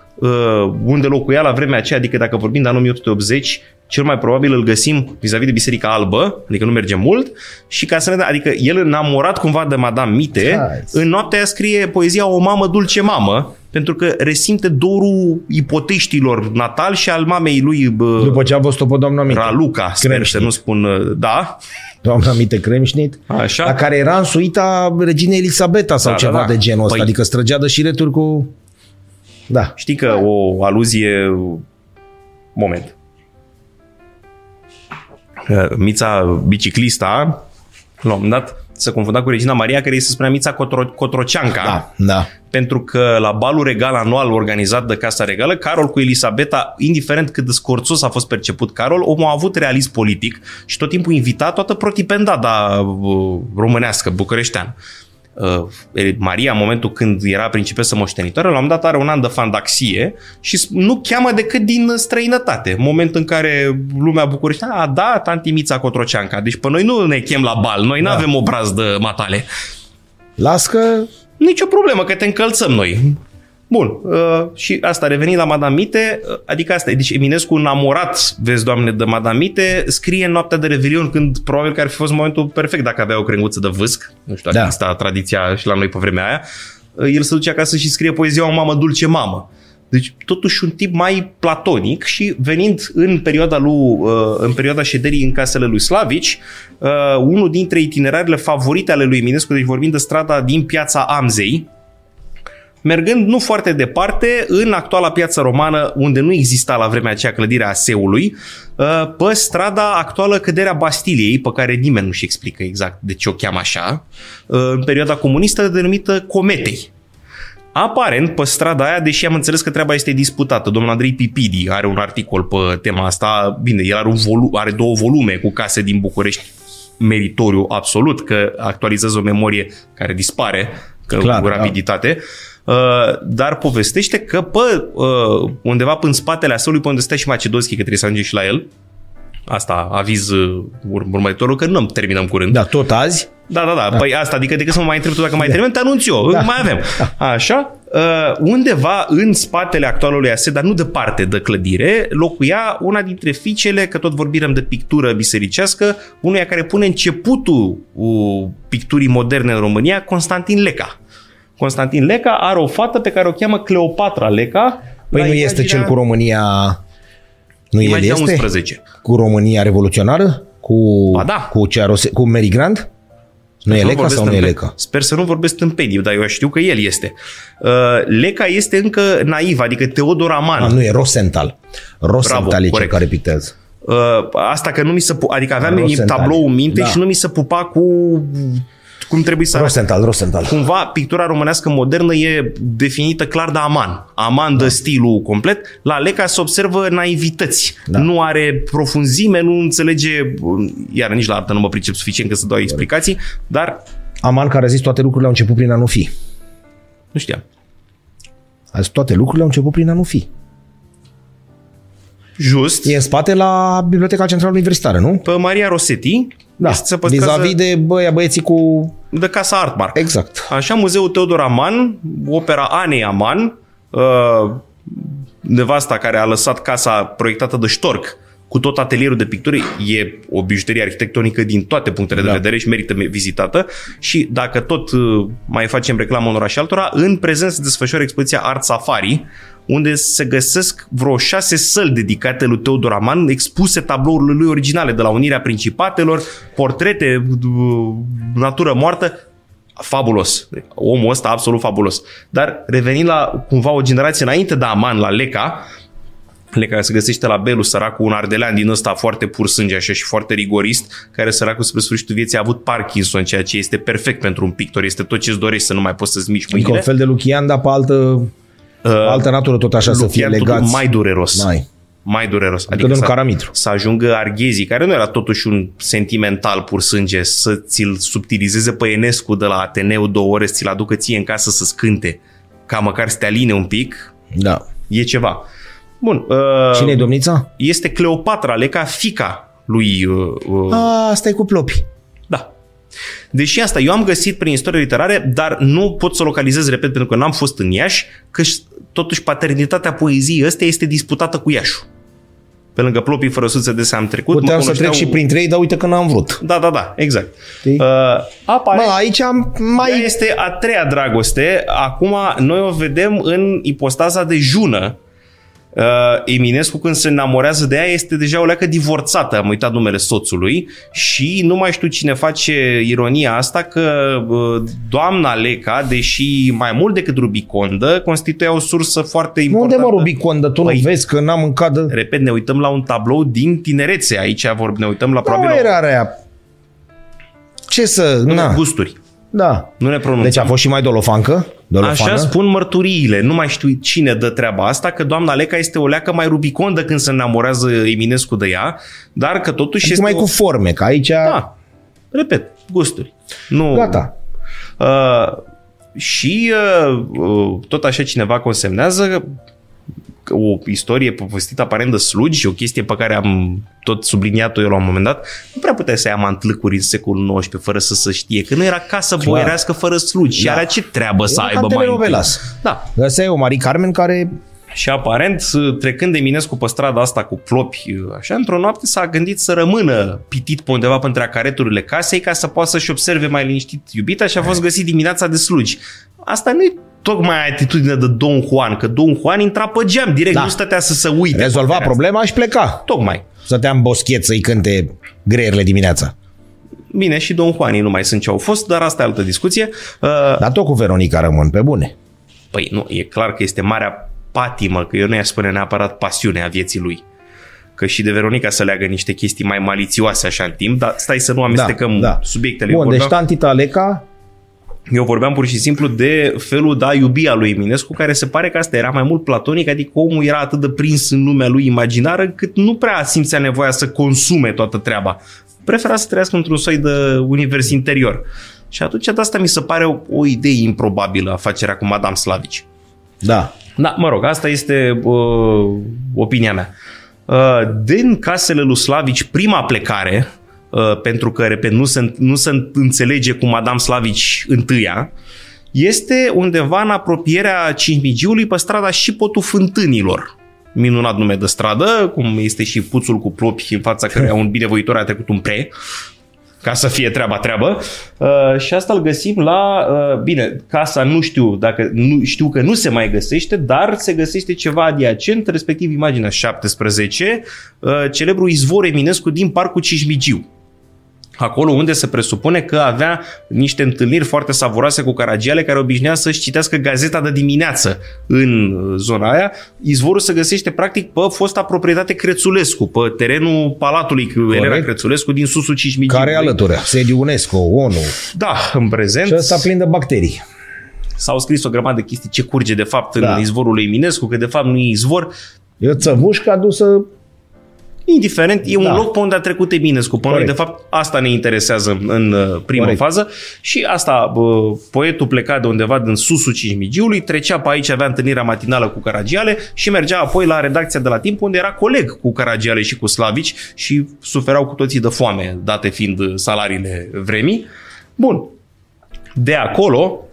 unde locuia la vremea aceea, adică dacă vorbim de anul 1880, cel mai probabil îl găsim vis-a-vis de Biserica Albă, adică nu merge mult, și ca să ne da, adică el înamorat cumva de Madame Mite, Hai. în noaptea aia scrie poezia O mamă dulce mamă, pentru că resimte dorul ipoteștilor natal și al mamei lui bă, După ce a văzut-o pe doamna Mite. Raluca, sper să nu spun, uh, da. Doamna Mite Kremșnit, Așa. la care era însuita reginei Elisabeta sau da, da ceva da, da. de genul ăsta, păi, adică străgea de șireturi cu... Da. Știi că o aluzie... Moment. Mița biciclista, la un moment dat, se confunda cu Regina Maria, care îi se spunea Mița Cotro- Cotroceanca. Da, da. Pentru că la balul regal anual organizat de Casa Regală, Carol cu Elisabeta, indiferent cât de scorțos a fost perceput Carol, omul a avut realism politic și tot timpul invita toată protipendada uh, românească, bucureșteană. Uh, Maria, în momentul când era principesă moștenitoare, la un moment dat are un an de fandaxie și nu cheamă decât din străinătate. Moment în care lumea București, a, da, tanti Mița Cotroceanca. Deci pe noi nu ne chem la bal, noi da. nu avem obraz de matale. Las că... Nicio problemă, că te încălțăm noi. Bun, uh, și asta, revenind la Madame Mite, uh, adică asta, deci Eminescu enamorat, vezi, doamne, de Madame Mite, scrie în noaptea de Revelion, când probabil că ar fi fost momentul perfect dacă avea o crenguță de vâsc, nu știu, da. exista tradiția și la noi pe vremea aia, uh, el se duce acasă și scrie poezia O mamă dulce mamă. Deci totuși un tip mai platonic și venind în perioada, lui, uh, în perioada șederii în casele lui Slavici, unul dintre itinerariile favorite ale lui Eminescu, deci vorbim de strada din piața Amzei, mergând nu foarte departe în actuala piață romană, unde nu exista la vremea aceea clădirea Aseului, uh, pe strada actuală căderea Bastiliei, pe care nimeni nu-și explică exact de ce o cheamă așa, uh, în perioada comunistă denumită Cometei. Aparent, pe strada aia, deși am înțeles că treaba este disputată, domnul Andrei Pipidi are un articol pe tema asta, bine, el are, un volu- are două volume cu case din București, meritoriu absolut, că actualizează o memorie care dispare că Clar, cu da. rapiditate. Da Uh, dar povestește că pe, uh, undeva în spatele aseului, pe unde stă și Macedonski, că trebuie să ajungem și la el, asta aviz uh, următorul, că nu terminăm curând. Da, tot azi? Da, da, da, da. Păi asta, adică decât să mă mai întreb tu dacă mai da. termin, te anunț eu, da. mai avem. Da. Așa, uh, undeva în spatele actualului ase, dar nu departe de clădire, locuia una dintre fiicele, că tot vorbim de pictură bisericească, unuia care pune începutul uh, picturii moderne în România, Constantin Leca. Constantin Leca are o fată pe care o cheamă Cleopatra Leca. Păi nu imaginea... este cel cu România... Nu el este? 11. Cu România revoluționară? Cu, ba da. cu, cea, cu Mary Grant? Nu e Leca sau nu e Leca? Sper să nu vorbesc tâmpeniu, dar eu știu că el este. Uh, Leca este încă naiv, adică Teodor Aman. A, nu, e Rosenthal. Rosenthal Bravo, e cel care pictează. Uh, asta că nu mi se... Adică aveam tablou în minte da. și nu mi se pupa cu cum trebuie să Rosenthal, Rosenthal. Cumva pictura românească modernă e definită clar de Aman. Aman da. dă stilul complet. La Leca se observă naivități. Da. Nu are profunzime, nu înțelege, iar nici la artă nu mă pricep suficient că să dau explicații, dar... Aman care a zis toate lucrurile au început prin a nu fi. Nu știam. A zis toate lucrurile au început prin a nu fi. Just, E în spate la Biblioteca Centrală Universitară, nu? pe Maria Rosetti, Da, este, se păstrează vis-a-vis de băia, băieții cu... de Casa Artmark. Exact. Așa, Muzeul Teodor Aman, opera Anei Aman, uh, nevasta care a lăsat casa proiectată de Ștorc, cu tot atelierul de picturi, e o bijuterie arhitectonică din toate punctele Da. de vedere și merită vizitată. Și dacă tot uh, mai facem reclamă unora și altora, în prezent se desfășoară expoziția Art Safari, unde se găsesc vreo șase săli dedicate lui Teodor Aman, expuse tablourile lui originale, de la Unirea Principatelor, portrete, uh, natură moartă, fabulos. Omul ăsta absolut fabulos. Dar revenind la cumva o generație înainte de Aman, la Leca, Leca se găsește la Belu, săracul un ardelean din ăsta foarte pur sânge așa și foarte rigorist, care săracul spre sfârșitul vieții a avut Parkinson, ceea ce este perfect pentru un pictor, este tot ce-ți dorești să nu mai poți să-ți miști Adică un mâinile. fel de Lucian, dar pe altă, uh, altă natură tot așa să fie Lucian, totul legați. mai dureros. Mai. Mai dureros. Adică domnul să, Caramitru. să ajungă Arghezii, care nu era totuși un sentimental pur sânge, să ți-l subtilizeze pe Enescu de la Ateneu două ore, să ți-l aducă ție în casă să scânte, ca măcar să te aline un pic, Da. e ceva. Bun. Uh, Cine e domnița? Este Cleopatra Leca, fica lui... Uh, uh, A, asta e cu plopi. Da. Deși asta eu am găsit prin istorie literare, dar nu pot să localizez, repet, pentru că n-am fost în Iași, că totuși paternitatea poeziei ăstea este disputată cu Iașu. Pe lângă plopii fără suță de am trecut. mă Puteam să cunoșteau- trec și printre ei, dar uite că n-am vrut. Da, da, da, exact. Știi? Uh, apare... Mă, aici am Ea mai... este a treia dragoste. Acum noi o vedem în ipostaza de jună. Uh, Eminescu când se enamorează de ea este deja o leacă divorțată, am uitat numele soțului și nu mai știu cine face ironia asta că uh, doamna Leca, deși mai mult decât Rubicondă, constituie o sursă foarte Unde importantă. mă, Rubicon, de tu nu Păi- vezi că n-am mâncat de... Repet, ne uităm la un tablou din tinerețe. Aici vor, ne uităm la probabil Nu la era rea. Ce să... Na, gusturi. da. Nu ne pronunțăm. Deci a fost și mai dolofancă? Dolofană? Așa spun mărturiile. Nu mai știu cine dă treaba asta, că doamna Leca este o leacă mai rubicondă când se enamorează Eminescu de ea, dar că totuși Adică este mai o... cu forme, că aici... Da, repet, gusturi. Nu... Gata. Uh, și uh, uh, tot așa cineva consemnează că o istorie povestită aparent de slugi, o chestie pe care am tot subliniat-o eu la un moment dat, nu prea putea să ia mantlâcuri în secolul XIX fără să se știe, că nu era casă boierească fără slugi și Da. are ce treabă să Era aibă cam mai întâi. telenovelas. Da, Asta e o Marie Carmen care... și aparent, trecând Eminescu pe strada asta cu plopi, așa, într-o noapte s-a gândit să rămână pitit pe undeva între careturile casei ca să poată să-și observe mai liniștit iubita și a fost găsit dimineața de slugi. Asta nu e tocmai atitudinea de Don Juan, că Don Juan intra pe geam direct, Da. nu stătea să se uite. pe Rezolva fereastră. problema și pleca. Tocmai. Stătea în boschet să-i cânte greierile dimineața. Bine, și Don Juanii nu mai sunt ce au fost, dar asta e altă discuție. Uh, Dar tot cu Veronica rămân pe bune. Păi nu, e clar că este marea patimă, că eu nu i-aș spune neapărat pasiunea vieții lui. Că și de Veronica să leagă niște chestii mai malițioase așa în timp, dar stai să nu amestecăm da. subiectele. Eu Bun, deci vorbeam, tantita Leca... eu vorbeam pur și simplu de felul de a iubi a lui Eminescu, care se pare că asta era mai mult platonic, adică omul era atât de prins în lumea lui imaginară, încât nu prea simțea nevoia să consume toată treaba. Prefera să trăiască într-un soi de univers interior. Și atunci de asta mi se pare o, o idee improbabilă afacerea cu Madame Slavici. Da. Da, mă rog, asta este uh, opinia mea. Uh, din casele lui Slavici, prima plecare, uh, pentru că, repet, nu se, nu se înțelege cu Madame Slavici întâia, este undeva în apropierea Cinmigiului pe strada Șipotul Fântânilor. Minunat nume de stradă, cum este și puțul cu plopi în fața [LAUGHS] căruia un binevoitor a trecut un pre ca să fie treaba treabă. Uh, și asta îl găsim la, uh, bine, casa nu știu dacă nu știu că nu se mai găsește, dar se găsește ceva adiacent, respectiv imaginea 17, uh, celebru izvor Eminescu din Parcul Cismigiu. Acolo unde se presupune că avea niște întâlniri foarte savuroase cu Caragiale care obișnuia să-și citească gazeta de dimineață în uh, zona aia. Izvorul se găsește practic pe fosta proprietate Crețulescu, pe terenul Palatului Elena Crețulescu din susul Cismigiu. Care alătură? Sediu UNESCO, ONU. Da, în prezent Și ăsta plin de bacterii. s-au scris o grămadă de chestii ce curge de fapt Da. în izvorul lui Eminescu, că de fapt nu e izvor. E o țăvușcă adusă indiferent, e un Da. loc pe unde a trecut Eminescu. Pe noi, Corect. de fapt, asta ne interesează în, în uh, prima Corect. fază și asta, bă, poetul pleca de undeva din susul Cismigiului, trecea pe aici, avea întâlnirea matinală cu Caragiale și mergea apoi la redacția de la timp unde era coleg cu Caragiale și cu Slavici și suferau cu toții de foame, date fiind uh, salariile vremii. Bun. De acolo,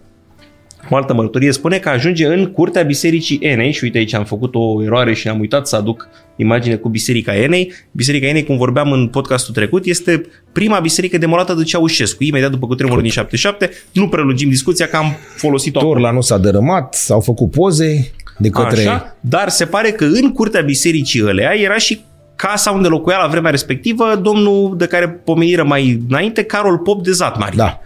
o altă mărturie spune că ajunge în curtea Bisericii Enei și uite aici am făcut o eroare și am uitat să aduc imagine cu Biserica Enei. Biserica Enei, cum vorbeam în podcastul trecut, este prima biserică demolată de Ceaușescu, imediat după cutremurul din 77. Nu prelungim discuția că am folosit-o acum. Torla nu s-a dărâmat, s-au făcut poze de către... Așa, dar se pare că în curtea bisericii ălea era și casa unde locuia la vremea respectivă domnul de care pomeniră mai înainte, Carol Pop de Zatmari. Da.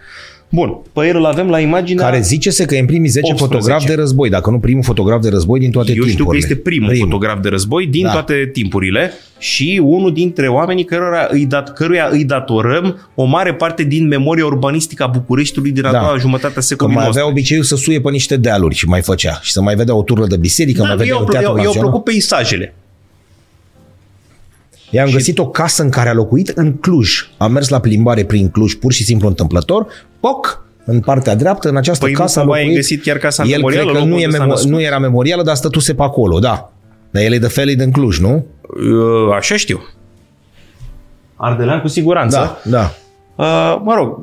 Bun, pe el îl avem la imaginea... Care zice-se că e în primii 10 18. fotografi de război, dacă nu primul fotograf de război din toate Eu știu că timpurile. este primul, primul fotograf de război din Da. da. toate timpurile și unul dintre oamenii cărora îi dat, căruia îi datorăm o mare parte din memoria urbanistică a Bucureștiului din a Da. doua jumătate a Că secolului mai avea nostru. obiceiul să suie pe niște dealuri și mai făcea. Și să mai vedea o tură de biserică, mai Da, vedea eu, un teatru eu, eu național. plăcut peisajele. I-am găsit o casă în care a locuit în Cluj. Am mers la plimbare prin Cluj, pur și simplu întâmplător. Poc, în partea dreaptă, în această Păi nu casă a cumva ai locuit. găsit chiar casa el memorială, cred că locul nu, e unde s-a memo- născut? nu era memorială, dar stătuse pe acolo, da. Dar el e de felii din Cluj, nu? Uh, Așa știu. Ardelean cu siguranță. Da, da. Uh, mă rog,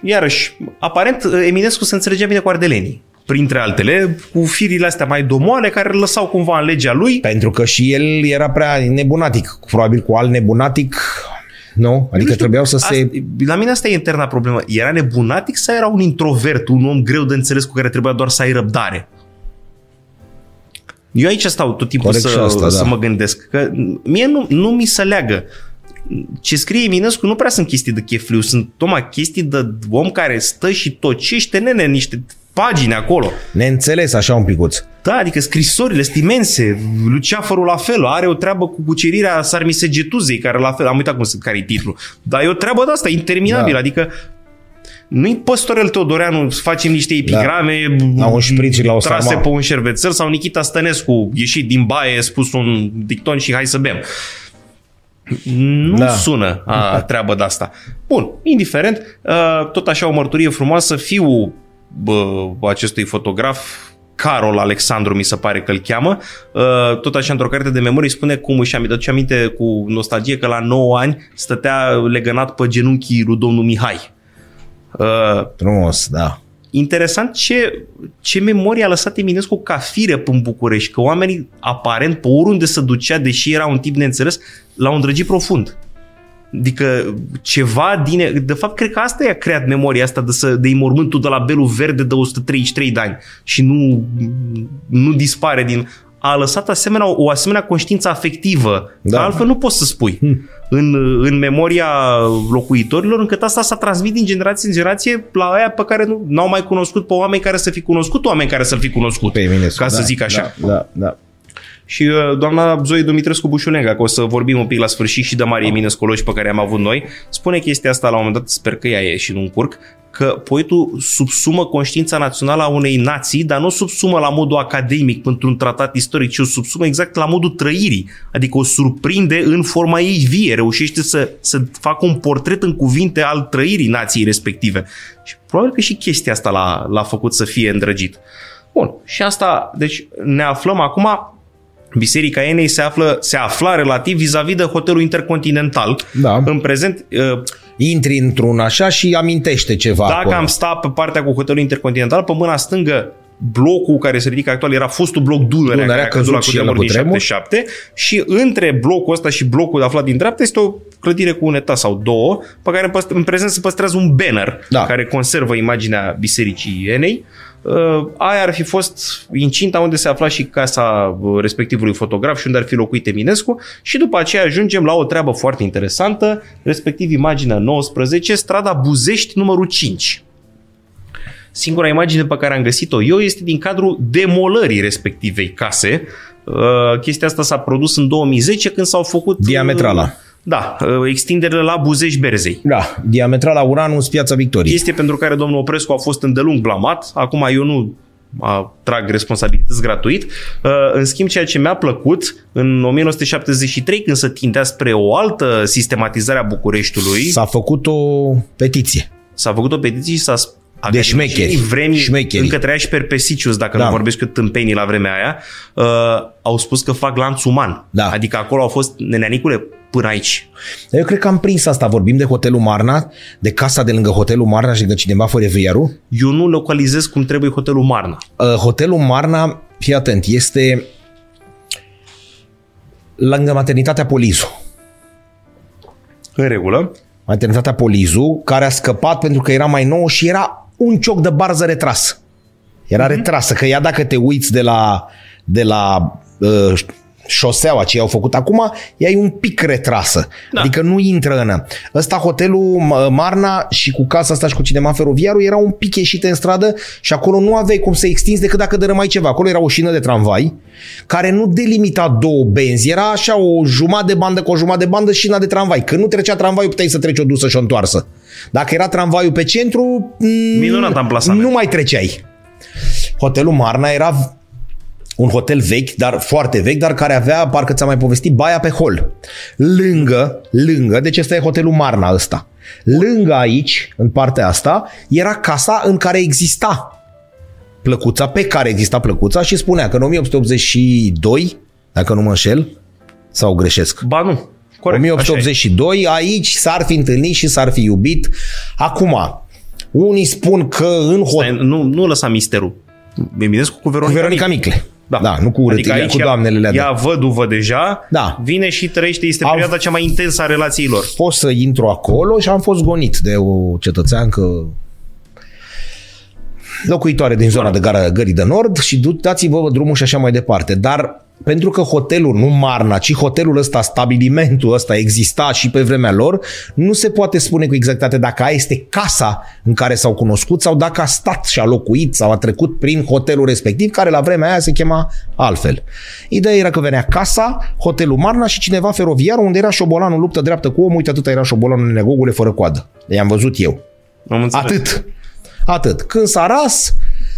iarăși, aparent Eminescu se înțelegea bine cu ardelenii. Printre altele, cu firile astea mai domoale care îl lăsau cumva în legea lui. Pentru că și el era prea nebunatic. Probabil cu alt nebunatic, nu? Adică Nu știu, trebuiau să se... Asta, la mine asta e interna problemă. Era nebunatic sau era un introvert, un om greu de înțeles cu care trebuia doar să ai răbdare? Eu aici stau tot timpul Corect și să, asta, să da. mă gândesc. Că mie nu, nu mi se leagă. Ce scrie Eminescu nu prea sunt chestii de chefliu, sunt tocmai chestii de om care stă și tocește, nene, niște pagini acolo. Neînțeles așa un picuț. Da, adică scrisorile sunt imense. Luceafărul la fel, are o treabă cu cucerirea Sarmisegetuzei, care la fel, am uitat cum se, care e titlul. Dar e o treabă de asta, interminabilă. Da. Adică nu-i păstorel Teodoreanu să facem niște epigrame La un șpriț și la o trase sarma. pe un șervețel sau Nikita Stănescu ieșit din baie, spus un dicton și hai să bem. Nu Da. da. sună a treabă de asta. Bun, indiferent, uh, tot așa o mărturie frumoasă, fiul bă, acestui fotograf, Carol Alexandru, mi se pare că îl cheamă, uh, tot așa într-o carte de memorie spune cum își aduce aminte cu nostalgie că la 9 ani stătea legănat pe genunchii lui domnul Mihai. Uh, Frumos, da. interesant ce, ce memorie a lăsat Eminescu ca fire în București, că oamenii aparent pe oriunde se ducea, deși era un tip neînțeles, l-au îndrăgit profund. Adică ceva din... De fapt, cred că asta i-a creat memoria asta de, să, de mormântul de la Belul Verde de 133 de ani și nu, nu dispare din... A lăsat asemenea, o asemenea conștiință afectivă. Da. Da. Altfel nu poți să spui. Hm. În, în memoria locuitorilor, încât asta s-a transmis din generație în generație la aia pe care nu n-au mai cunoscut pe oameni care să fi cunoscut oameni care să-l fi cunoscut. Pe Eminescu, Ca da, să zic așa. Da, da, da. Și uh, doamna Zoe Dumitrescu Bușulenga, că o să vorbim un pic la sfârșit și de mari eminescologi pe care am avut noi, spune chestia asta la un moment dat, sper că ea e și nu încurc, că poetul subsumă conștiința națională a unei nații, dar nu o subsumă la modul academic pentru un tratat istoric, ci o subsumă exact la modul trăirii. Adică o surprinde în forma ei vie, reușește să, să facă un portret în cuvinte al trăirii nației respective. Și probabil că și chestia asta l-a, l-a făcut să fie îndrăgit. Bun, și asta, deci ne aflăm acum Biserica Enei se, află, se afla relativ vis-a-vis de hotelul intercontinental. Da. În prezent, uh, Intri într-un așa și amintește ceva dacă acolo. am stat pe partea cu hotelul intercontinental, pe mâna stângă blocul care se ridică actual era fostul bloc Dunărea, Dunărea, care a căzut la căzut și el la cutremur din cutremur. 77 și între blocul ăsta și blocul aflat din dreapta este o clădire cu un etaj sau două, pe care în păst- în prezent se păstrează un banner Da. care conservă imaginea Bisericii Enei. Uh, aia ar fi fost incinta unde se afla și casa uh, respectivului fotograf și unde ar fi locuit Eminescu și după aceea ajungem la o treabă foarte interesantă, respectiv imaginea 19, strada Buzești numărul 5. Singura imagine pe care am găsit-o eu este din cadrul demolării respectivei case. Uh, chestia asta s-a produs în 2010 când s-au făcut... uh, Diametrala. Da, uh, extinderile la Buzești Berzei. Da, diametral la Uranus, Piața Victoriei. Chestie pentru care domnul Oprescu a fost îndelung blamat. Acum eu nu trag responsabilități gratuit. Uh, în schimb, ceea ce mi-a plăcut în 1973, când se tindea spre o altă sistematizare a Bucureștiului... S-a făcut o petiție. S-a făcut o petiție și s-a de șmecheri. Vremi, șmecheri. încă trăia și Perpesicius, dacă da. nu vorbesc eu tâmpenii la vremea aia, uh, au spus că fac lanț uman. Da. Adică acolo au fost neneanicule până aici. Eu cred că am prins asta. Vorbim de Hotelul Marna, de casa de lângă Hotelul Marna și de cineva fără vierul. Eu nu localizez cum trebuie Hotelul Marna. Uh, Hotelul Marna, fii atent, este lângă maternitatea Polizu. În regulă. Maternitatea Polizu, care a scăpat pentru că era mai nou și era un cioc de barză retras. Era mm-hmm. retrasă, că ea dacă te uiți de la, de la uh, șoseaua ce au făcut acum, ea e un pic retrasă. Da. Adică nu intră în Ăsta hotelul Marna și cu casa asta și cu cinema feroviarul era un pic ieșit în stradă și acolo nu aveai cum să extinzi decât dacă dărâmai ceva. Acolo era o șină de tramvai care nu delimita două benzi. Era așa o jumătate de bandă cu o jumătate de bandă șina de tramvai. Când nu trecea tramvaiul puteai să treci o dusă și o întoarsă. Dacă era tramvaiul pe centru, Minunat amplasament. nu mai treceai. Hotelul Marna era un hotel vechi, dar foarte vechi, dar care avea, parcă ți-am mai povestit, baia pe hol. Lângă, lângă, deci ăsta e hotelul Marna ăsta. Lângă aici, în partea asta, era casa în care exista plăcuța, pe care exista plăcuța și spunea că în 1882, dacă nu mă înșel, sau greșesc. Ba nu, corect. 1882, aici s-ar fi întâlnit și s-ar fi iubit. Acum, unii spun că în hotel... Nu, nu lăsa misterul. Biminescu cu Veronica, cu Veronica Micle. Da, da nu cu urâtile, adică cu doamnele alea. Ea văduvă deja, da. vine și trăiește, este perioada cea mai intensă a relațiilor. Fost să intru acolo și am fost gonit de o cetățeancă locuitoare din zona de gara Gării de Nord și dați-vă drumul și așa mai departe. Dar pentru că hotelul, nu Marna, ci hotelul ăsta, stabilimentul ăsta exista și pe vremea lor, nu se poate spune cu exactitate dacă aia este casa în care s-au cunoscut sau dacă a stat și a locuit sau a trecut prin hotelul respectiv, care la vremea aia se chema altfel. Ideea era că venea casa, hotelul Marna și cineva feroviar unde era șobolanul luptă dreaptă cu omul, uite atât era șobolanul în negogule fără coadă. I-am văzut eu. Am Atât. Atât. Când s-a ras,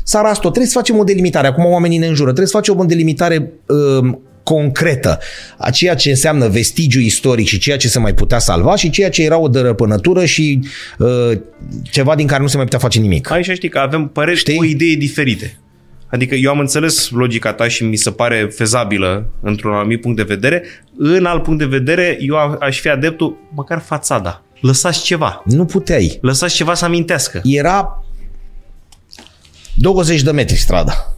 s-a ras tot. Trebuie să facem o delimitare. Acum oamenii ne înjură. Trebuie să facem o delimitare uh, concretă a ceea ce înseamnă vestigiu istoric și ceea ce se mai putea salva și ceea ce era o dărăpânătură și uh, ceva din care nu se mai putea face nimic. Aici știi că avem păreri Știi? cu idei diferite. Adică eu am înțeles logica ta și mi se pare fezabilă într-un anumit punct de vedere. În alt punct de vedere, eu aș fi adeptul măcar fațada. Lăsați ceva. Nu puteai. Lăsați ceva să amintească. Era 20 de metri strada.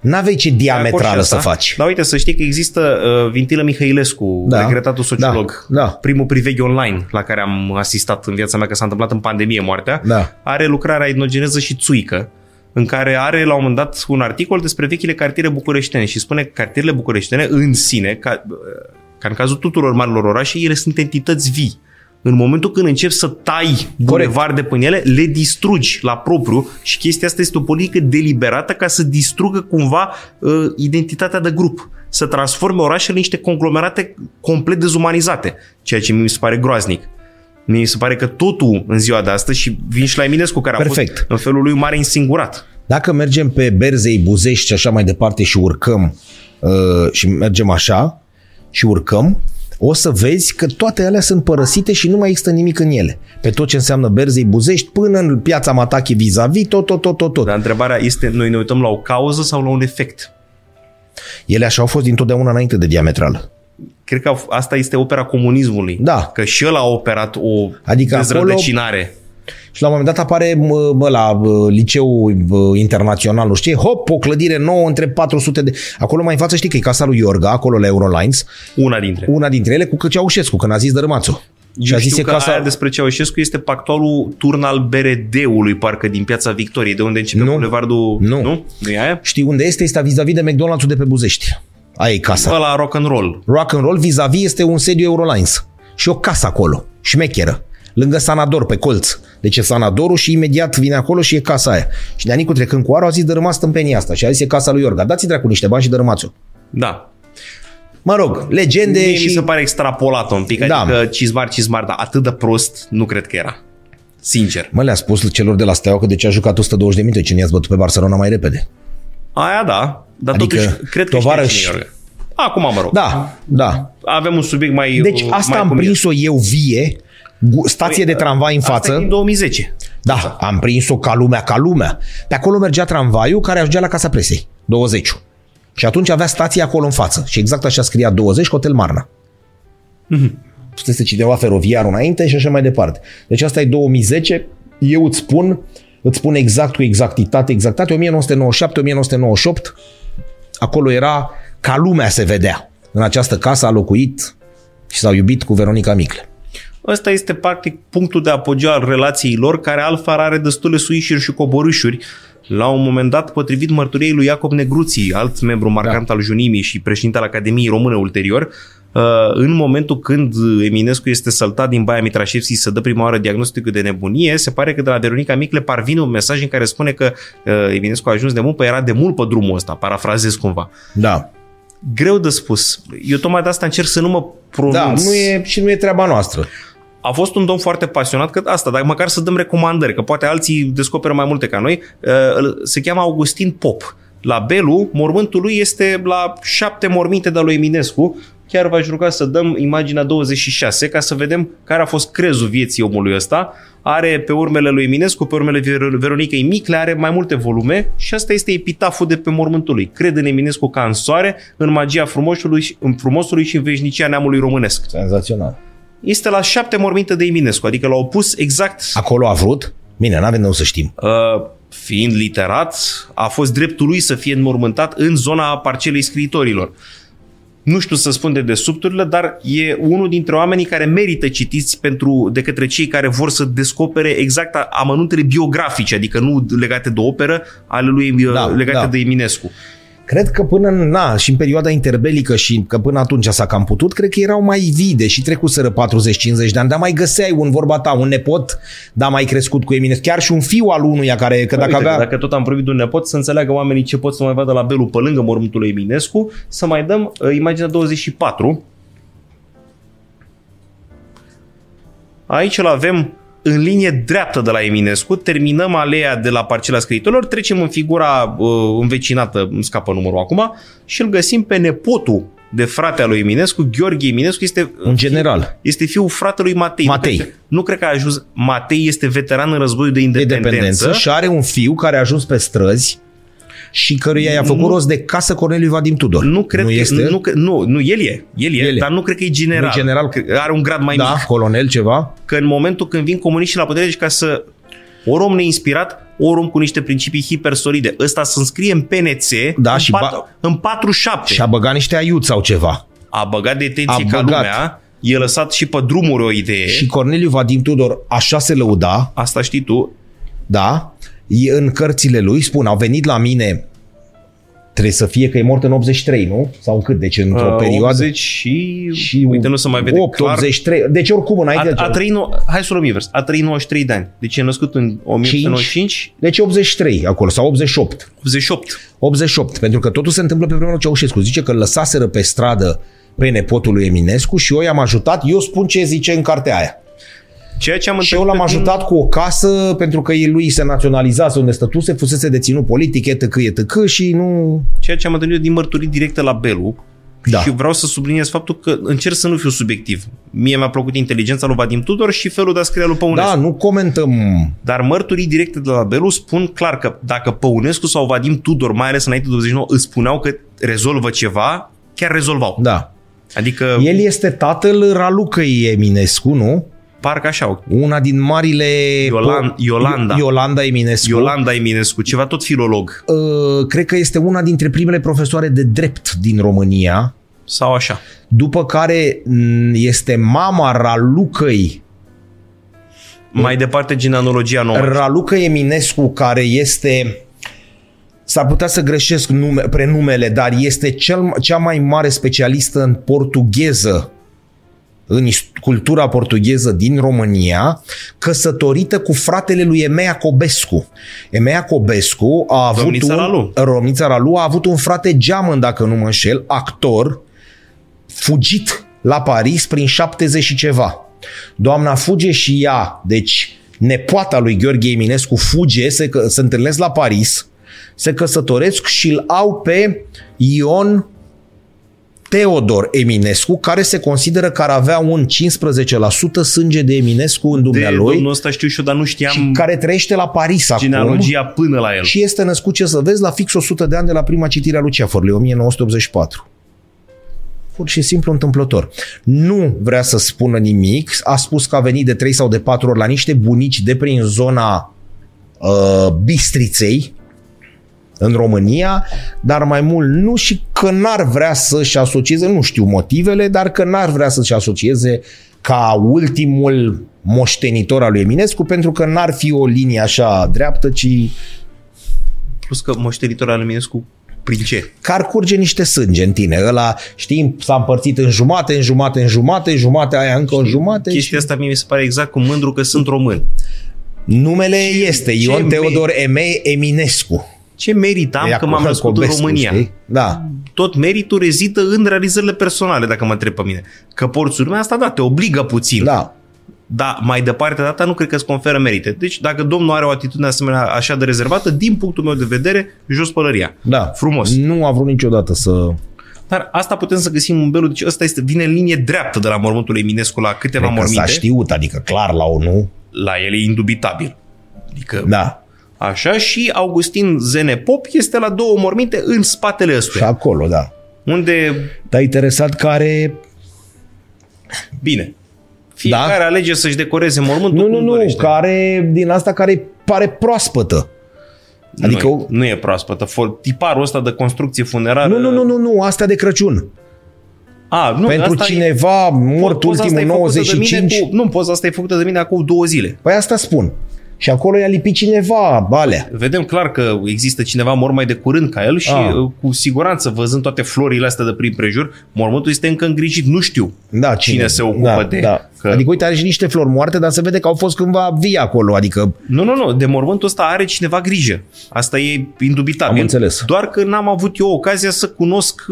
N-aveai ce diametrală să faci. Dar uite, să știi că există uh, Vintilă Mihailescu, da. regretatul sociolog, da. Da. primul priveghi online la care am asistat în viața mea, că s-a întâmplat în pandemie moartea, da. are lucrarea etnogeneză și țuică, în care are la un moment dat un articol despre vechile cartiere bucureștene și spune că cartierele bucureștene în sine, ca, uh, ca în cazul tuturor marilor orașe, ele sunt entități vii în momentul când începi să tai bulevarde până ele, le distrugi la propriu și chestia asta este o politică deliberată ca să distrugă cumva uh, identitatea de grup, să transforme orașele în niște conglomerate complet dezumanizate, ceea ce mi se pare groaznic. Mi se pare că totul în ziua de astăzi și vin și la Eminescu care Perfect. a fost în felul lui mare insingurat. Dacă mergem pe Berzei, Buzești și așa mai departe și urcăm uh, și mergem așa și urcăm, o să vezi că toate alea sunt părăsite și nu mai există nimic în ele. Pe tot ce înseamnă Berzei Buzești până în piața Matache vis-a-vis, tot, tot, tot, tot, tot. Dar întrebarea este, noi ne uităm la o cauză sau la un efect? Ele așa au fost dintotdeauna înainte de diametral. Cred că asta este opera comunismului. Da. Că și el a operat o adică dezrădăcinare. Acolo și la un moment dat apare mă, la liceu internațional, nu știi, hop, o clădire nouă între 400 de... Acolo mai în față știi că e casa lui Iorga, acolo la Eurolines. Una dintre. Una dintre ele cu Ceaușescu, când a zis Dărâmațu. Și a zis că casa... aia despre Ceaușescu este pactualul turn al BRD-ului, parcă din Piața Victoriei, de unde începe nu. bulevardul... Nu. Nu? nu e aia? Știi unde este? Este vis-a-vis de McDonald's-ul de pe Buzești. Aia e casa. La rock and roll. Rock and roll vis-a-vis este un sediu Eurolines. Și o casă acolo. Șmecheră lângă Sanador, pe colț. Deci e Sanadorul și imediat vine acolo și e casa aia. Și Neanicu trecând cu arul a zis dărâmați stâmpenia asta și a zis e casa lui Iorga. Dați-i dracu niște bani și dărâmați-o. Da. Mă rog, legende Mie și... mi se pare extrapolat un pic, da. adică cizmar, cizmar, dar atât de prost nu cred că era. Sincer. Mă, le-a spus celor de la Steaua că de ce a jucat 120 de minute, cine i-ați bătut pe Barcelona mai repede. Aia da, dar Adică, totuși cred că tovarăș- știe cine e Iorga. Acum mă rog. Da, da. Avem un subiect mai Deci mai asta am cum e. prins-o eu vie, gu- stație de tramvai în Asta e față. din 2010. Da, am prins-o ca lumea, ca lumea. Pe acolo mergea tramvaiul care ajungea la Casa Presei, 20 Și atunci avea stația acolo în față. Și exact așa scria 20, Hotel Marna. Fusese cineva feroviar înainte și așa mai departe. Deci asta e 2010. Eu îți spun, îți spun exact cu exactitate, exactitate, 1997-1998, acolo era ca lumea se vedea. În această casă a locuit și s-au iubit cu Veronica Micle. Ăsta este practic punctul de apogeu al relației lor, care altfel are destule suișuri și coborâșuri. La un moment dat, potrivit mărturiei lui Iacob Negruții, alt membru marcant da. al Junimii și președinte al Academiei Române ulterior, uh, în momentul când Eminescu este săltat din Baia Mitrașevski să dă prima oară diagnosticul de nebunie, se pare că de la Veronica Micle parvine un mesaj în care spune că uh, Eminescu a ajuns de mult, pe era de mult pe drumul ăsta, parafrazez cumva. Da. Greu de spus. Eu tocmai de asta încerc să nu mă pronunț. Da, nu e, și nu e treaba noastră. A fost un domn foarte pasionat, că asta, dar măcar să dăm recomandări, că poate alții descoperă mai multe ca noi. Uh, Se cheamă Augustin Pop. La Belu, mormântul lui este la șapte morminte de lui Eminescu. Chiar v-aș ruga să dăm imaginea 26 ca să vedem care a fost crezul vieții omului ăsta. Are pe urmele lui Eminescu, pe urmele Ver- Veronicei Micle, are mai multe volume și asta este epitaful de pe mormântul lui. Cred în Eminescu ca în soare, în magia frumosului, în frumosului și în veșnicia neamului românesc. Senzațional. Este la șapte morminte de Eminescu, adică l-au pus exact Acolo a vrut? Bine, n-avem de unde să știm. Uh, fiind literat, a fost dreptul lui să fie înmormântat în zona parcelei scriitorilor. Nu știu să spun de desubturile, dar e unul dintre oamenii care merită citiți pentru, de către cei care vor să descopere exact a- amănuntele biografice, adică nu legate de operă, ale lui Da, da, legate da. da. de Eminescu. Cred că până în, na, și în perioada interbelică și că până atunci s-a cam putut, cred că erau mai vide și trecuseră 40-50 de ani, dar mai găseai un vorba ta, un nepot, dar mai crescut cu Eminescu, chiar și un fiu al unuia care, că dacă Uite, avea... Dacă tot am privit de un nepot, să înțeleagă oamenii ce pot să mai vadă la Belu pe lângă mormântul lui Eminescu, să mai dăm uh, imaginea 24. Aici îl avem în linie dreaptă de la Eminescu, terminăm aleea de la parcela scriitorilor, trecem în figura uh, învecinată, îmi scapă numărul acum, și îl găsim pe nepotul de frate al lui Eminescu, Gheorghe Eminescu, este Un general. este fiul fratelui Matei. Matei. Nu cred, nu cred că a ajuns. Matei este veteran în războiul de de independență. dependență și are un fiu care a ajuns pe străzi și căruia i-a făcut rost de casă Corneliu Vadim Tudor. Nu cred nu că, este el? nu, că- nu, nu, el e, el e, El e. dar nu cred că e general. Nu e general? Că Are un grad mai da, mic. colonel ceva. Că în momentul când vin comuniștii la putere, deci ca să ori om neinspirat, ori om cu niște principii hipersolide. Ăsta să înscrie în PNC Da, în, și pat, ba- în 47. Și a băgat niște aiuți sau ceva. a băgat detenție A ca băgat. lumea, e lăsat și pe drumuri o idee. Și Corneliu Vadim Tudor așa se lăuda, Asta știi tu. da, e în cărțile lui spun, au venit la mine trebuie să fie că e mort în 83, nu? Sau cât? Deci într-o Uh, perioadă 80 și... și Uite, nu se mai vede 8, clar. 83. Deci oricum înainte. A, a trăit, no- hai să luăm invers, a trăit 93 de ani. Deci e născut în 1995, Deci 83 acolo sau 88. 88. 88, pentru că totul se întâmplă pe vremea lui Ceaușescu. Zice că îl lăsaseră pe stradă pe nepotul lui Eminescu și eu i-am ajutat, eu spun ce zice în cartea aia. Ceea ce am Și eu l-am întâlnit în- ajutat cu o casă pentru că el lui se naționalizase unde stătuse, fusese deținut politic, etc, etc și nu... ceea ce am întâlnit din mărturii directe la Belu. Da. Și vreau să subliniez faptul că încerc să nu fiu subiectiv. Mie mi-a plăcut inteligența lui Vadim Tudor și felul de a scrie lui Păunescu. Da, nu comentăm Dar mărturii directe de la Belu spun clar că dacă Păunescu sau Vadim Tudor, mai ales înainte de 29, îți spuneau că rezolvă ceva, chiar rezolvau. Da. Adică El este tatăl Ralucăi Eminescu, nu? Parcă așa, Una din marile... Iolan- Iolanda. Iolanda Eminescu. Iolanda Eminescu, ceva tot filolog Uh, cred că este una dintre primele profesoare de drept din România, sau așa. după care m, este mama Ralucăi, Mai departe genealogia nouă. Raluca Eminescu, care este S-ar putea să greșesc nume, prenumele, dar este cel, cea mai mare specialistă în portugheză, în ist- cultura portugheză din România, căsătorită cu fratele lui Emea Cobescu. Emea Cobescu a avut Domnița un, Ralu. Romnița Ralu a avut un frate geamăn, dacă nu mă înșel, actor, fugit la Paris prin 70 și ceva. Doamna fuge și ea, deci nepoata lui Gheorghe Eminescu fuge, se, se întâlnesc la Paris, se căsătoresc și îl au pe Ion Teodor Eminescu, care se consideră că ar avea un 15% sânge de Eminescu în dumnealui. De domnul ăsta știu și eu, dar nu știam și care trăiește la Paris genealogia acum. până la el. Și este născut, ce să vezi, la fix 100 de ani de la prima citire a Luceafărului, 1984 pur și simplu întâmplător. Nu vrea să spună nimic, a spus că a venit de 3 sau de 4 ori la niște bunici de prin zona uh, Bistriței, în România, dar mai mult nu și că n-ar vrea să-și asocieze, nu știu motivele, dar că n-ar vrea să-și asocieze ca ultimul moștenitor al lui Eminescu, pentru că n-ar fi o linie așa dreaptă, ci... Plus că moștenitor al lui Eminescu prin ce? Că ar curge niște sânge în tine. Ăla, știi, s-a împărțit în jumate, în jumate, în jumate, jumate aia încă în jumate. Chestia asta mie mi se pare exact cum mândru că sunt român. Numele este Ion Teodor Emei Eminescu. Ce merit am că m-am născut în România? Știi? Da. Tot meritul rezidă în realizările personale, dacă mă întreb pe mine. Că porți urmea asta, da, te obligă puțin. Da. Da, mai departe data nu cred că îți conferă merite. Deci dacă domnul are o atitudine asemenea așa de rezervată, din punctul meu de vedere, jos pălăria. Da. Frumos. Nu a vrut niciodată să... Dar asta putem să găsim în belul. Deci ăsta este, vine în linie dreaptă de la mormântul Eminescu la câteva Cred morminte. s-a știut, adică clar la ONU. La el e indubitabil. Adică, da. Așa și Augustin Zene Pop este la două morminte în spatele ăstuia. Și acolo, da. Unde... Te-a interesat care... Bine. Fiecare da? alege să-și decoreze mormântul Nu, nu, nu, dorește. care din asta care pare proaspătă. Adică nu, nu e proaspătă. Tiparul ăsta de construcție funerară... Nu, nu, nu, nu, nu, asta de Crăciun. A, nu, Pentru asta cineva e, mort ultimul 95... Cu, nu, poza asta e făcută de mine acum două zile. Păi asta spun. Și acolo i-a lipit cineva alea. Vedem clar că există cineva mort mai de curând ca el și A. Uh, cu siguranță, văzând toate florile astea de prin prejur, mormântul este încă îngrijit. Nu știu da, cine, cine se ocupă da, de... Da. Că... Adică, uite, are și niște flori moarte, dar se vede că au fost cândva vii acolo, adică... Nu, nu, nu, de mormântul ăsta are cineva grijă. Asta e indubitabil. Am înțeles. Doar că n-am avut eu ocazia să cunosc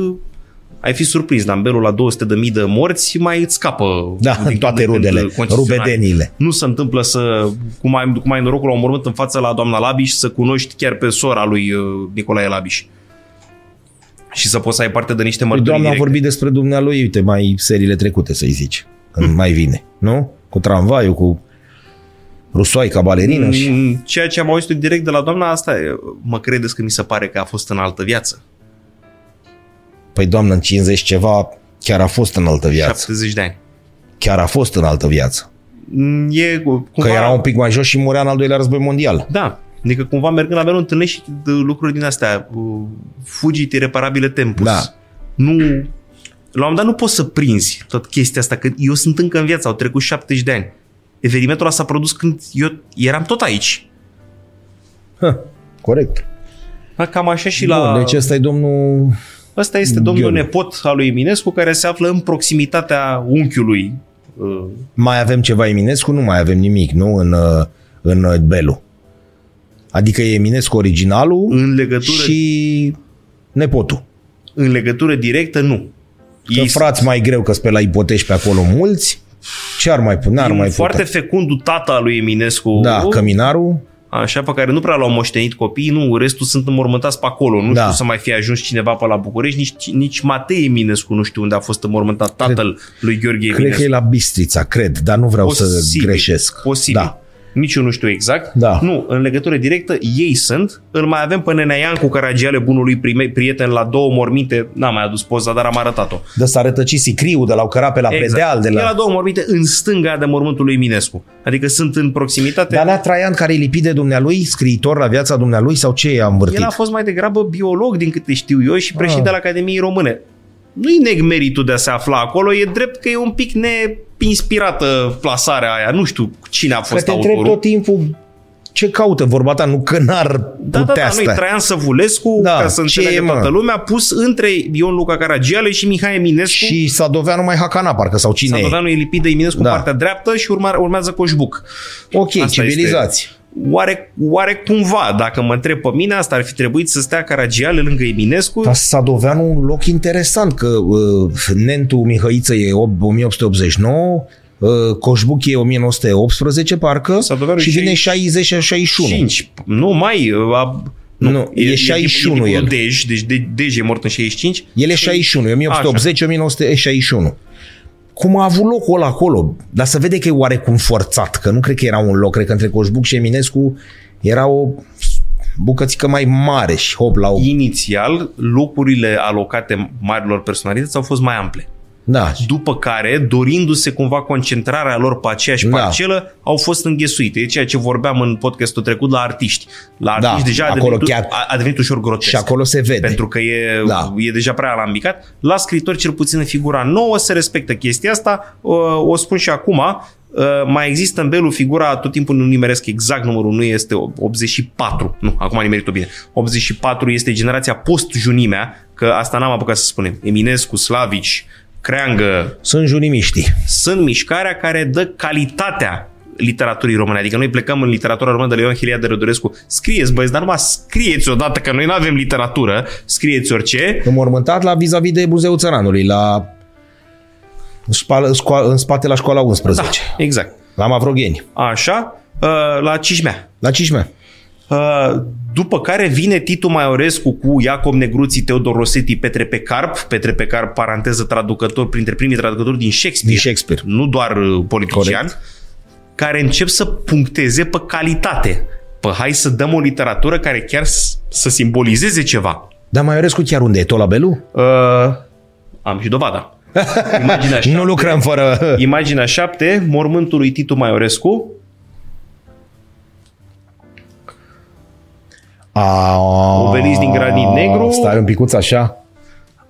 ai fi surprins, dar în belul la 200.000 de morți mai îți scapă da, din toate rudele, rubedenile. Nu se întâmplă să, cum ai, cum ai norocul la un mormânt în fața la doamna Labiș, să cunoști chiar pe sora lui uh, Nicolae Labiș. Și să poți să ai parte de niște mărturii păi, Doamna a vorbit despre dumnealui, uite, mai seriile trecute, să-i zici, când mai vine, nu? Cu tramvaiul, cu rusoaica balerină și... Mm, ceea ce am auzit direct de la doamna asta, mă credeți că mi se pare că a fost în altă viață. Păi, doamnă, în 50 ceva chiar a fost în altă viață. 70 de ani. Chiar a fost în altă viață. E, cumva... Că era un pic mai jos și murea în al doilea război mondial. Da. Adică cumva mergând la Belu întâlnești de lucruri din astea. Fugit ireparabile tempus. Da. Nu... La un moment dat nu poți să prinzi tot chestia asta, că eu sunt încă în viață, au trecut 70 de ani. Evenimentul ăsta s-a produs când eu eram tot aici. Ha, corect. Da, cam așa și Bun, la... Deci ăsta e domnul Ăsta este domnul Gheorghe. nepot al lui Eminescu care se află în proximitatea unchiului. Mai avem ceva Eminescu? Nu mai avem nimic, nu? În, în Belu. Adică e Eminescu originalul în legătură... și nepotul. În legătură directă, nu. Că Ei frați mai greu că pe la ipotești pe acolo mulți. Ce ar mai pune? Ar mai foarte putea. fecundul tata lui Eminescu. Da, căminarul așa, pe care nu prea l-au moștenit copiii, nu, restul sunt înmormântați pe acolo. Nu da. știu să mai fie ajuns cineva pe la București, nici, nici Matei Eminescu nu știu unde a fost înmormântat tatăl cred, lui Gheorghe Eminescu. Cred că e la Bistrița, cred, dar nu vreau posibil, să greșesc. Posibil. Da nici eu nu știu exact. Da. Nu, în legătură directă, ei sunt. Îl mai avem pe Nenea Iancu Caragiale, bunului prime, prieten, la două morminte. N-am mai adus poza, dar am arătat-o. De s-a rătăcit sicriu de la o căra pe la exact. pedeal. De la... E la două morminte în stânga de mormântul lui Eminescu. Adică sunt în proximitate. Dar la Traian, care e lipit de dumnealui, scriitor la viața dumnealui sau ce i-a învârtit? El a fost mai degrabă biolog, din câte știu eu, și președinte ah. al Academiei Române nu-i neg meritul de a se afla acolo, e drept că e un pic neinspirată plasarea aia. Nu știu cine a fost că te autorul. tot timpul ce caută vorba ta, nu că n-ar da, putea da, da, asta. nu Traian Săvulescu, da, ca să înțeleagă e, toată lumea, pus între Ion Luca Caragiale și Mihai Eminescu. Și Sadoveanu mai Hacana, parcă, sau cine Sadoveanu e? e lipit de Eminescu da. partea dreaptă și urma, urmează Coșbuc. Ok, asta civilizați. Este oare, oare cumva, dacă mă întreb pe mine, asta ar fi trebuit să stea Caragiale lângă Eminescu? Dar Sadoveanu un loc interesant, că uh, Nentu Mihăiță e 1889, uh, Coșbuc e 1918, parcă, Sadoveanu și e vine 60 și 61. 5. Nu, mai... A, Nu, e 61 e, e, el. Dej, deci de, Dej e mort în 65. El e 61, e 1880-1961. Cum a avut locul ăla acolo? Dar să vede că e oarecum forțat, că nu cred că era un loc, cred că între Coșbuc și Eminescu era o bucățică mai mare și hop la o... Inițial, locurile alocate marilor personalități au fost mai ample. Da, După care, dorindu-se cumva concentrarea lor pe aceeași Da. parcelă, au fost înghesuite. E ceea ce vorbeam în podcastul trecut la artiști. La artiști Da, deja a acolo devenit, chiar- a, a devenit ușor grotesc. și acolo se vede. Pentru că e, Da. e deja prea alambicat. La scritori, cel puțin în figura nouă, se respectă chestia asta. Uh, O spun și acum. Uh, Mai există în Belu figura, tot timpul nu nimeresc exact numărul, nu este 84. Nu, acum am nimerit-o bine. 84 este generația post-junimea, că asta n-am apucat să spunem. Eminescu, Slavici, Creangă, Sunt junimiștii. sunt mișcarea care dă calitatea literaturii române. Adică noi plecăm în literatura română de Leon Hilia de Rădurescu. Scrieți, băieți, dar numai scrieți odată, că noi nu avem literatură. Scrieți orice. Înmormântat la vis-a-vis de Muzeul Țăranului, la în, șpală, scoa, în spate la școala 11, Da, exact. la Mavrogheni, Așa, uh, la Cismea. la Cismea. Uh, După care vine Titu Maiorescu cu Iacob Negruții, Teodor Rosetti, Petre Pecarp, Petre Pecarp, paranteză, traducător, printre primii traducători din Shakespeare, Din Shakespeare. nu doar uh, politician, Corect. care încep să puncteze pe calitate. Pe hai să dăm o literatură care chiar s- să simbolizeze ceva. Dar Maiorescu chiar unde e? Tot la Belu? Uh, am și dovada. [LAUGHS] Imaginea Nu lucrăm fără... Imaginea 7, mormântul lui Titu Maiorescu, A, Obelisc din granit negru. Stai un picuț așa.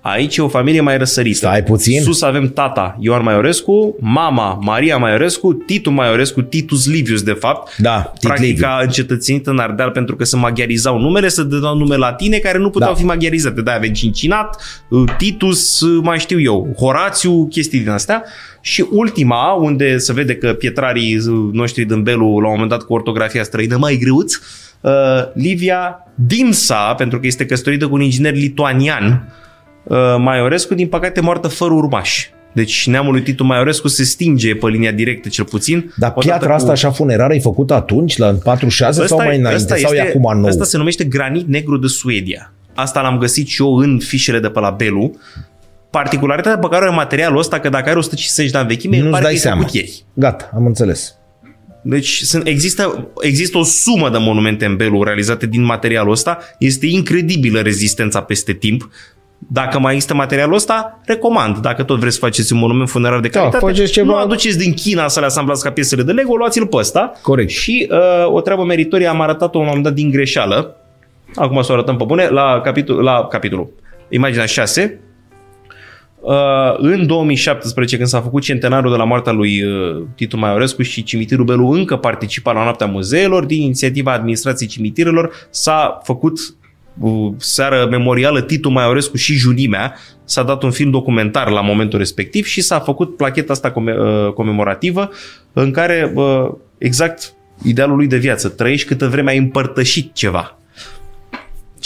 Aici e o familie mai răsărită. Stai puțin. Sus avem tata Ioan Maiorescu, mama Maria Maiorescu, Titu Maiorescu, Titus Livius de fapt. Da, Tit Practic Liviu. a încetățenit în Ardeal pentru că se maghiarizau numele, să dădeau nume latine care nu puteau Da. fi maghiarizate. Da, avem Cincinat, Titus, mai știu eu, Horațiu, chestii din astea. Și ultima, unde se vede că pietrarii noștri din Belu, la un moment dat cu ortografia străină mai greuț, uh, Livia Dinsa, pentru că este căsătorită cu un inginer lituanian, uh, Maiorescu, din păcate moartă fără urmași. Deci neamul lui Titu Maiorescu se stinge pe linia directă cel puțin. Dar Odată piatra cu- asta așa funerară e făcută atunci, la 46 sau mai înainte? Sau e acum nou? Asta se numește granit negru de Suedia. Asta l-am găsit și eu în fișele de pe la Belu. Particularitatea pe care o are materialul ăsta, că dacă are 150 de ani vechime, Nu-ți pare dai că e seama. făcut ieri. Gata, am înțeles. Deci sunt, există, există o sumă de monumente în Belu realizate din materialul ăsta. Este incredibilă rezistența peste timp. Dacă mai există materialul ăsta, recomand. Dacă tot vreți să faceți un monument funerar de Da, calitate, faceți ceva- nu aduceți din China să le asamblați ca piesele de Lego, luați-l pe ăsta. Corect. Și uh, o treabă meritorie am arătat-o la un moment dat din greșeală. Acum să o arătăm pe bune, la, capitol, la capitolul. Imaginea 6. Uh, în 2017, când s-a făcut centenarul de la moartea lui uh, Titu Maiorescu și cimitirul Belu încă participa la noaptea muzeelor, din inițiativa administrației cimitirelor s-a făcut uh, seară memorială Titu Maiorescu și Junimea, s-a dat un film documentar la momentul respectiv și s-a făcut placheta asta come- uh, comemorativă în care uh, exact idealul lui de viață, trăiești câtă vreme ai împărtășit ceva.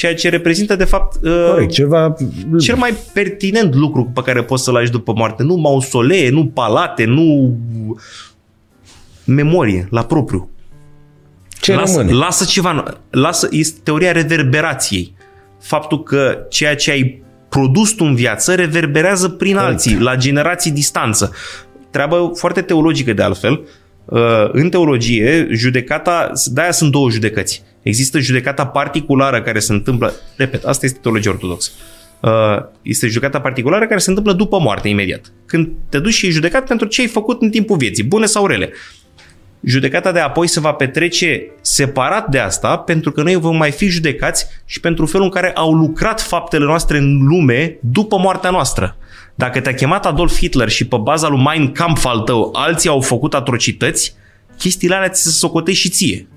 Ceea ce reprezintă de fapt uh, Corect, ceva... cel mai pertinent lucru pe care poți să-l lași după moarte. Nu mausolee, nu palate, nu memorie la propriu. Ce lasă, rămâne? lasă ceva. Lasă, este teoria reverberației. Faptul că ceea ce ai produs tu în viață reverberează prin Corect. alții, la generații distanță. Treabă foarte teologică de altfel. Uh, În teologie, judecata, de-aia sunt două judecăți. Există judecata particulară care se întâmplă, repet, asta este teologia ortodoxă. Uh, Este judecata particulară care se întâmplă după moarte, imediat. Când te duci și e judecat pentru ce ai făcut în timpul vieții, bune sau rele. Judecata de apoi se va petrece separat de asta, pentru că noi vom mai fi judecați și pentru felul în care au lucrat faptele noastre în lume după moartea noastră. Dacă te-a chemat Adolf Hitler și pe baza lui Mein Kampf al tău alții au făcut atrocități, chestiile alea ți se socotești și ție.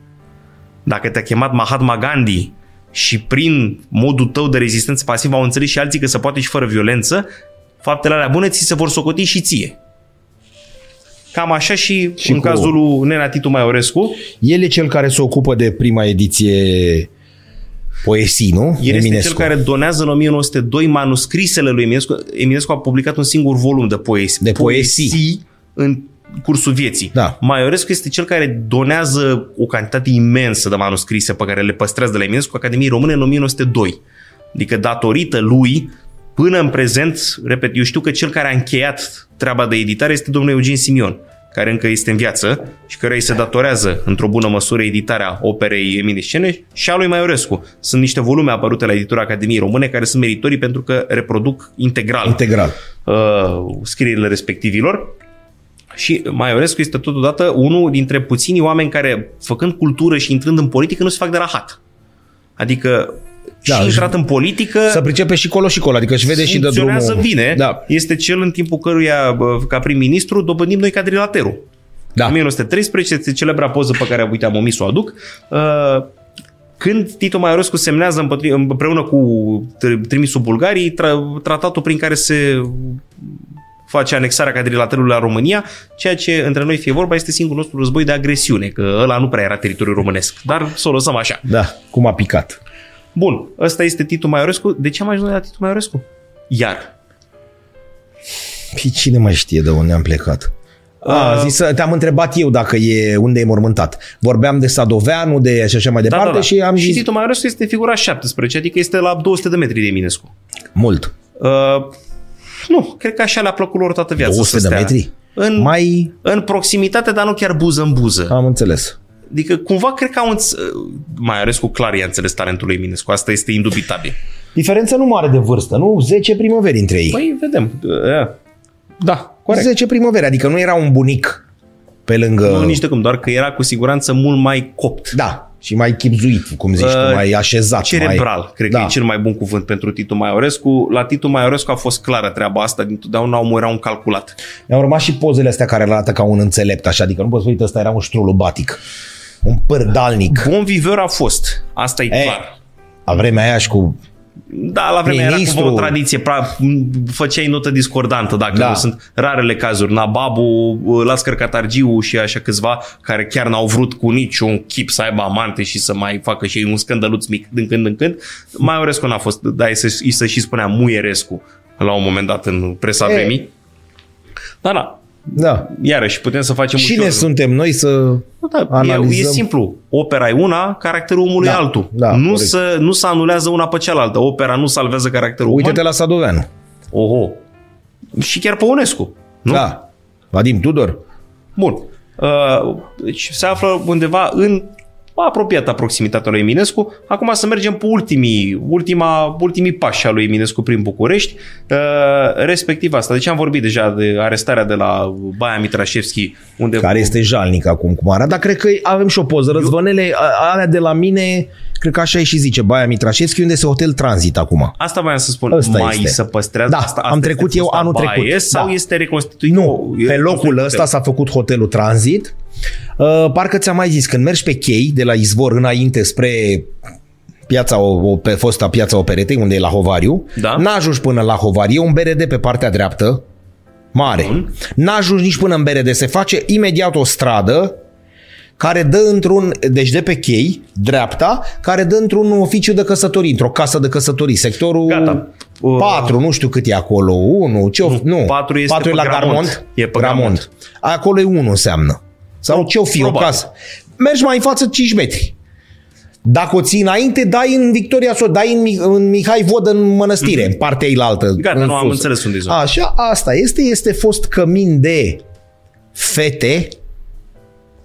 Dacă te-a chemat Mahatma Gandhi și prin modul tău de rezistență pasivă au înțeles și alții că se poate și fără violență, faptele alea bune ți se vor socoti și ție. Cam așa și, Și și în cu- cazul lui Nena Titu Maiorescu, El e cel care se ocupă de prima ediție poesii, nu? el este Eminescu. cel care donează în 1902 manuscrisele lui Eminescu. Eminescu a publicat un singur volum de poesii. De poesii. în cursul vieții. Da. Maiorescu este cel care donează o cantitate imensă de manuscrise pe care le păstrează de la Eminescu Academiei Române în 1902. Adică datorită lui, până în prezent, repet, eu știu că cel care a încheiat treaba de editare este domnul Eugen Simion, care încă este în viață și care îi se datorează într-o bună măsură editarea operei Eminescene și a lui Maiorescu. Sunt niște volume apărute la editura Academiei Române care sunt meritorii pentru că reproduc integral, Integral. uh, scrierile respectivilor. Și Maiorescu este totodată unul dintre puținii oameni care, făcând cultură și intrând în politică, nu se fac de rahat. Adică Da, și și- intrat în politică, Să pricepe și colo și colo, adică își vede și de funcționează drumul. bine. Da. Este cel în timpul căruia, bă, ca prim-ministru, dobândim noi cadrilaterul. Da. 1913 este celebra poză pe care, uite, am omis să o aduc. Uh, când Tito Maiorescu semnează împătri- împreună cu tr- trimisul Bulgariei tra- tratatul prin care se face anexarea cadrilaterului la România, ceea ce între noi fie vorba este singurul nostru război de agresiune, că ăla nu prea era teritoriul românesc. Dar să o lăsăm așa. Da, cum a picat. Bun, ăsta este Titu Maiorescu. De ce am ajuns noi la Titu Maiorescu? Iar. Păi cine mai știe de unde am plecat? A, Uh, zis, să- te-am întrebat eu dacă e unde e mormântat. Vorbeam de Sadoveanu, de și așa mai departe și am Da, și zis Titu Maiorescu este figura 17, adică este la 200 de metri de Eminescu. mult. Uh, nu, cred că așa le-a plăcut lor toată viața 200 să de stea. metri? În, Mai în proximitate, dar nu chiar buză în buză. am înțeles. Adică cumva cred că au înț- Maiorescu clar i-a înțeles talentul lui Eminescu. Asta este indubitabil. Diferență nu mare de vârstă, nu? 10 primăveri între ei. Păi, vedem. Uh, Da, corect. 10 primăveri, adică nu era un bunic pe lângă... Nu nici de cum, doar că era cu siguranță mult mai copt. Da, și mai chipzuit, cum zici tu, Uh, mai așezat. Cerebral, mai... cred da. că e cel mai bun cuvânt pentru Titu Maiorescu. La Titu Maiorescu a fost clară treaba asta, dintotdeauna omul era un calculat. Mi-au rămas și pozele astea care arată ca un înțelept, așa, adică nu poți să uite, ăsta era un ștrulubatic. Un pârdalnic. Bun viveur a fost, asta e E, clar. La vremea aia și cu... Da, la vremea era Ministru- cumva o tradiție, pra, făceai notă discordantă, dacă Da. nu sunt rarele cazuri. Nababu, Lascăr Catargiu și așa câțiva care chiar n-au vrut cu niciun chip să aibă amante și să mai facă și ei un scândăluț mic din când în când. Maiorescu n-a fost, da, îi se, îi se și spunea Muierescu la un moment dat în presa E. vremii. Da, da. Da. Iarăși, putem să facem Cine ușor. suntem noi să... Da, e, analizăm? e simplu. Opera e una, caracterul omului Da, e altul. da, nu, corect. să, nu se anulează una pe cealaltă. Opera nu salvează caracterul Uite-te uman. la Sadoveanu. Oho. Și chiar pe Onescu. Nu? Da. Vadim Tudor. Bun. Uh, deci se află undeva în apropiată proximitatea lui Eminescu. Acum să mergem pe ultimii, ultima, ultimii pași al lui Eminescu prin București, uh, respectiv asta. Deci am vorbit deja de arestarea de la Baia Mitrașevski, unde Care este jalnic acum cum arată, dar cred că avem și o poză. Răzvănele a- alea de la mine, cred că așa e și zice, Baia Mitrașevski, unde este hotel tranzit acum. Asta voiam să spun. Ăsta mai este. se păstrează Da, asta? am asta trecut este eu fosta anul baie trecut. Sau Da. este reconstituit? Nu, e pe locul reconstituit ăsta s-a făcut hotelul Transit. Uh, parcă ți-am mai zis, când mergi pe chei de la izvor înainte spre piața, o, o, pe fosta piața Operetei, unde e la Hovariu, Da. n-ajungi până la Hovariu, e un BRD pe partea dreaptă, mare. Bun. N-ajungi nici până în BRD, se face imediat o stradă care dă într-un, deci de pe chei, dreapta, care dă într-un oficiu de căsătorii, într-o casă de căsătorii, sectorul Gata. Uh, 4, nu știu cât e acolo, 1, ce nu, nu, patru este 4 e pe la Gramont. Garmont, E pe Gramont. Gramont. Acolo e 1 înseamnă. Sau ce-o fi, o probabil. casă. Mergi mai în față 5 metri. Dacă o ții înainte, dai în Victoria Sol, dai în, Mi- în Mihai Vod în mănăstire, în partea eilaltă. Mhm. Gata, în nu am sus. înțeles unde e zona. Așa, asta este. Este fost cămin de fete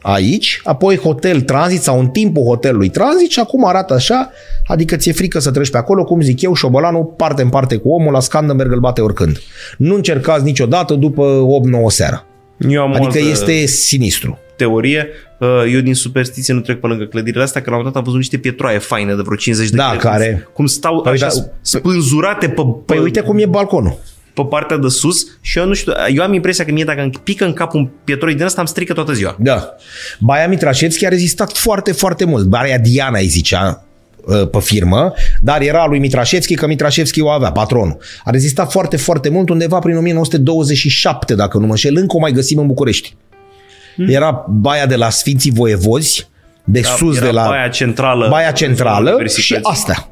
aici, apoi hotel tranzit sau în timpul hotelului tranzit și acum arată așa, adică ți-e frică să treci pe acolo, cum zic eu, șobolanul parte în parte cu omul, la Scandenberg îl bate oricând. Nu încercați niciodată după 8-9 seara. Eu am o Adică altă este sinistru. teorie. Uh, Eu din superstiție nu trec pe lângă clădirile astea, că la un moment dat am văzut niște pietroaie faine de vreo 50 de Da, kg, care- Cum stau Păi așa da, spânzurate pe, pe, Păi uite cum e balconul. pe partea de sus și eu nu știu, eu am impresia că mie dacă îmi pică în cap un pietroi din ăsta, am strică toată ziua. Da. Baia Mitrașevski a rezistat foarte, foarte mult. Baia Diana îi zicea uh, pe firmă, dar era a lui Mitrașevski, că Mitrașevski o avea, patronul. A rezistat foarte, foarte mult, undeva prin 1927, dacă nu mă înșel, încă o mai găsim în București. Era baia de la Sfinții Voievozi, de sus Era de la Baia Centrală. Baia Centrală și Universității.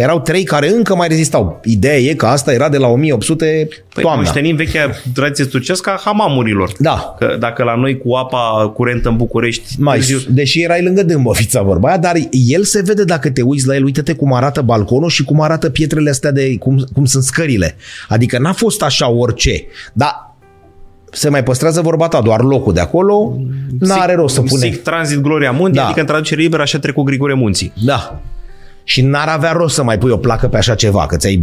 Astea. erau trei care încă mai rezistau. Ideea e că asta era de la 1800 Păi toamna. moștenim vechea tradiție turcească a hamamurilor. Da. Că dacă la noi cu apa curentă în București, Mai, târziu, deși erai lângă Dâmbovița vorba aia, dar el se vede dacă te uiți la el, uite-te cum arată balconul și cum arată pietrele astea de, cum, cum sunt scările. Adică n-a fost așa orice, dar se mai păstrează vorba ta, doar locul de acolo, n-are rost să pune. Sic Transit Gloria Mundi, Da. adică în traducere liberă așa trecut Grigore Munții. Da. Și n-ar avea rost să mai pui o placă pe așa ceva, că ți-ai,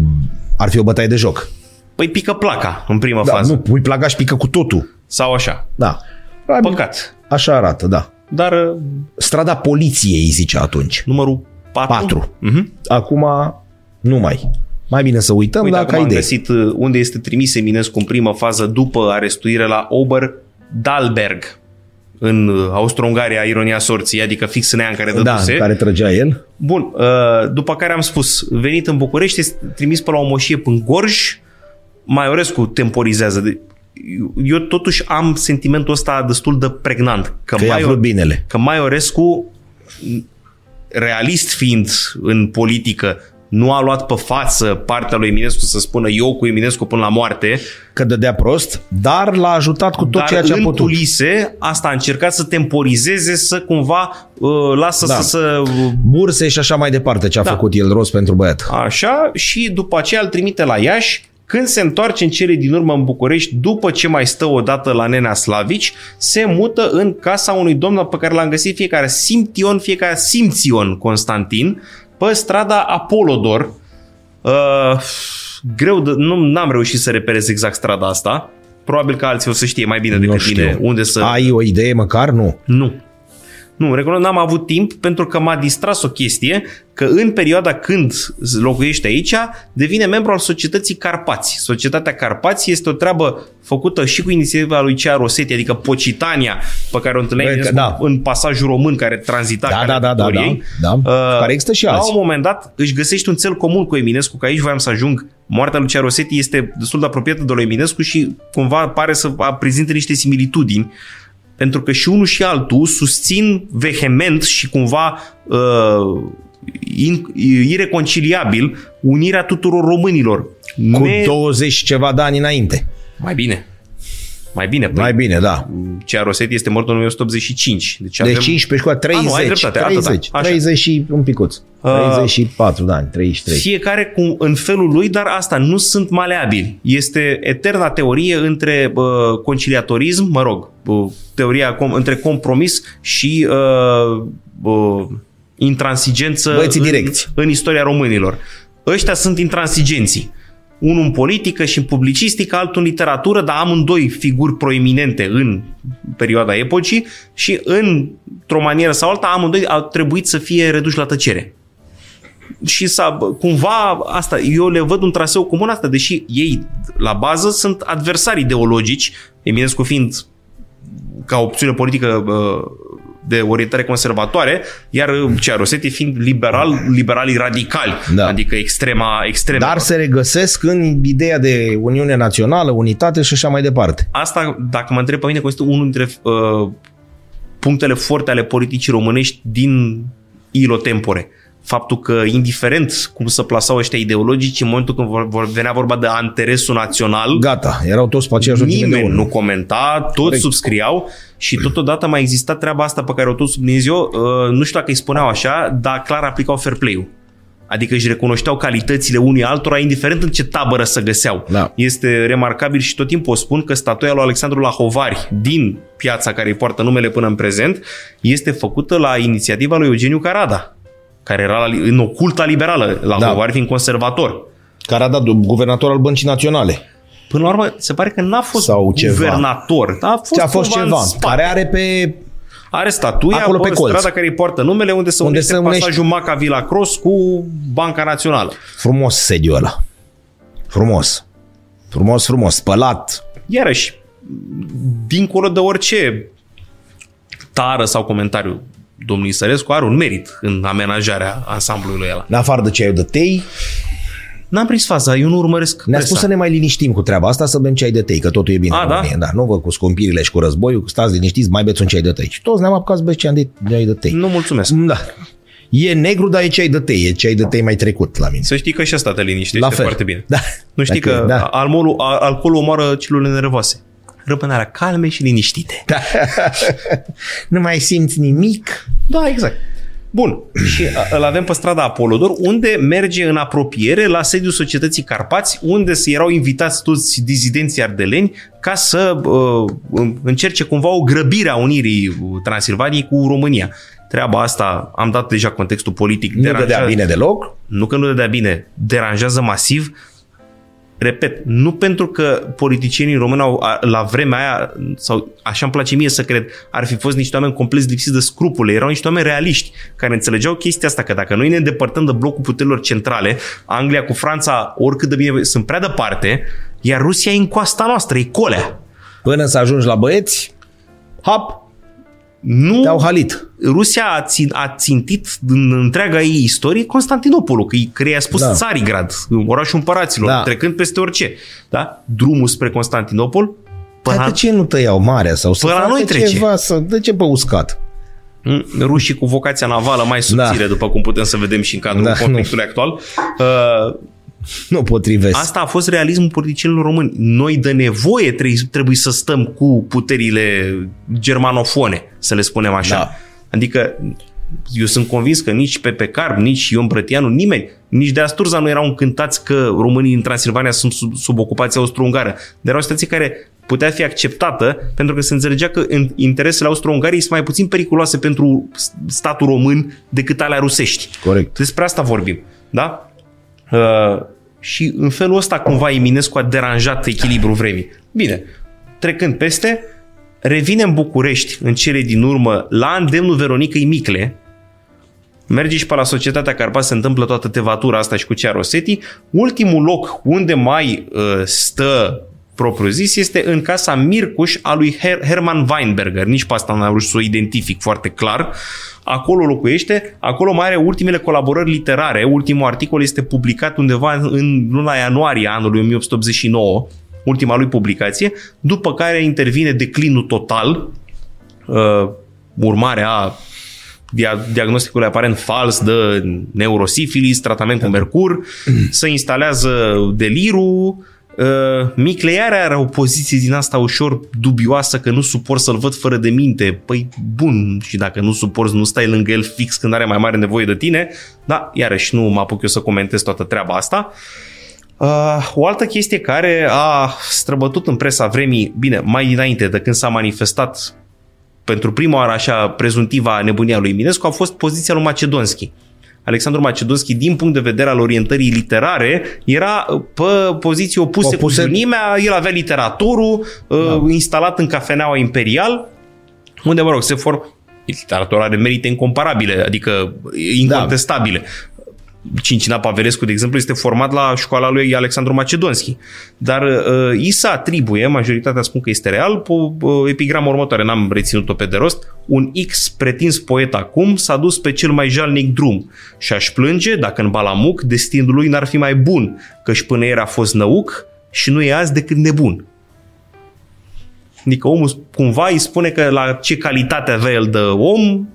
ar fi o bătaie de joc. Păi pică placa în prima Da, fază. nu, pui placa și pică cu totul. Sau așa. Da. Probabil Păcat. Așa arată, da. Dar uh, Strada poliției, îi zice atunci. numărul 4. Patru. Mhm. Acum nu mai. Mai bine să uităm Uite, dacă acum ai am idei. găsit uh, unde este trimis Eminescu în primă fază după arestuire la Ober Dalberg în uh, Austro-Ungaria, ironia sorții, adică fix în ea în care Da, dăduse. care trăgea el. Bun, uh, după care am spus, venit în București, este trimis pe la o moșie în Gorj, Maiorescu temporizează. De- Eu totuși am sentimentul ăsta destul de pregnant. Că, Că i-a Maio- vrut binele. că Maiorescu, realist fiind în politică, nu a luat pe față partea lui Eminescu să spună eu cu Eminescu până la moarte, Că dădea prost, dar l-a ajutat cu tot dar ceea ce a în putut. culise asta a încercat să temporizeze, să cumva uh, lasă Da. să, să Burse și așa mai departe ce a Da. făcut el rost pentru băiat. Așa, și după aceea îl trimite la Iași, când se întoarce în cele din urmă în București, după ce mai stă o dată la Nenea Slavici, se mută în casa unui domn pe care l-am găsit fiecare Simtion, fiecare Simțion Constantin, pe strada Apolodor. Uh, greu de, nu am reușit să reperez exact strada asta. Probabil că alții o să știe mai bine Nu decât știu. mine unde să... Ai o idee măcar? Nu. Nu. Nu, recunosc, n-am avut timp pentru că m-a distras o chestie că în perioada când locuiește aici, devine membru al societății Carpați. Societatea Carpați este o treabă făcută și cu inițiativa lui Cea Rosetti, adică Pocitania, pe care o întâlneai Bă, că- da. da. în pasajul român care tranzita Da, calea da, da, da, Victoriei. da, da. Care există și La azi. un moment dat își găsești un cel comun cu Eminescu, că aici voiam să ajung. Moartea lui Cea Rosetti este destul de apropiată de lui Eminescu și cumva pare să prezinte niște similitudini pentru că și unul și altul susțin vehement și cumva uh, in, ireconciliabil unirea tuturor românilor. Cu 20 și ceva de ani înainte. Mai bine. Mai bine. Păi, Mai bine, da. Cea Rosetti este mort în 1985. Deci De avem... 15 cu 30. A, nu, ai dreptate, atâta. 30, Așa. 30 și un picuț. Uh, 34 de ani, 33. Fiecare cu, în felul lui, dar asta nu sunt maleabili. Este eterna teorie între uh, conciliatorism, mă rog, uh, teoria com, între compromis și uh, uh, intransigență Băieții în, direcți. în istoria românilor. Ăștia sunt intransigenții. Unul în politică și în publicistică, altul în literatură, dar amândoi figuri proeminente în perioada epocii și într-o manieră sau alta amândoi au trebuit să fie reduși la tăcere. Și să, cumva asta, eu le văd un traseu comun asta, deși ei la bază sunt adversari ideologici, Eminescu fiind ca opțiune politică uh, de orientare conservatoare, iar Cea Rosetti fiind liberal, liberalii radicali, Da. adică extrema, extrema. Dar se regăsesc în ideea de Uniune Națională, unitate și așa mai departe. Asta, dacă mă întreb pe mine, este unul dintre uh, punctele forte ale politicii românești din ilo tempore. Faptul că, indiferent cum să plasau ăștia ideologici, în momentul când vor, vor venea vorba de interesul național, Gata, erau toți pe aceeași lungime de nimeni undă. nu comenta, toți Corect. subscriau și totodată mai exista treaba asta pe care o tot subliniez eu, uh, nu știu dacă îi spuneau așa, dar clar aplicau fair play-ul. Adică își recunoșteau calitățile unii altora, indiferent în ce tabără să găseau. Da. Este remarcabil și tot timpul o spun că statuia lui Alexandru Lahovari din piața care îi poartă numele până în prezent este făcută la inițiativa lui Eugeniu Carada, care era la, în oculta liberală, Lahovari Da. fiind conservator. Care a dat guvernator al Băncii Naționale. Până la urmă, se pare că n-a fost Sau ceva. guvernator. A fost, Ce a fost cumva în ceva. spate. Care are pe... Are statuia Acolo pe colț. strada care îi poartă numele unde se Unde unește se unește. pasajul Maca Villa Cross cu Banca Națională. Frumos sediul ăla. Frumos. Frumos, frumos. Spălat. Iarăși, dincolo de orice tară sau comentariu, domnul Isărescu are un merit în amenajarea ansamblului ăla. În afară de ceaiul de tei, N-am prins faza, eu nu urmăresc ne-a presa. spus să ne mai liniștim cu treaba asta, să bem ceai de tei, că totul e bine. A, în da? România. da? Nu vă cu scumpirile și cu războiul, stați liniștiți, mai beți un ceai de tei. Și toți ne-am apucat să beți ceai de, ceai de tei. Nu mulțumesc. Da. E negru, dar e ceai de tei, e ceai de tei mai trecut la mine. Să știi că și asta te liniștește La fel. foarte bine. Da. Nu știi Dacă- că da. alcoolul, a- alcoolul omoară celulele nervoase. Răbdarea calme și liniștite. Da. [LAUGHS] nu mai simți nimic. Da, exact. Bun. Și a- îl avem pe strada Apolodor, unde merge în apropiere la sediul Societății Carpați, unde se erau invitați toți dizidenții ardeleni ca să uh, încerce cumva o grăbire a unirii uh, Transilvaniei cu România. Treaba asta, am dat deja contextul politic. Nu dădea bine deloc. Nu că nu dădea bine, deranjează masiv. Repet, nu pentru că politicienii români au, a- la vremea aia, sau așa îmi place mie să cred, ar fi fost niște oameni complet lipsiți de scrupule, erau niște oameni realiști care înțelegeau chestia asta, că dacă noi ne îndepărtăm de blocul puterilor centrale, Anglia cu Franța, oricât de bine, sunt prea departe, iar Rusia e în coasta noastră, e colea. Până să ajungi la băieți, hap, Nu, te-au halit. Rusia a, țin, a țintit în întreaga ei istorie Constantinopolul, că, i- că i-a spus Da. da. Țarigrad, orașul împăraților, Da. da. trecând peste orice. Da? Drumul spre Constantinopol, Dar până de ce nu tăiau marea? Sau să Păi la facă noi trece. Ceva, să, de ce pe uscat? Mm, rușii cu vocația navală mai subțire, Da. după cum putem să vedem și în cadrul Da, da, conflictului actual. Uh, Nu potrivesc. Asta a fost realismul politicienilor români. Noi de nevoie trebuie, trebuie să stăm cu puterile germanofone, să le spunem așa. Da. Adică eu sunt convins că nici Pepe Carp, nici Ion Brătianu, nimeni, nici de Asturza nu erau încântați că românii din Transilvania sunt sub, sub ocupația austro-ungară. Dar era o situație care putea fi acceptată pentru că se înțelegea că în- interesele austro-ungariei sunt mai puțin periculoase pentru statul român decât alea rusești. Corect. Despre asta vorbim. Da? Uh, și în felul ăsta cumva Eminescu a deranjat echilibrul vremii. Bine, trecând peste, revine în București în cele din urmă la îndemnul Veronicăi Micle, merge și pe la Societatea Carpat, se întâmplă toată tevatura asta și cu cea Rosetti. Ultimul loc unde mai uh, stă propriu zis este în casa Mircuș a lui Her- Herman Weinberger. Nici pe asta n-am reușit să o identific foarte clar. Acolo locuiește, acolo mai are ultimele colaborări literare. Ultimul articol este publicat undeva în- în luna ianuarie anului 1889, ultima lui publicație, după care intervine declinul total, uh, urmare a dia- diagnosticului aparent fals de neurosifilis, tratament cu mercur, se instalează delirul, uh, Miclearea are o poziție din asta ușor dubioasă că nu suport să-l văd fără de minte. Păi bun, și dacă nu suporți, nu stai lângă el fix când are mai mare nevoie de tine. Da, iarăși nu mă apuc eu să comentez toată treaba asta. Uh, o altă chestie care a străbătut în presa vremii, bine, mai dinainte de când s-a manifestat pentru prima oară așa prezuntiva nebunia lui Eminescu a fost poziția lui Macedonski. Alexandru Macedonski, din punct de vedere al orientării literare, era pe poziții opuse, Opuse. opuse. cu Junimea, el avea literaturul da. instalat în cafeneaua Imperial, unde, mă rog, se form... Literatura are merite incomparabile, adică incontestabile. Cincina Paverescu, de exemplu, este format la școala lui Alexandru Macedonski. Dar uh, i se atribuie, majoritatea spun că este real, pe uh, epigrama următoare, n-am reținut-o pe de rost, un X pretins poet acum s-a dus pe cel mai jalnic drum și aș plânge dacă în Balamuc destinul lui n-ar fi mai bun, căci până ieri a fost năuc și nu e azi decât nebun. Adică omul cumva îi spune că la ce calitate avea el de om,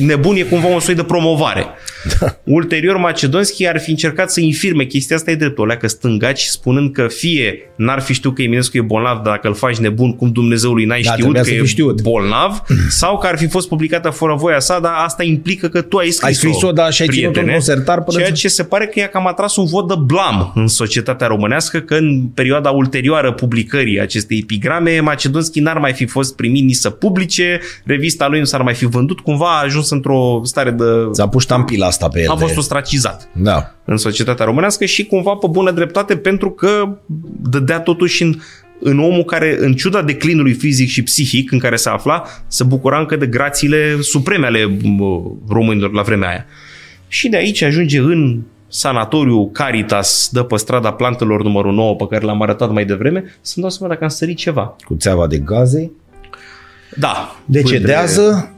nebun e cumva un soi de promovare. Da. Ulterior, Macedonski ar fi încercat să infirme chestia asta e dreptul, o leacă stângaci, spunând că fie n-ar fi știut că Eminescu e bolnav, dar dacă îl faci nebun, cum Dumnezeului n-ai Da, știut trebuia că să e fi știut. bolnav, sau că ar fi fost publicată fără voia sa, dar asta implică că tu ai scris-o, Ai scris-o, da, și ai ținut prietene, un concertar până Ceea ce- ce se pare că i-a cam atras un vot de blam în societatea românească, că în perioada ulterioară publicării acestei epigrame, Macedonski n-ar mai fi fost primit nici să publice, revista lui nu s-ar mai fi vândut, cumva a ajuns într-o stare de... S-a pus ștampila asta pe el. A de- fost ostracizat Da. în societatea românească și cumva pe bună dreptate pentru că dădea totuși în, în omul care, în ciuda declinului fizic și psihic în care se afla, se bucura încă de grațiile supreme ale mă, românilor la vremea aia. Și de aici ajunge în sanatoriu Caritas de pe strada plantelor numărul 9 pe care l-am arătat mai devreme, să-mi dau seama dacă am sărit ceva. Cu țeava de gaze. Da. Decedează.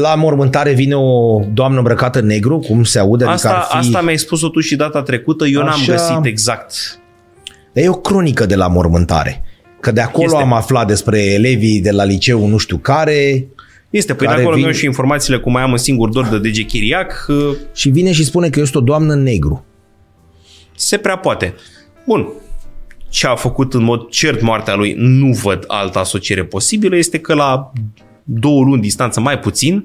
La mormântare vine o doamnă îmbrăcată în negru, cum se aude. Asta, adică ar fi... asta mi-ai spus-o tu și data trecută, eu n-am Așa. găsit exact. Dar e o cronică de la mormântare. Că de acolo Este. am aflat despre elevii de la liceu nu știu care. Este, păi de Care acolo vin- vin... și informațiile cum mai am un singur dor de DG Chiriac, uh, Și vine și spune că este o doamnă în negru. se prea poate. Bun. Ce a făcut în mod cert moartea lui, nu văd altă asociere posibilă, este că la două luni distanță mai puțin,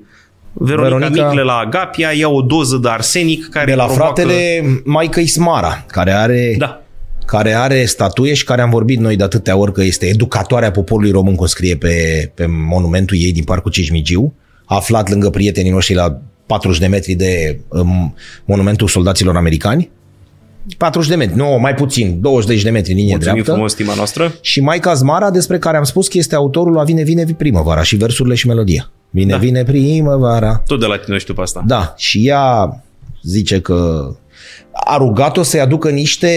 Veronica, Veronica- Veronica Micle la Agapia ia o doză de arsenic care De la provoacă... fratele Maică Ismara, care are, Da. care are statuie și care am vorbit noi de atâtea ori că este educatoarea poporului român, cum scrie pe, pe monumentul ei din Parcul Cismigiu, aflat lângă prietenii noștri la 40 de metri de um, monumentul soldaților americani. 40 de metri, nu, mai puțin, 20 de metri linie Mulțumim dreaptă. frumos, stima noastră. Și Maica Zmara, despre care am spus că este autorul la Vine, vine primăvara și versurile și melodia. Vine, Da. vine primăvara. Tot de la tine știu pe asta. Da, și ea zice că a rugat-o să-i aducă niște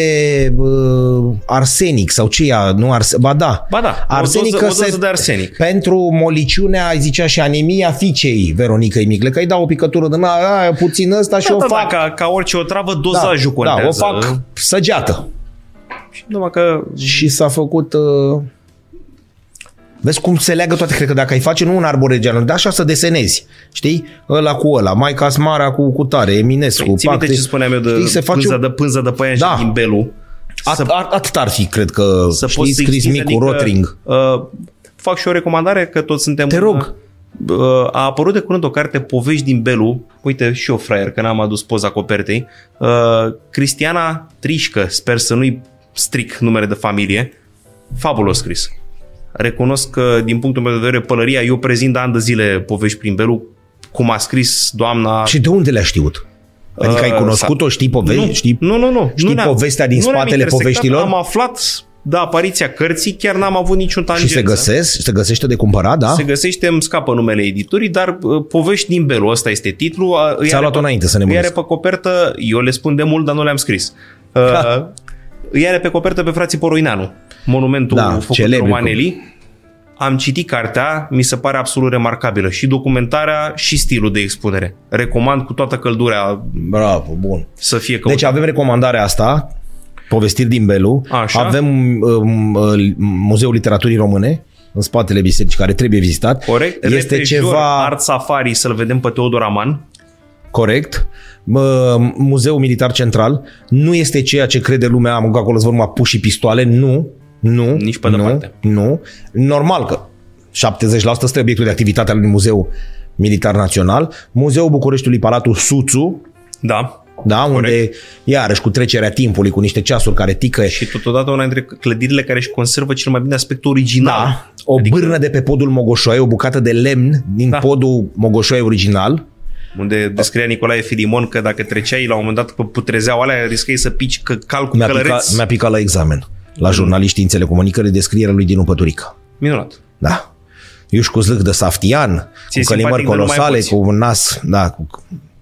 uh, arsenic sau ce ea, nu arsenic, ba da. Ba da, o arsenic doză- că o doză se- de arsenic. Pentru moliciunea, îi zicea și anemia fiicei Veronicăi Micle, că îi dau o picătură din aia, puțin ăsta și Da, o da, fac... da, ca, ca orice o travă, dozajul da, contează. o fac săgeată. Și numai că Și s-a făcut... Uh... Vezi cum se leagă toate, cred că dacă ai face nu un arbore genealog, dar așa să desenezi, știi? Ăla cu ăla, Maica Smara cu, cu tare, Eminescu, Păi, ții minte Pac- ce spuneam eu de știi, se face pânza, un- de pânza de păian Da. și din Belu? At, să, at, atât ar fi, cred că, să știi, poți să scris extinzi, mic cu rotring. Uh, fac și o recomandare că toți suntem... Te rog. Uh, a apărut de curând o carte Povești din Belu. Uite, și eu fraier, că n-am adus poza copertei. Uh, Cristiana Trișcă, sper să nu-i stric numere de familie. Fabulos scris. Recunosc că, din punctul meu de vedere, pălăria, eu prezint de ani de zile Povești prin Belu, cum a scris doamna... Și de unde le-a știut? Adică ai Uh, cunoscut-o, știi povesti? nu, Știi? nu, nu, nu. știi nu ne-am- povestea din nu ne-am spatele intersectat, poveștilor? Am aflat de apariția cărții, chiar n-am avut niciun Și tangență. se găsesc? Se găsește de cumpărat, da? Se găsește, îmi scapă numele editurii, dar uh, Povești din Belu, ăsta este titlul. Uh, îi Ți-a are luat-o pe- înainte să Îi are nebunesc. pe copertă, eu le spun de mult, dar nu le-am scris. Uh, Da. Îi are pe copertă pe frații Poroineanu, monumentul Da, făcut celebru. Romanelli. Am citit cartea, mi se pare absolut remarcabilă. Și documentarea, și stilul de expunere. Recomand cu toată căldura Bravo, bun. să fie căutat. Deci avem recomandarea asta, povestiri din Belu. Așa. Avem um, uh, Muzeul Literaturii Române, în spatele bisericii, care trebuie vizitat. Corect. Este Repejor, ceva Art Safari, să-l vedem pe Teodor Aman. corect. Mă, Muzeul Militar Central nu este ceea ce crede lumea, am că acolo să numai puși și pistoale, nu, nu, Nici pe nu, departe. nu. Normal că 70% este obiectul de activitate al unui muzeu militar național. Muzeul Bucureștiului Palatul Suțu, Da. da, unde iarăși cu trecerea timpului, cu niște ceasuri care tică Și totodată una dintre clădirile care își conservă cel mai bine aspectul original. Da, o adică... bârnă de pe podul Mogoșoaie, o bucată de lemn din da. Da. podul Mogoșoaie original. Unde descria Nicolae Filimon că dacă treceai la un moment dat pe putrezeaua alea, riscai să pici că cal cu Mi-a călăreț. picat, mi-a picat la examen. La jurnaliști științele comunicării, descrierea lui Dinu Păturică. Minunat. Da. Iușcu Zlâc de Saftian, Ție cu călimări simpatic de nu mai colosale, poți. cu un nas, da, cu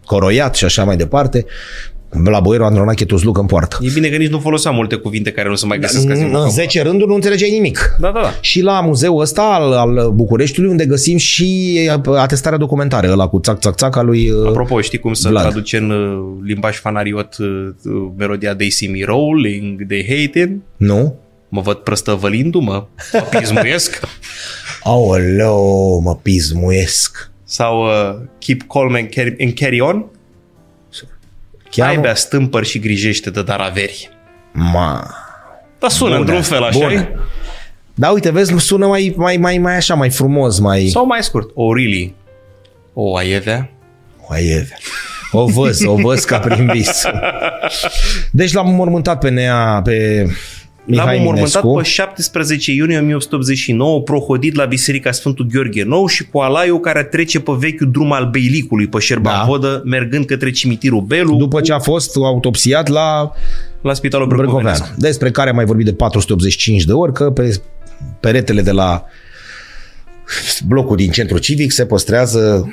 coroiat și așa mai departe. La boierul Andronache Tuzluc în poartă. E bine că nici nu foloseam multe cuvinte care nu se mai găsesc azi în În vocabular. 10 rânduri nu înțelegeai nimic. Da, da, da. Și la muzeul ăsta al, al Bucureștiului, unde găsim și atestarea documentară, ăla cu țac, țac, țac, a lui... uh, Apropo, știi cum să Vlad. traduce în uh, limbaj fanariot uh, uh, melodia They see me rolling, they hate it, Nu? mă văd prăstăvălindu-mă, mă pismuiesc, [LAUGHS] Aoleu, mă pismuiesc. sau uh, keep calm and carry, and carry on, Chiar ai nu? bea stâmpăr și grijește de dar averi. Ma. Dar sună Bună, într-un fel, așa bună. Da, uite, vezi, sună mai, mai, mai, mai așa, mai frumos, mai... Sau mai scurt, oh, really? O, ai avea? Oaieve. O văz, o văz ca prin vis. [LAUGHS] Deci l-am mormântat pe Nea, pe Mihai L-am mormântat Eminescu. pe 17 iunie 1889, prohodit la Biserica Sfântul Gheorghe Nou și cu alaiul care trece pe vechiul drum al Beilicului, pe Șerban Da. Vodă, mergând către cimitirul Belu, După ce a fost autopsiat la la Spitalul Brăgovean, Brăgovean. despre care am mai vorbit de 485 de ori, că pe peretele de la blocul din centru civic se păstrează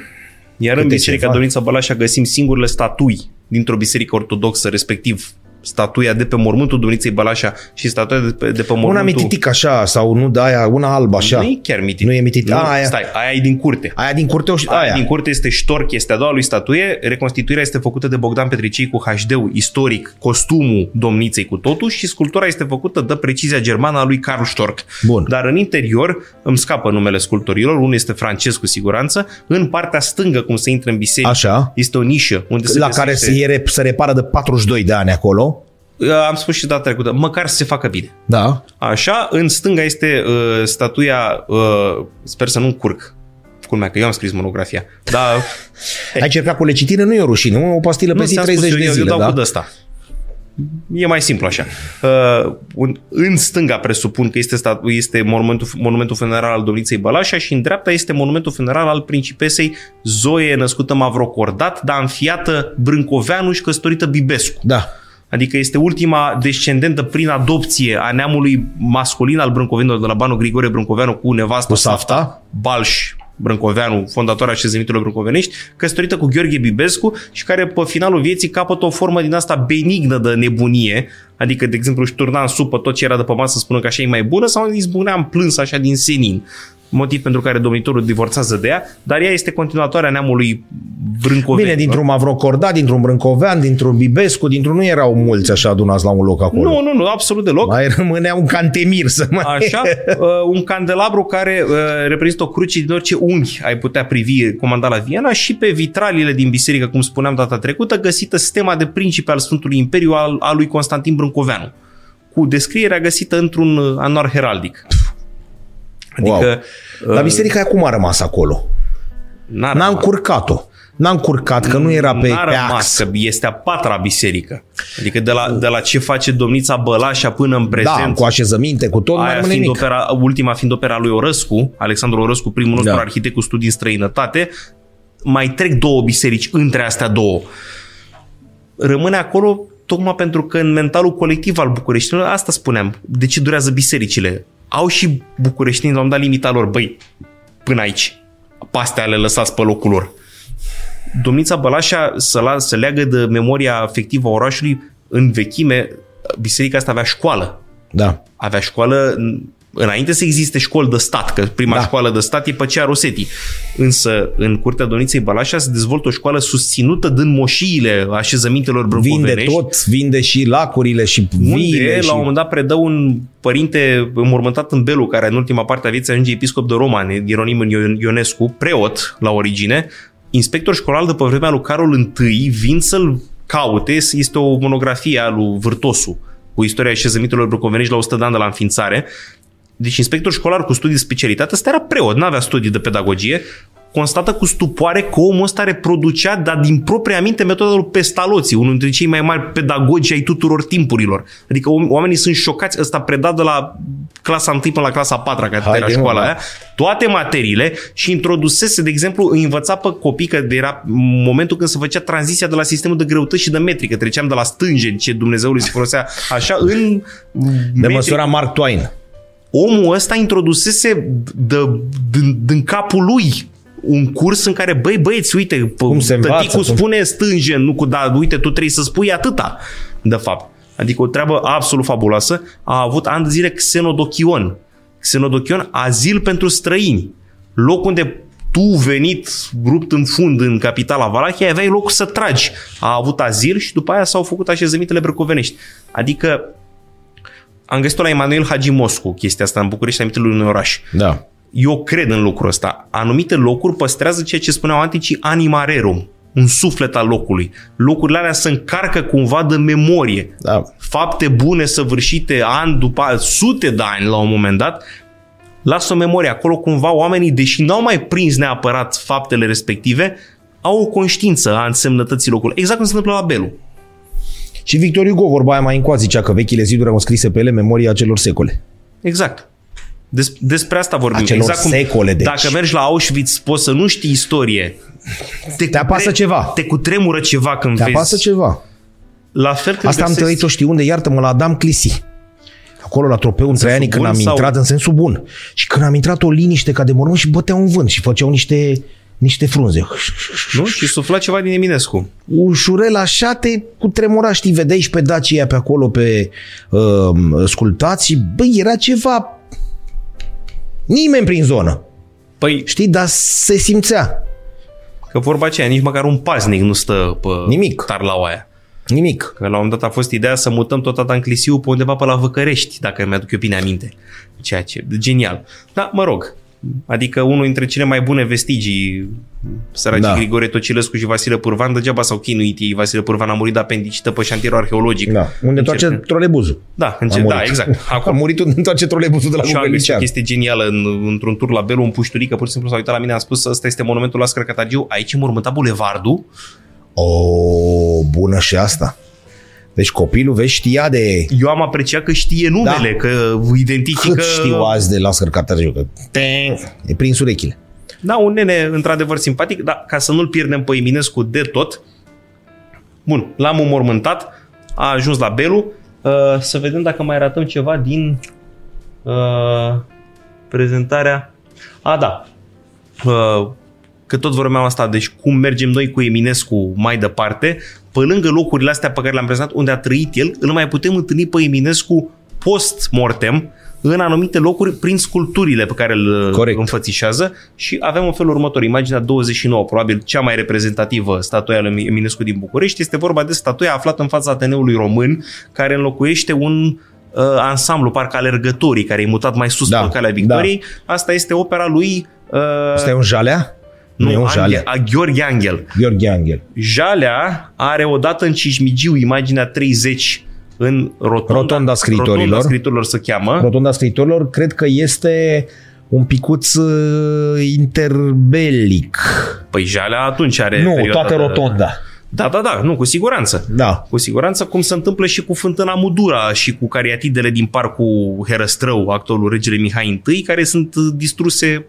Iar în Câte Biserica ceva. Domnița Balașa găsim singurele statui dintr-o biserică ortodoxă, respectiv statuia de pe mormântul Domniței Balașa și statuia de pe, de pe mormântul... Una mititic așa, sau nu de aia, una albă așa. Nu e chiar mitic. Nu e mitic. Nu, aia. Stai, aia e din curte. Aia din curte, o, Aia. aia. din curte este ștorch, este a doua lui statuie. Reconstituirea este făcută de Bogdan Petricei cu HD-ul istoric, costumul domniței cu totul și sculptura este făcută de precizia germană a lui Karl Storch. Bun. Dar în interior îmi scapă numele sculptorilor, unul este francez cu siguranță. În partea stângă, cum se intră în biserică, Așa. este o nișă unde se la care găsește- se, re- se repară de 42 de ani acolo. Am spus și data trecută, măcar să se facă bine. Da. Așa, în stânga este uh, statuia, uh, sper să nu încurc, culmea că eu am scris monografia, dar [LAUGHS] Ai încercat cu lecitire, nu e o rușine, o pastilă pe nu zi ți-am 30 spus, de eu, zile, eu dau da? cu de ăsta. E mai simplu așa. Uh, un, în stânga presupun că este, statu- este monumentul, monumentul funerar al domniței Bălașa și în dreapta este monumentul funerar al principesei Zoe, născută Mavrocordat, dar înfiată Brâncoveanu și căsătorită Bibescu. Da. Adică este ultima descendentă prin adopție a neamului masculin al brâncovenilor de la Banu Grigore Brâncoveanu cu nevasta Cu Safta. Balș Brâncoveanu, fondatora așezămitelor brâncovenești, căsătorită cu Gheorghe Bibescu și care pe finalul vieții capătă o formă din asta benignă de nebunie, adică, de exemplu, își turna în supă tot ce era de pe masă, spunând că așa e mai bună, sau izbunea în plâns așa din senin motiv pentru care domnitorul divorțează de ea, dar ea este continuatoarea neamului Brâncovean. Bine, dintr-un Mavrocordat, dintr-un Brâncovean, dintr-un Bibescu, dintr-un nu erau mulți așa adunați la un loc acolo. Nu, nu, nu, absolut deloc. Mai rămânea un cantemir să mai... Așa, uh, un candelabru care uh, reprezintă o cruce din orice unghi ai putea privi comandat la Viena și pe vitralile din biserică, cum spuneam data trecută, găsită stema de principe al Sfântului Imperiu al, al lui Constantin Brâncoveanu, cu descrierea găsită într-un uh, anuar heraldic. Adică Wow. Dar biserica aia cum a rămas acolo? n-a N-am rămas- curcat-o. N-am curcat, că nu era pe, N-a pe rămas, ax. că este a patra biserică. Adică de la, de la ce face domnița Bălașa până în prezent. Da, cu așezăminte, cu tot, nu mai Aia rămâne fiind nimic. opera, ultima fiind opera lui Orăscu, Alexandru Orăscu, primul nostru Da. arhitect cu studii în străinătate, mai trec două biserici între astea două. Rămâne acolo tocmai pentru că în mentalul colectiv al bucureștinilor, asta spuneam, de ce durează bisericile. Au și bucureștinii la un dat limita lor, băi, până aici. Pe astea le lăsați pe locul lor. Domnița Bălașa să, la, să leagă de memoria afectivă a orașului în vechime, biserica asta avea școală Da. avea școală înainte să existe școli de stat, că prima Da. da. școală de stat e pe cea Rosetti. Însă în Curtea Doniței Balașa se dezvoltă o școală susținută din moșiile așezămintelor Vinde brâncovenești. tot, vinde și lacurile și viile. unde, și... la un moment dat, predă un părinte înmormântat în Belu, care în ultima parte a vieții ajunge episcop de Roma, Ieronim Ion- Ionescu, preot la origine, inspector școlar de pe vremea lui Carol I, vin să-l caute, este o monografie a lui Vârtosu, cu istoria așezămintelor brâncovenești la 100 de ani de la înființare. Deci inspector școlar cu studii de specialitate, ăsta era preot, nu avea studii de pedagogie, constată cu stupoare că omul ăsta reproducea, dar din propria minte, metoda lui Pestalozzi, unul dintre cei mai mari pedagogi ai tuturor timpurilor. Adică om- oamenii sunt șocați, ăsta predat de la clasa 1 până la clasa 4, care Haide, era mă, școala da. aia, toate materiile și introdusese, de exemplu, îi învăța pe copii că era momentul când se făcea tranziția de la sistemul de greutăți și de metrică. Treceam de la stângen, ce Dumnezeului se folosea așa, în De metrică măsura Mark Twain. Omul ăsta introdusese de, din, din capul lui un curs în care, băi băieți, uite, Cum se învață, tăticul cum- spune stângen, nu cu da, uite, tu trebuie să spui atâta, de fapt. Adică o treabă absolut fabuloasă. A avut ani de zile Xenodochion. Xenodochion, azil pentru străini. Loc unde tu venit rupt în fund în capitala Valahiei, aveai loc să tragi. A avut azil și după aia s-au făcut așezămintele brăcovenești. Adică am găsit-o la Emanuel Hagi Moscu, chestia asta în București, amitele unui oraș. Da. Eu cred în lucrul ăsta. Anumite locuri păstrează ceea ce spuneau anticii anima rerum, un suflet al locului. Locurile alea se încarcă cumva de memorie. Da. Fapte bune săvârșite ani după sute de ani la un moment dat, lasă o memorie. Acolo cumva oamenii, deși n-au mai prins neapărat faptele respective, au o conștiință a însemnătății locului. Exact cum se întâmplă la Belu. Și Victor Hugo, vorba aia mai încoa, zicea că vechile ziduri au scrise pe ele memoria acelor secole. Exact. Des, despre asta vorbim. Acelor exact cum secole, deci. Dacă mergi la Auschwitz, poți să nu știi istorie. Te, Te apasă ceva. Te cutremură ceva când Te vezi. apasă ceva. La fel când Asta am găsești- trăit-o, știi unde? Iartă-mă, la Adam Clisi. Acolo la trofeu în Traianii când bun am sau- intrat în sensul bun. Și când am intrat o liniște ca de mormânt și băteau un vânt și făceau niște niște frunze. Nu? Și sufla ceva din Eminescu. Ușurel așa te cu tremura, știi, vedeai și pe Dacia pe acolo, pe uh, sculptați și, băi, era ceva... Nimeni prin zonă. Păi, Știi, dar se simțea. că vorba aceea, nici măcar un paznic nu stă pe Nimic. tarlaua aia. Nimic. Că la un moment dat a fost ideea să mutăm tot atât în Clisiu pe undeva pe la Văcărești, dacă mi-aduc eu bine aminte. Ceea ce, genial. Da, mă rog, adică unul dintre cele mai bune vestigii săracii Da. da. Grigore Tocilescu și Vasile Purvan, degeaba s-au chinuit ei. Vasile Purvan a murit de apendicită pe șantierul arheologic. Da. Unde întoarce Încercă- trolebuzul. Da, A încerc, da, murit. exact. [LAUGHS] A Acum, murit unde întoarce trolebuzul de la și am găsit o Gugălicean. chestie genială în, într-un tur la Belu, un pușturică, pur și simplu s-a uitat la mine, a spus, ăsta este monumentul la Scărcătagiu, aici e mormântat bulevardul. O, bună și asta. Deci copilul, vezi, știa de Eu am apreciat că știe numele, Da. că identifică... cât știu azi de Lascar Cartagiu, că e prins urechile. Da, un nene într-adevăr simpatic, dar ca să nu-l pierdem pe Eminescu de tot, bun, l-am înmormântat, a ajuns la Belu, uh, să vedem dacă mai ratăm ceva din uh, prezentarea... A, da, uh, că tot vorbeam asta, deci cum mergem noi cu Eminescu mai departe, pe lângă locurile astea pe care le-am prezentat, unde a trăit el, îl mai putem întâlni pe Eminescu post-mortem, în anumite locuri, prin sculpturile pe care îl Corect. înfățișează și avem un felul următor. Imaginea 29, probabil cea mai reprezentativă statuia lui Eminescu din București, este vorba de statuia aflată în fața Ateneului Român, care înlocuiește un uh, ansamblu, parcă alergătorii, care e mutat mai sus Da, pe calea Victoriei. Asta este opera lui... Uh, Asta e un jalea? Nu, e un Angel, jalea. a Gheorghe Angel. Gheorghe Angel. Jalea are odată în Cismigiu imaginea 30 în rotonda, Rotonda scriitorilor. Rotonda scriitorilor se cheamă. Rotonda scriitorilor, cred că este un picuț uh, interbelic. Păi Jalea atunci are Nu, perioada toată de- rotonda. Da, da, da, nu, cu siguranță. Da. Cu siguranță, cum se întâmplă și cu Fântâna Mudura și cu cariatidele din parcul Herăstrău, actualul regele Mihai I, care sunt distruse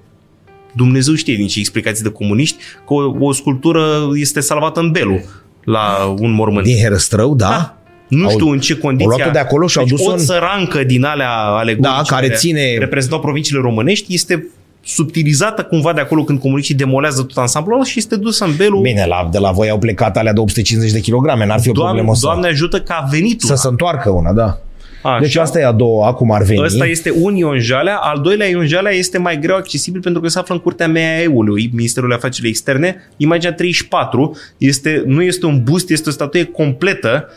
Dumnezeu știe din ce explicații de comuniști, că o, o sculptură este salvată în Belu la un mormânt. Din Herăstrău, da? Da. Nu Au- știu în ce condiții. au luat-o de acolo și au deci dus-o o în- țărancă din alea alegorice Da, care ține- reprezentau provinciile românești este subtilizată cumva de acolo când comuniștii demolează tot ansamblul ăla și este dusă în Belu. Bine, la, de la voi au plecat alea de 850 de kilograme, n-ar fi o Doamne, problemă să, Doamne ajută că a venit să una. se întoarcă una, da. Așa. Deci asta e a doua, cum ar veni. Ăsta este un Ion Jalea, al doilea Ion Jalea este mai greu accesibil pentru că se află în curtea MEAE-ului, Ministerul Afacerilor Externe. Imaginea 34 este, nu este un bust, este o statuie completă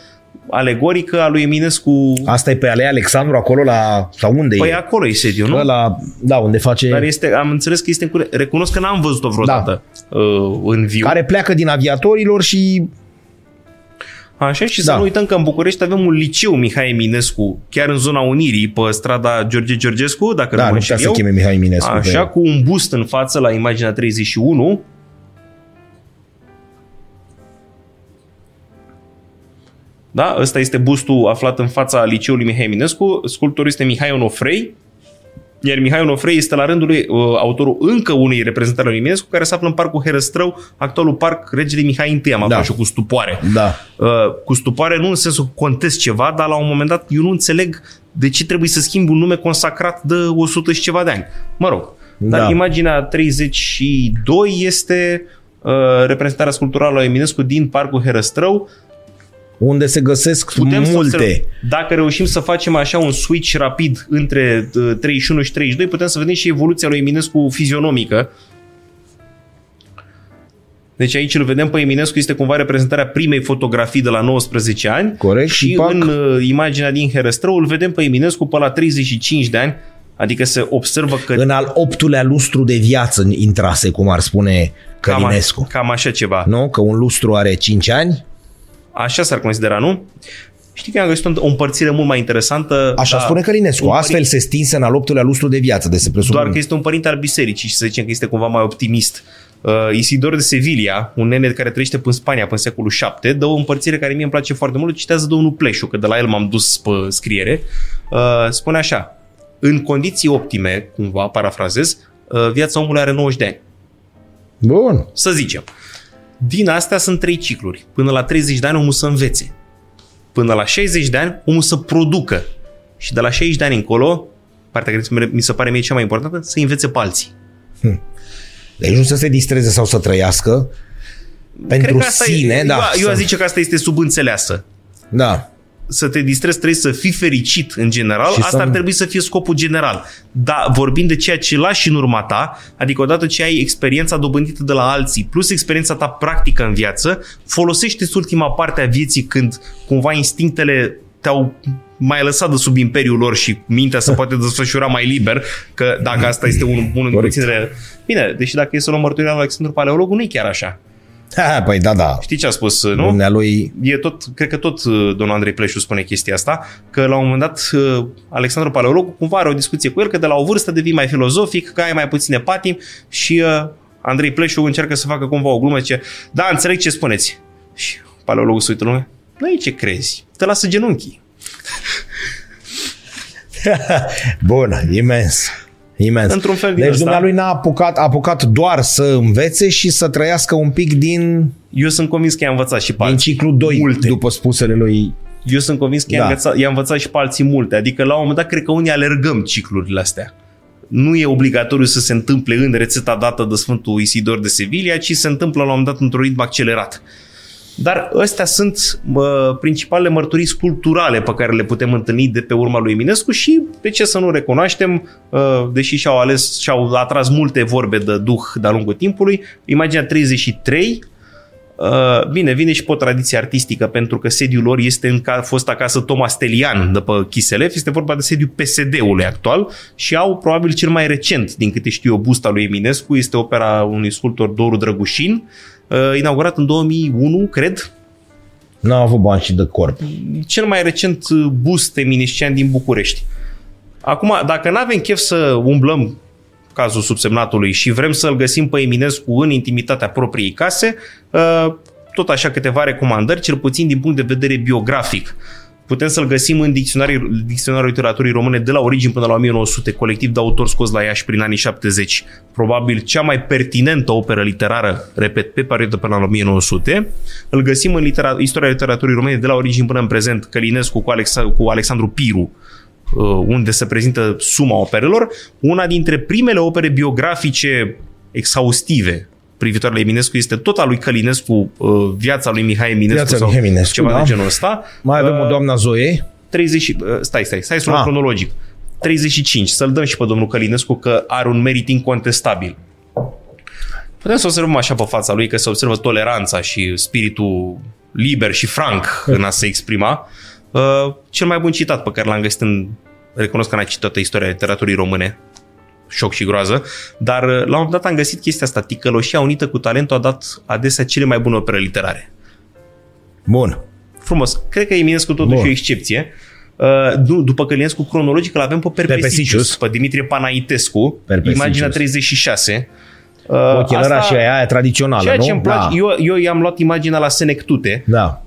alegorică a lui Eminescu. Asta e pe alea Alexandru acolo la... sau unde Păi e? acolo e sediu, nu? La, da, unde face... Dar este, am înțeles că este în curte. Recunosc că n-am văzut-o vreodată da. uh, în viu. care pleacă din aviatorilor și Așa și Da. să nu uităm că în București avem un liceu Mihai Eminescu, chiar în zona Unirii, pe strada George Georgescu, dacă da, nu nu mă putea înșel să eu. cheme Mihai Eminescu. Așa, pe- cu un bust în față la imaginea 31. Da, ăsta este bustul aflat în fața liceului Mihai Eminescu. Sculptorul este Mihai Onofrei. Iar Mihai Onofrei este la rândul lui uh, autorul încă unei reprezentări a lui Eminescu, care se află în parcul Herăstrău, actualul parc Regele Mihai I, am Da. aflat și eu cu stupoare. Da. Uh, cu stupoare nu în sensul că contest ceva, dar la un moment dat eu nu înțeleg de ce trebuie să schimbi un nume consacrat de 100 și ceva de ani. Mă rog, dar Da. imaginea 32 este uh, reprezentarea sculpturală a Eminescu din Parcul Herăstrău. Unde se găsesc Putem să multe. observ- dacă reușim să facem așa un switch rapid între uh, 31 și 32, putem să vedem și evoluția lui Eminescu fizionomică. Deci aici îl vedem pe Eminescu, este cumva reprezentarea primei fotografii de la 19 ani. Corect, Și și pac. în uh, imaginea din Herăstrău îl vedem pe Eminescu pe la 35 de ani, adică se observă că În al optulea lustru de viață intrase, cum ar spune cam, Călinescu. cam așa ceva. Nu? Că un lustru are 5 ani? Așa s-ar considera, nu? Știi că am găsit o o împărțire mult mai interesantă. Așa dar spune Călinescu. un Astfel se stinse în al optulea lustru de viață. De se presupune. Doar că este un părinte al bisericii și să zicem că este cumva mai optimist. Uh, Isidor de Sevilla, un nene care trăiește până în Spania, până în secolul VII, dă o împărțire care mie îmi place foarte mult, citează domnul Pleșu, că de la el m-am dus pe scriere. Uh, spune așa, în condiții optime, cumva, parafrazez, uh, viața omului are 90 de ani. Bun. Să zicem. Din astea sunt trei cicluri. Până la 30 de ani omul să învețe. Până la 60 de ani omul să producă. Și de la 60 de ani încolo, partea care mi se pare mie cea mai importantă, să învețe pe alții. Deci nu să se distreze sau să trăiască pentru Cred că asta sine, e, da. Eu, eu să- aș zice că asta este subînțeleasă. Da. Să te distrezi, trebuie să fii fericit în general, Și asta să- ar trebui să fie scopul general. Dar vorbind de ceea ce lași în urma ta, adică odată ce ai experiența dobândită de la alții, plus experiența ta practică în viață, folosește-ți ultima parte a vieții când cumva instinctele te-au mai lăsat de sub imperiul lor și mintea se poate desfășura mai liber, că dacă asta este unul unul din Corect. puținele... Bine, deși dacă e să luăm mărturia lui Alexandru Paleologul, nu e chiar așa. Ha, păi da, da. Știi ce a spus, nu? Dumnealui e tot, cred că tot uh, domnul Andrei Pleșu spune chestia asta, că la un moment dat uh, Alexandru Paleologul cumva are o discuție cu el, că de la o vârstă devii mai filozofic, că ai mai puține patim și uh, Andrei Pleșu încearcă să facă cumva o glumă, zice, da, înțeleg ce spuneți. Și Paleologul se uită în lume, nu e ce crezi, te lasă genunchii. [LAUGHS] Bun, imens. Imens. Într-un fel din deci ăsta. dumnealui n-a apucat, a apucat doar să învețe și să trăiască un pic din, Eu sunt convins că i-a învățat și pe din alții. ciclu 2, Multe. după spusele lui. Eu sunt convins că i-a, Da. învățat, i-a învățat și pe alții multe. Adică la un moment dat cred că unii alergăm ciclurile astea. Nu e obligatoriu să se întâmple în rețeta dată de Sfântul Isidor de Sevilla, ci se întâmplă la un moment dat într-un ritm accelerat. Dar astea sunt mă, principalele mărturii culturale pe care le putem întâlni de pe urma lui Eminescu și de ce să nu recunoaștem, uh, deși și-au ales și-au atras multe vorbe de duh de-a lungul timpului, imaginea 33, Uh, bine, vine și pe o tradiție artistică pentru că sediul lor este în ca, fost acasă Thomas Telian de pe Chiselef, este vorba de sediul PSD-ului actual și au probabil cel mai recent, din câte știu eu, busta lui Eminescu, este opera unui sculptor Doru Drăgușin, uh, inaugurat în 2001, cred, N-a avut bani și de corp. cel mai recent uh, bust eminescian din București. Acum, dacă nu avem chef să umblăm cazul subsemnatului și vrem să-l găsim pe Eminescu în intimitatea propriei case, uh, tot așa câteva recomandări, cel puțin din punct de vedere biografic. Putem să-l găsim în dicționarul, dicționarul literaturii române de la origini până la 1900, colectiv de autor scos la Iași prin anii 70. Probabil cea mai pertinentă operă literară, repet, pe perioada până la 1900. Îl găsim în litera- istoria literaturii române de la origini până în prezent, Călinescu cu, Alexa- cu Alexandru Piru, uh, unde se prezintă suma operelor, una dintre primele opere biografice exhaustive privitoare la Eminescu este tot a lui Călinescu, uh, viața lui Mihai Eminescu Viața sau lui Eminescu, ceva da. de genul ăsta. Mai avem Uh, o doamna Zoe. 30, și- uh, stai, stai, stai să luăm Ah. cronologic. 35, să-l dăm și pe domnul Călinescu că are un merit incontestabil. Putem să observăm așa pe fața lui că se observă toleranța și spiritul liber și franc în a se exprima. Uh, cel mai bun citat pe care l-am găsit în... Recunosc că n-a citit toată istoria literaturii române, șoc și groază, dar uh, la un moment dat am găsit chestia asta, ticăloșia unită cu talentul a dat adesea cele mai bune opere literare. Bun. Frumos. Cred că Eminescu totuși Bun. e o excepție. Uh, nu, după Călinescu cronologic îl avem pe Perpesicius, Perpesicius. pe Dimitrie Panaitescu, Perpesicius. imaginea 36. Uh, Ochelăra și aia, aia tradițională, ceea nu? ce îmi place, Da. eu, eu i-am luat imaginea la Senectute. Da.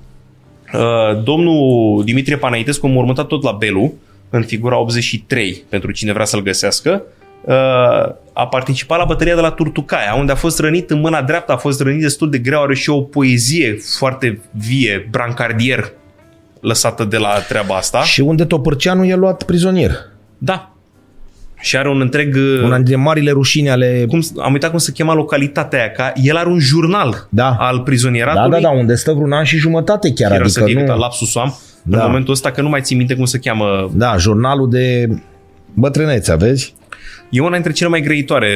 Uh, domnul Dimitrie Panaitescu a mormântat tot la Belu, în figura 83, pentru cine vrea să-l găsească. Uh, a participat la bătălia de la Turtucaia, unde a fost rănit în mâna dreaptă, a fost rănit destul de greu, are și o poezie foarte vie, brancardier, lăsată de la treaba asta. Și unde Topârceanu e luat prizonier. Da. Și are un întreg... uh, Una dintre marile rușini ale... cum, am uitat cum se chema localitatea aia, că el are un jurnal Da. al Da, prizonieratului. da, da, unde stă vreun an și jumătate chiar. Era adică să fie nu... nu... lapsusul am. Da. În momentul ăsta că nu mai țin minte cum se cheamă. Da, jurnalul de bătrânețe, aveți? E una dintre cele mai grăitoare.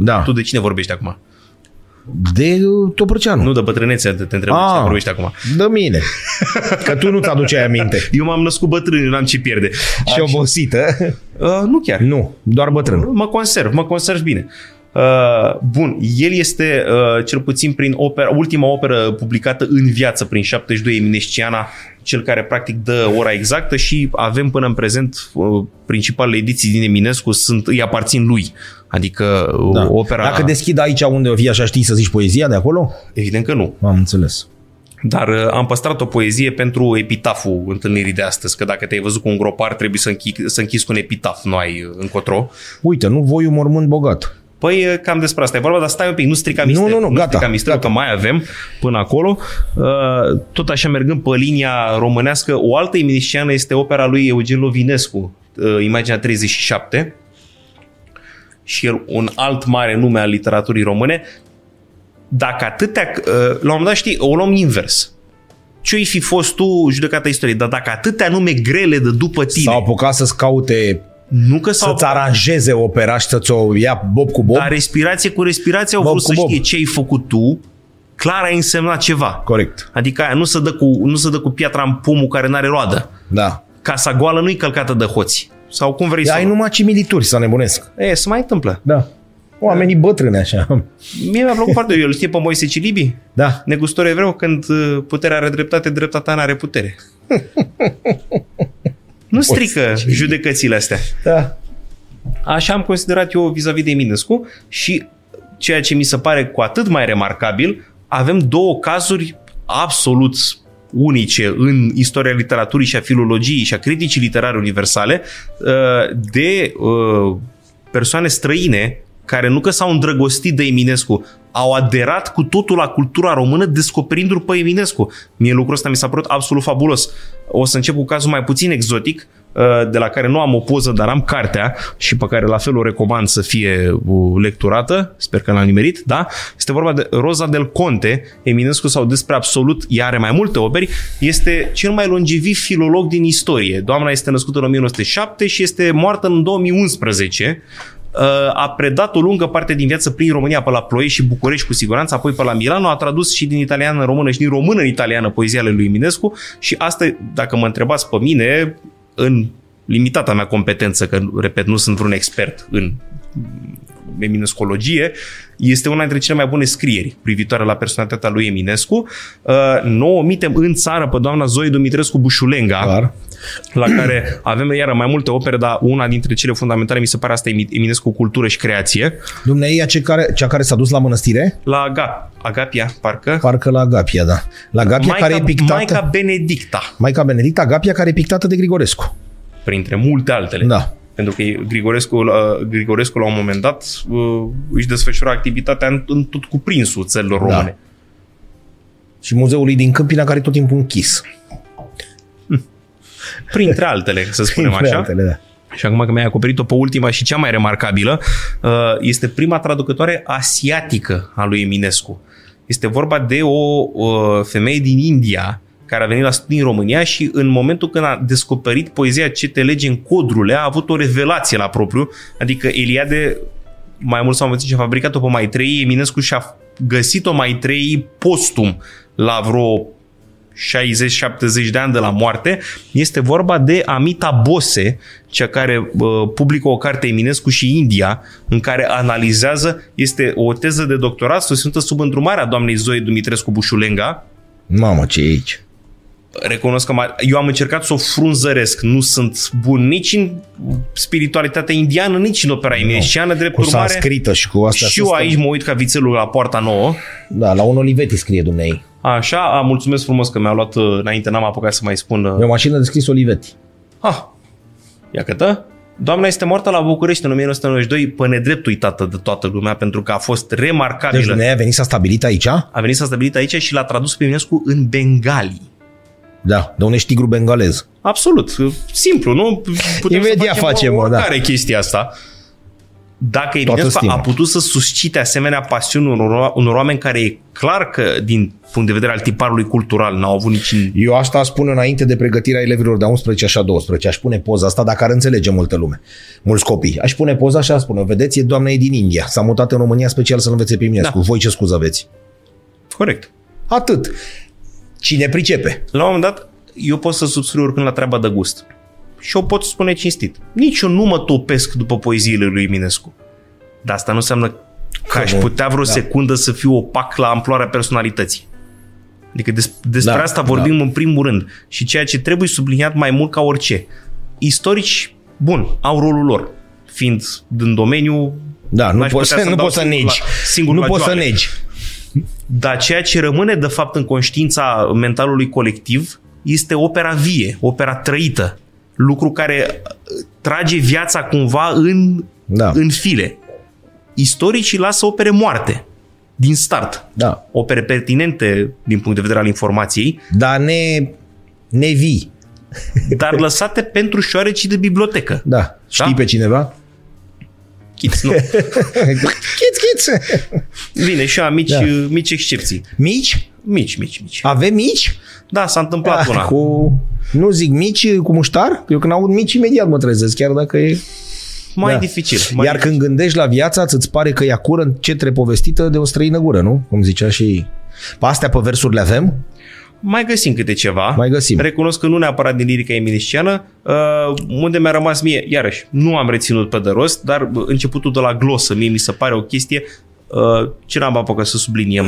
Da. Tu de cine vorbești acum? De uh, Topârceanu. Nu de bătrânețe, te, te întreb de Ah. cine vorbești acum. De mine. Că tu nu-ți aduceai aminte. [LAUGHS] Eu m-am născut bătrân, n-am ce pierde. Și obosită. Uh, nu chiar. Nu, doar bătrân. Mă conserv, mă conserv bine. Uh, bun, el este uh, cel puțin prin opera, ultima operă publicată în viață prin 72 Eminesciana, cel care practic dă ora exactă și avem până în prezent uh, principalele ediții din Eminescu sunt, îi aparțin lui. Adică uh, Da. opera... Dacă deschid aici unde o fi așa, știi să zici poezia de acolo? Evident că nu. Am înțeles. Dar uh, am păstrat o poezie pentru epitaful întâlnirii de astăzi, că dacă te-ai văzut cu un gropar, trebuie să, închi- să închizi cu un epitaf, nu ai uh, încotro. Uite, nu voi un mormânt bogat. Păi uh, cam despre asta e vorba, dar stai un pic, nu strica Nu, misterul. nu, nu, gata, strica misterul, gata. că mai avem până acolo. Uh, Tot așa mergând pe linia românească, o altă eminesciană este opera lui Eugen Lovinescu, uh, Imaginea 37. și el un alt mare nume al literaturii române, dacă atâtea, uh, la un moment dat știi, o luăm invers. Ce-i fi fost tu judecata istoriei, dar dacă atâtea nume grele de după tine... S-au apucat să-ți caute nu că s-au să-ți aranjeze opera și să-ți o ia bob cu bob. Dar respirație cu respirație au Bob vrut cu să bob. știe ce ai făcut tu, clar ai însemnat ceva. Corect. Adică aia nu se dă cu, nu se dă cu piatra în pomul care n-are roadă. Da. Casa goală nu-i călcată de hoți. Sau cum vrei să... Ai numai cimilituri să nebunesc. E, se mai întâmplă. Da. Oamenii bătrâni așa. Mie mi-a plăcut foarte mult. El știe pe Moise Cilibi? Da. Negustor evreu, când uh, puterea are dreptate, dreptatea n-are putere. [LAUGHS] nu strică judecățile astea. Da. Așa am considerat eu vis-a-vis de Eminescu și ceea ce mi se pare cu atât mai remarcabil, avem două cazuri absolut unice în istoria literaturii și a filologiei și a criticii literare universale uh, de uh, persoane străine care nu că s-au îndrăgostit de Eminescu, au aderat cu totul la cultura română descoperindu-l pe Eminescu. Mie lucrul ăsta mi s-a părut absolut fabulos. O să încep cu cazul mai puțin exotic, uh, de la care nu am o poză, dar am cartea și pe care la fel o recomand să fie uh, lecturată, sper că l-am nimerit, da? Este vorba de Rosa del Conte, Eminescu sau despre absolut, ea are mai multe operi, este cel mai longeviv filolog din istorie. Doamna este născută în 1907 și este moartă în 2011 a predat o lungă parte din viață prin România, pe la Ploiești și București cu siguranță, apoi pe la Milano, a tradus și din italiană în română și din română în italiană poezia lui Eminescu și asta, dacă mă întrebați pe mine, în limitata mea competență, că, repet, nu sunt vreun expert în eminescologie, este una dintre cele mai bune scrieri privitoare la personalitatea lui Eminescu. Uh, nu omitem în țară pe doamna Zoe Dumitrescu Bușulenga, Clar. la care avem iară mai multe opere, dar una dintre cele fundamentale mi se pare asta Eminescu Cultură și Creație. Dumnezeu cea care, cea care s-a dus la mănăstire? La Aga, Agapia, parcă. Parcă la Agapia, da. La Agapia Maica, care e pictată... Maica Benedicta, Maica Benedicta Agapia care e pictată de Grigorescu. printre multe altele. Da. Pentru că Grigorescu, uh, Grigorescu la un moment dat uh, își desfășura activitatea în, în tot cuprinsul țărilor Da. române. Și muzeului din Câmpina care e tot timpul închis. Printre altele, să spunem Printre așa. altele, da. Și acum că mi-ai acoperit-o pe ultima și cea mai remarcabilă, uh, este prima traducătoare asiatică a lui Eminescu. Este vorba de o uh, femeie din India care a venit la studii în România și în momentul când a descoperit poezia Ce te lege în codrule, a avut o revelație la propriu, adică Eliade mai mult sau mai puțin și-a fabricat-o pe Maitreyi, Eminescu și-a găsit-o Maitreyi postum la vreo 60-70 de ani de la moarte, este vorba de Amita Bose, cea care uh, publică o carte Eminescu și India, în care analizează, este o teză de doctorat susținută sub îndrumarea doamnei Zoe Dumitrescu Bușulenga. Mamă, ce e aici? Recunosc că m-a- eu am încercat să o frunzăresc. Nu sunt bun nici în spiritualitatea indiană, nici în opera eminesciană, drept Cu urmare. sanscrită și cu astea. Și să eu stăm- aici mă uit ca vițelul la poarta nouă. Da, la un Olivetti scrie Dumnezeu. Așa, a, mulțumesc frumos că mi-a luat uh, înainte, n-am apucat să mai spun. uh, E o mașină de scris Olivetti. Ah, ia cătă. Doamna este moartă la București în 1992, pe nedrept uitată de toată lumea, pentru că a fost Deci remarcabilă. Dumnezeu a venit s-a stabilit aici? a venit s-a stabilit aici și l-a tradus pe Eminescu în Bengali. Da, de un tigru bengalez. Absolut. Simplu, nu? Putem Imediat să facem, facem mă, da. oricare chestia asta. Dacă Toată Eminescu stima. a putut să suscite asemenea pasiuni unor, unor oameni care e clar că, din punct de vedere al tiparului cultural, n-au avut nici... Eu asta spun înainte de pregătirea elevilor de 11 și a 12. Aș pune poza asta dacă ar înțelege multă lume. Mulți copii. Aș pune poza și aș spune, vedeți, e doamna e din India. S-a mutat în România special să învețe pe Eminescu. Da. Voi ce scuză aveți? Corect. Atât. Cine pricepe? La un moment dat, eu pot să subscriu oricând la treaba de gust. Și o pot spune cinstit. Nici eu nu mă topesc după poeziile lui Eminescu. Dar asta nu înseamnă că aș nu? putea vreo Da. secundă să fiu opac la amploarea personalității. Adică des, despre Da, asta vorbim în primul rând. Și ceea ce trebuie subliniat mai mult ca orice. Istorici, bun, au rolul lor. Fiind din domeniu, Da, nu n-aș poți putea să, nu dau poți să singur negi. La, singur nu la poți să joale. negi. Dar ceea ce rămâne de fapt în conștiința mentalului colectiv este opera vie, opera trăită. Lucru care uh, trage viața cumva în, Da. în file. Istoricii lasă opere moarte din start. Da. Opere pertinente din punct de vedere al informației, Dar ne, ne vii. [LAUGHS] dar lăsate pentru șoarecii de bibliotecă. Da. Știi Da? pe cineva? Chiț, nu. [LAUGHS] chiț, chiț. Bine, și am mici, Da. da. mici excepții. Mici? Mici, mici, mici. Avem mici? Da, s-a întâmplat Ah, una. cu... Nu zic mici cu muștar? Eu când aud mici, imediat mă trezesc, chiar dacă e... Mai Da. dificil. Mai Iar când gândești la viața, îți pare că ea cură în cetre povestită de o străină gură, nu? Cum zicea și... Pe astea pe versuri le avem? Mai găsim câte ceva. Mai găsim. Recunosc că nu neapărat din lirica eminesciană, uh, unde mi-a rămas mie, iarăși, nu am reținut pe de rost, dar uh, începutul de la glosă, mie mi se pare o chestie uh, ce n-am apucat să subliniem.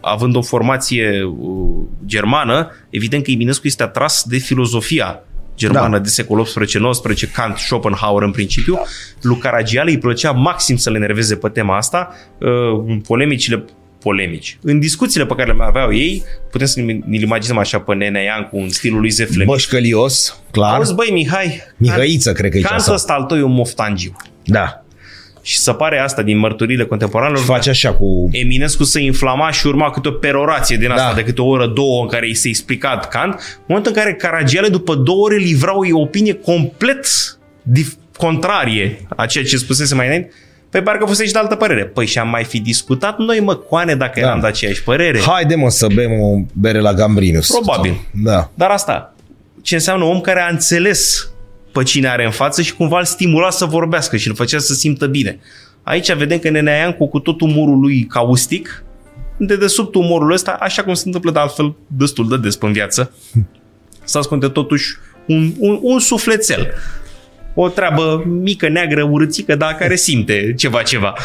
Având o formație uh, germană, evident că Eminescu este atras de filozofia germană Da. de secolul 18-19, Kant, Schopenhauer în principiu. Lui Caragiale îi plăcea maxim să le enerveze pe tema asta. Uh, polemicile polemici. În discuțiile pe care le mai aveau ei, putem să ne ne-l imaginăm așa pe Nenea Iancu în stilul lui Zeflem. Bășcălios, clar. Auzi, băi, Mihai, Mihăiță, cred că e Cantul asta. ăsta al tău e un moftangiu. Da. Și să pare asta din mărturile contemporanelor. Și face așa cu... Eminescu să inflama și urma câte o perorație din asta Da. de câte o oră, două în care i se explicat Kant, în momentul în care Caragiale după două ore livrau o opinie complet dif- contrarie a ceea ce spusese mai înainte, Păi parcă fusese și de altă părere. Păi și am mai fi discutat noi, mă, coane, dacă Da. eram de aceeași părere. Haide mă să bem o bere la Gambrinus. Probabil. Da. Dar asta, ce înseamnă om care a înțeles pe cine are în față și cumva îl stimula să vorbească și îl făcea să simtă bine. Aici vedem că Nenea Iancu, cu tot umorul lui caustic, de desubt umorul ăsta, așa cum se întâmplă de altfel destul de des în viață, să ascunde totuși un, un, un sufletel. O treabă mică, neagră, urâțică, dar care simte ceva, ceva. [LAUGHS]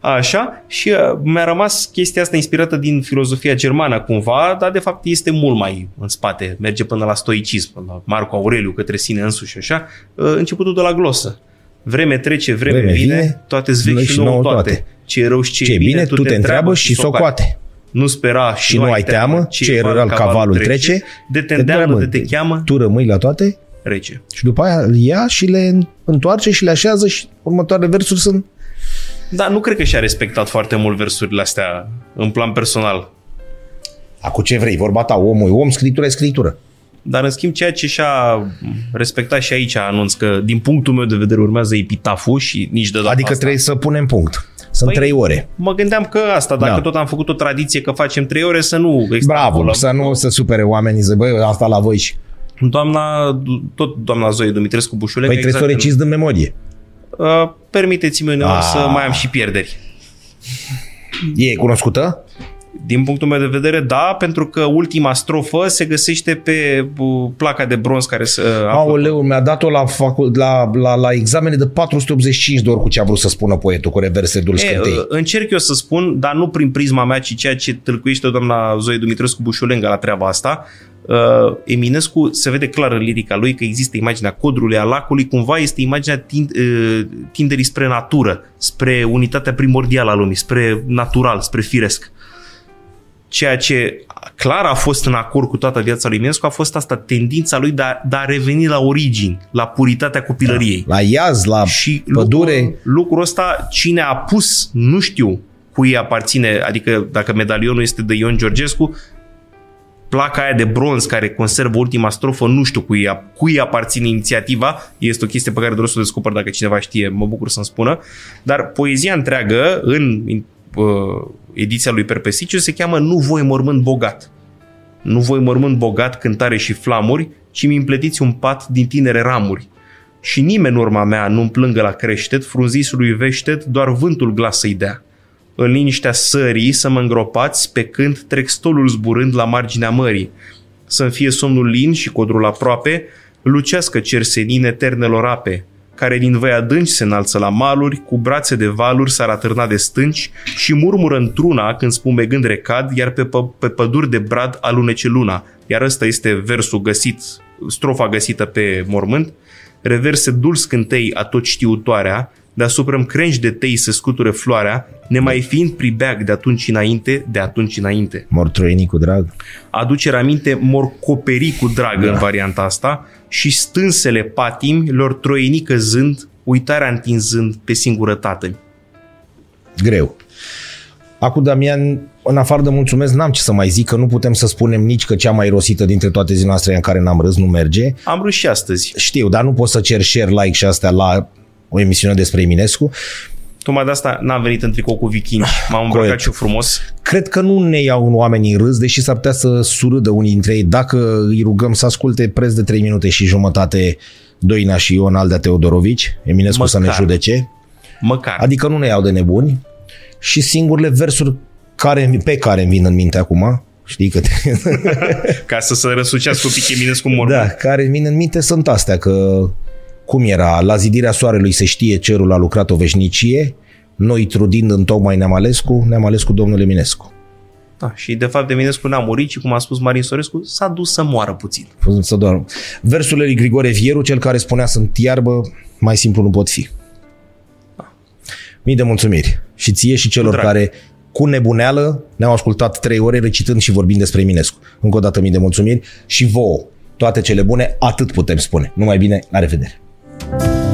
Așa, și uh, mi-a rămas chestia asta inspirată din filozofia germană cumva, dar de fapt este mult mai în spate, merge până la stoicism, până la Marco Aureliu, către sine însuși, așa, uh, începutul de la glosă. Vreme trece, vreme, Vreme vine, vine, toate vechi și nouă toate. Ce e rău și ce, Ce e bine, tu te întreabă și socoate. Nu spera Și nu ai teamă, ce e rău cavalul trece, de te îndeamnă, de te cheamă, Tu rămâi la toate rece. și după aia îl ia și le întoarce și le așează și următoarele versuri sunt... Dar nu cred că și-a respectat foarte mult versurile astea în plan personal. Acum ce vrei, vorba ta, omul e om, scritură e scritură. Dar în schimb ceea ce și-a respectat și aici anunț că din punctul meu de vedere urmează epitaful și nici de data Adică asta. trebuie să punem punct. Sunt Păi, trei ore. Mă gândeam că asta, dacă Da. tot am făcut o tradiție că facem trei ore, să nu Bravo, extrapolăm. să nu se supere oamenii, zic, băi, asta la voi și... Doamna, tot doamna Zoe Dumitrescu Bușulecă, Păi trebuie să o exact, reciți din memorie. uh, permiteți-mi uneori Ah. să mai am și pierderi. E cunoscută? Din punctul meu de vedere, da, pentru că ultima strofă se găsește pe uh, placa de bronz care se uh, află Aoleu, mi-a dat-o la, facu- la, la, la examene de 485 de ori cu ce a vrut să spună poetul cu reverse dul E, scântei. uh, încerc eu să spun, dar nu prin prisma mea, ci ceea ce tâlcuiește doamna Zoe Dumitrescu Bușulenga la treaba asta. Uh, Eminescu se vede clar în lirica lui că există imaginea codrului, a lacului, cumva este imaginea tind, uh, tinderii spre natură, spre unitatea primordială a lumii, spre natural, spre firesc. Ceea ce clar a fost în acord cu toată viața lui Eminescu a fost asta, tendința lui de a, de a reveni la origini, la puritatea copilăriei. La iaz, la Și pădure. lucrul, lucrul ăsta, cine a pus, nu știu cui aparține, adică dacă medalionul este de Ion Georgescu, placa aia de bronz care conservă ultima strofă, nu știu cui, cui aparține inițiativa, este o chestie pe care doresc să o descoper dacă cineva știe, mă bucur să-mi spună, dar poezia întreagă în uh, ediția lui Perpesiciu se cheamă Nu voi mormânt bogat. Nu voi mormânt bogat, cântare și flamuri, ci mi împletiți un pat din tinere ramuri. Și nimeni în urma mea nu-mi plângă la creștet, frunzisului veștet, doar vântul glas să-i dea. În liniștea sării să mă îngropați, pe când trec stolul zburând la marginea mării. Să-mi fie somnul lin și codrul aproape, lucească cersenin eternelor ape, care din văi adânci se înalță la maluri, cu brațe de valuri s-ar atârna de stânci și murmură într-una când spumegând recad, iar pe, pă- pe păduri de brad alunece luna. Iar ăsta este versul găsit, strofa găsită pe mormânt, reverse dulci cântei a tot știutoarea, deasupra crengi de tei se scuture floarea, nemai fiind pribeag de atunci înainte, de atunci înainte. Mortroienii cu drag. Aducere aminte morcoperi cu drag da. în varianta asta și stânsele patimi lor troieni căzând, uitarea întinzând pe singurătate. Greu. Acum, Damian, în afară de mulțumesc, n-am ce să mai zic, că nu putem să spunem nici că cea mai rosită dintre toate zilele noastre în care n-am râs nu merge. Am râs și astăzi. Știu, dar nu poți să cer share, like și astea la o emisiune despre Eminescu. Tocmai de asta n-am venit în tricou cu vikingi. M-am îmbrăcat Corect. și eu frumos. Cred că nu ne iau oamenii în râs, deși s-ar putea să surâdă unii dintre ei dacă îi rugăm să asculte preț de 3 minute și jumătate Doina și Ion Aldea Teodorovici, Eminescu să ne Măcar. judece. Măcar. Adică nu ne iau de nebuni și singurele versuri care, pe care îmi vin în minte acum, știi că te... [LAUGHS] Ca să se răsucească un pic Eminescu mormânt. da, care îmi vin în minte sunt astea, că cum era, la zidirea soarelui se știe cerul a lucrat o veșnicie, noi trudind în tocmai ne-am ales cu, ne-am ales cu domnul Eminescu. Da, și de fapt Eminescu n-a murit și cum a spus Marin Sorescu, s-a dus să moară puțin. Să doar. Versurile lui Grigore Vieru, cel care spunea sunt iarbă, mai simplu nu pot fi. Mii de mulțumiri. Și ție și celor drag. care cu nebuneală ne-au ascultat trei ore recitând și vorbind despre Eminescu. Încă o dată mii de mulțumiri și vouă. Toate cele bune, atât putem spune. Numai bine, la revedere! Thank you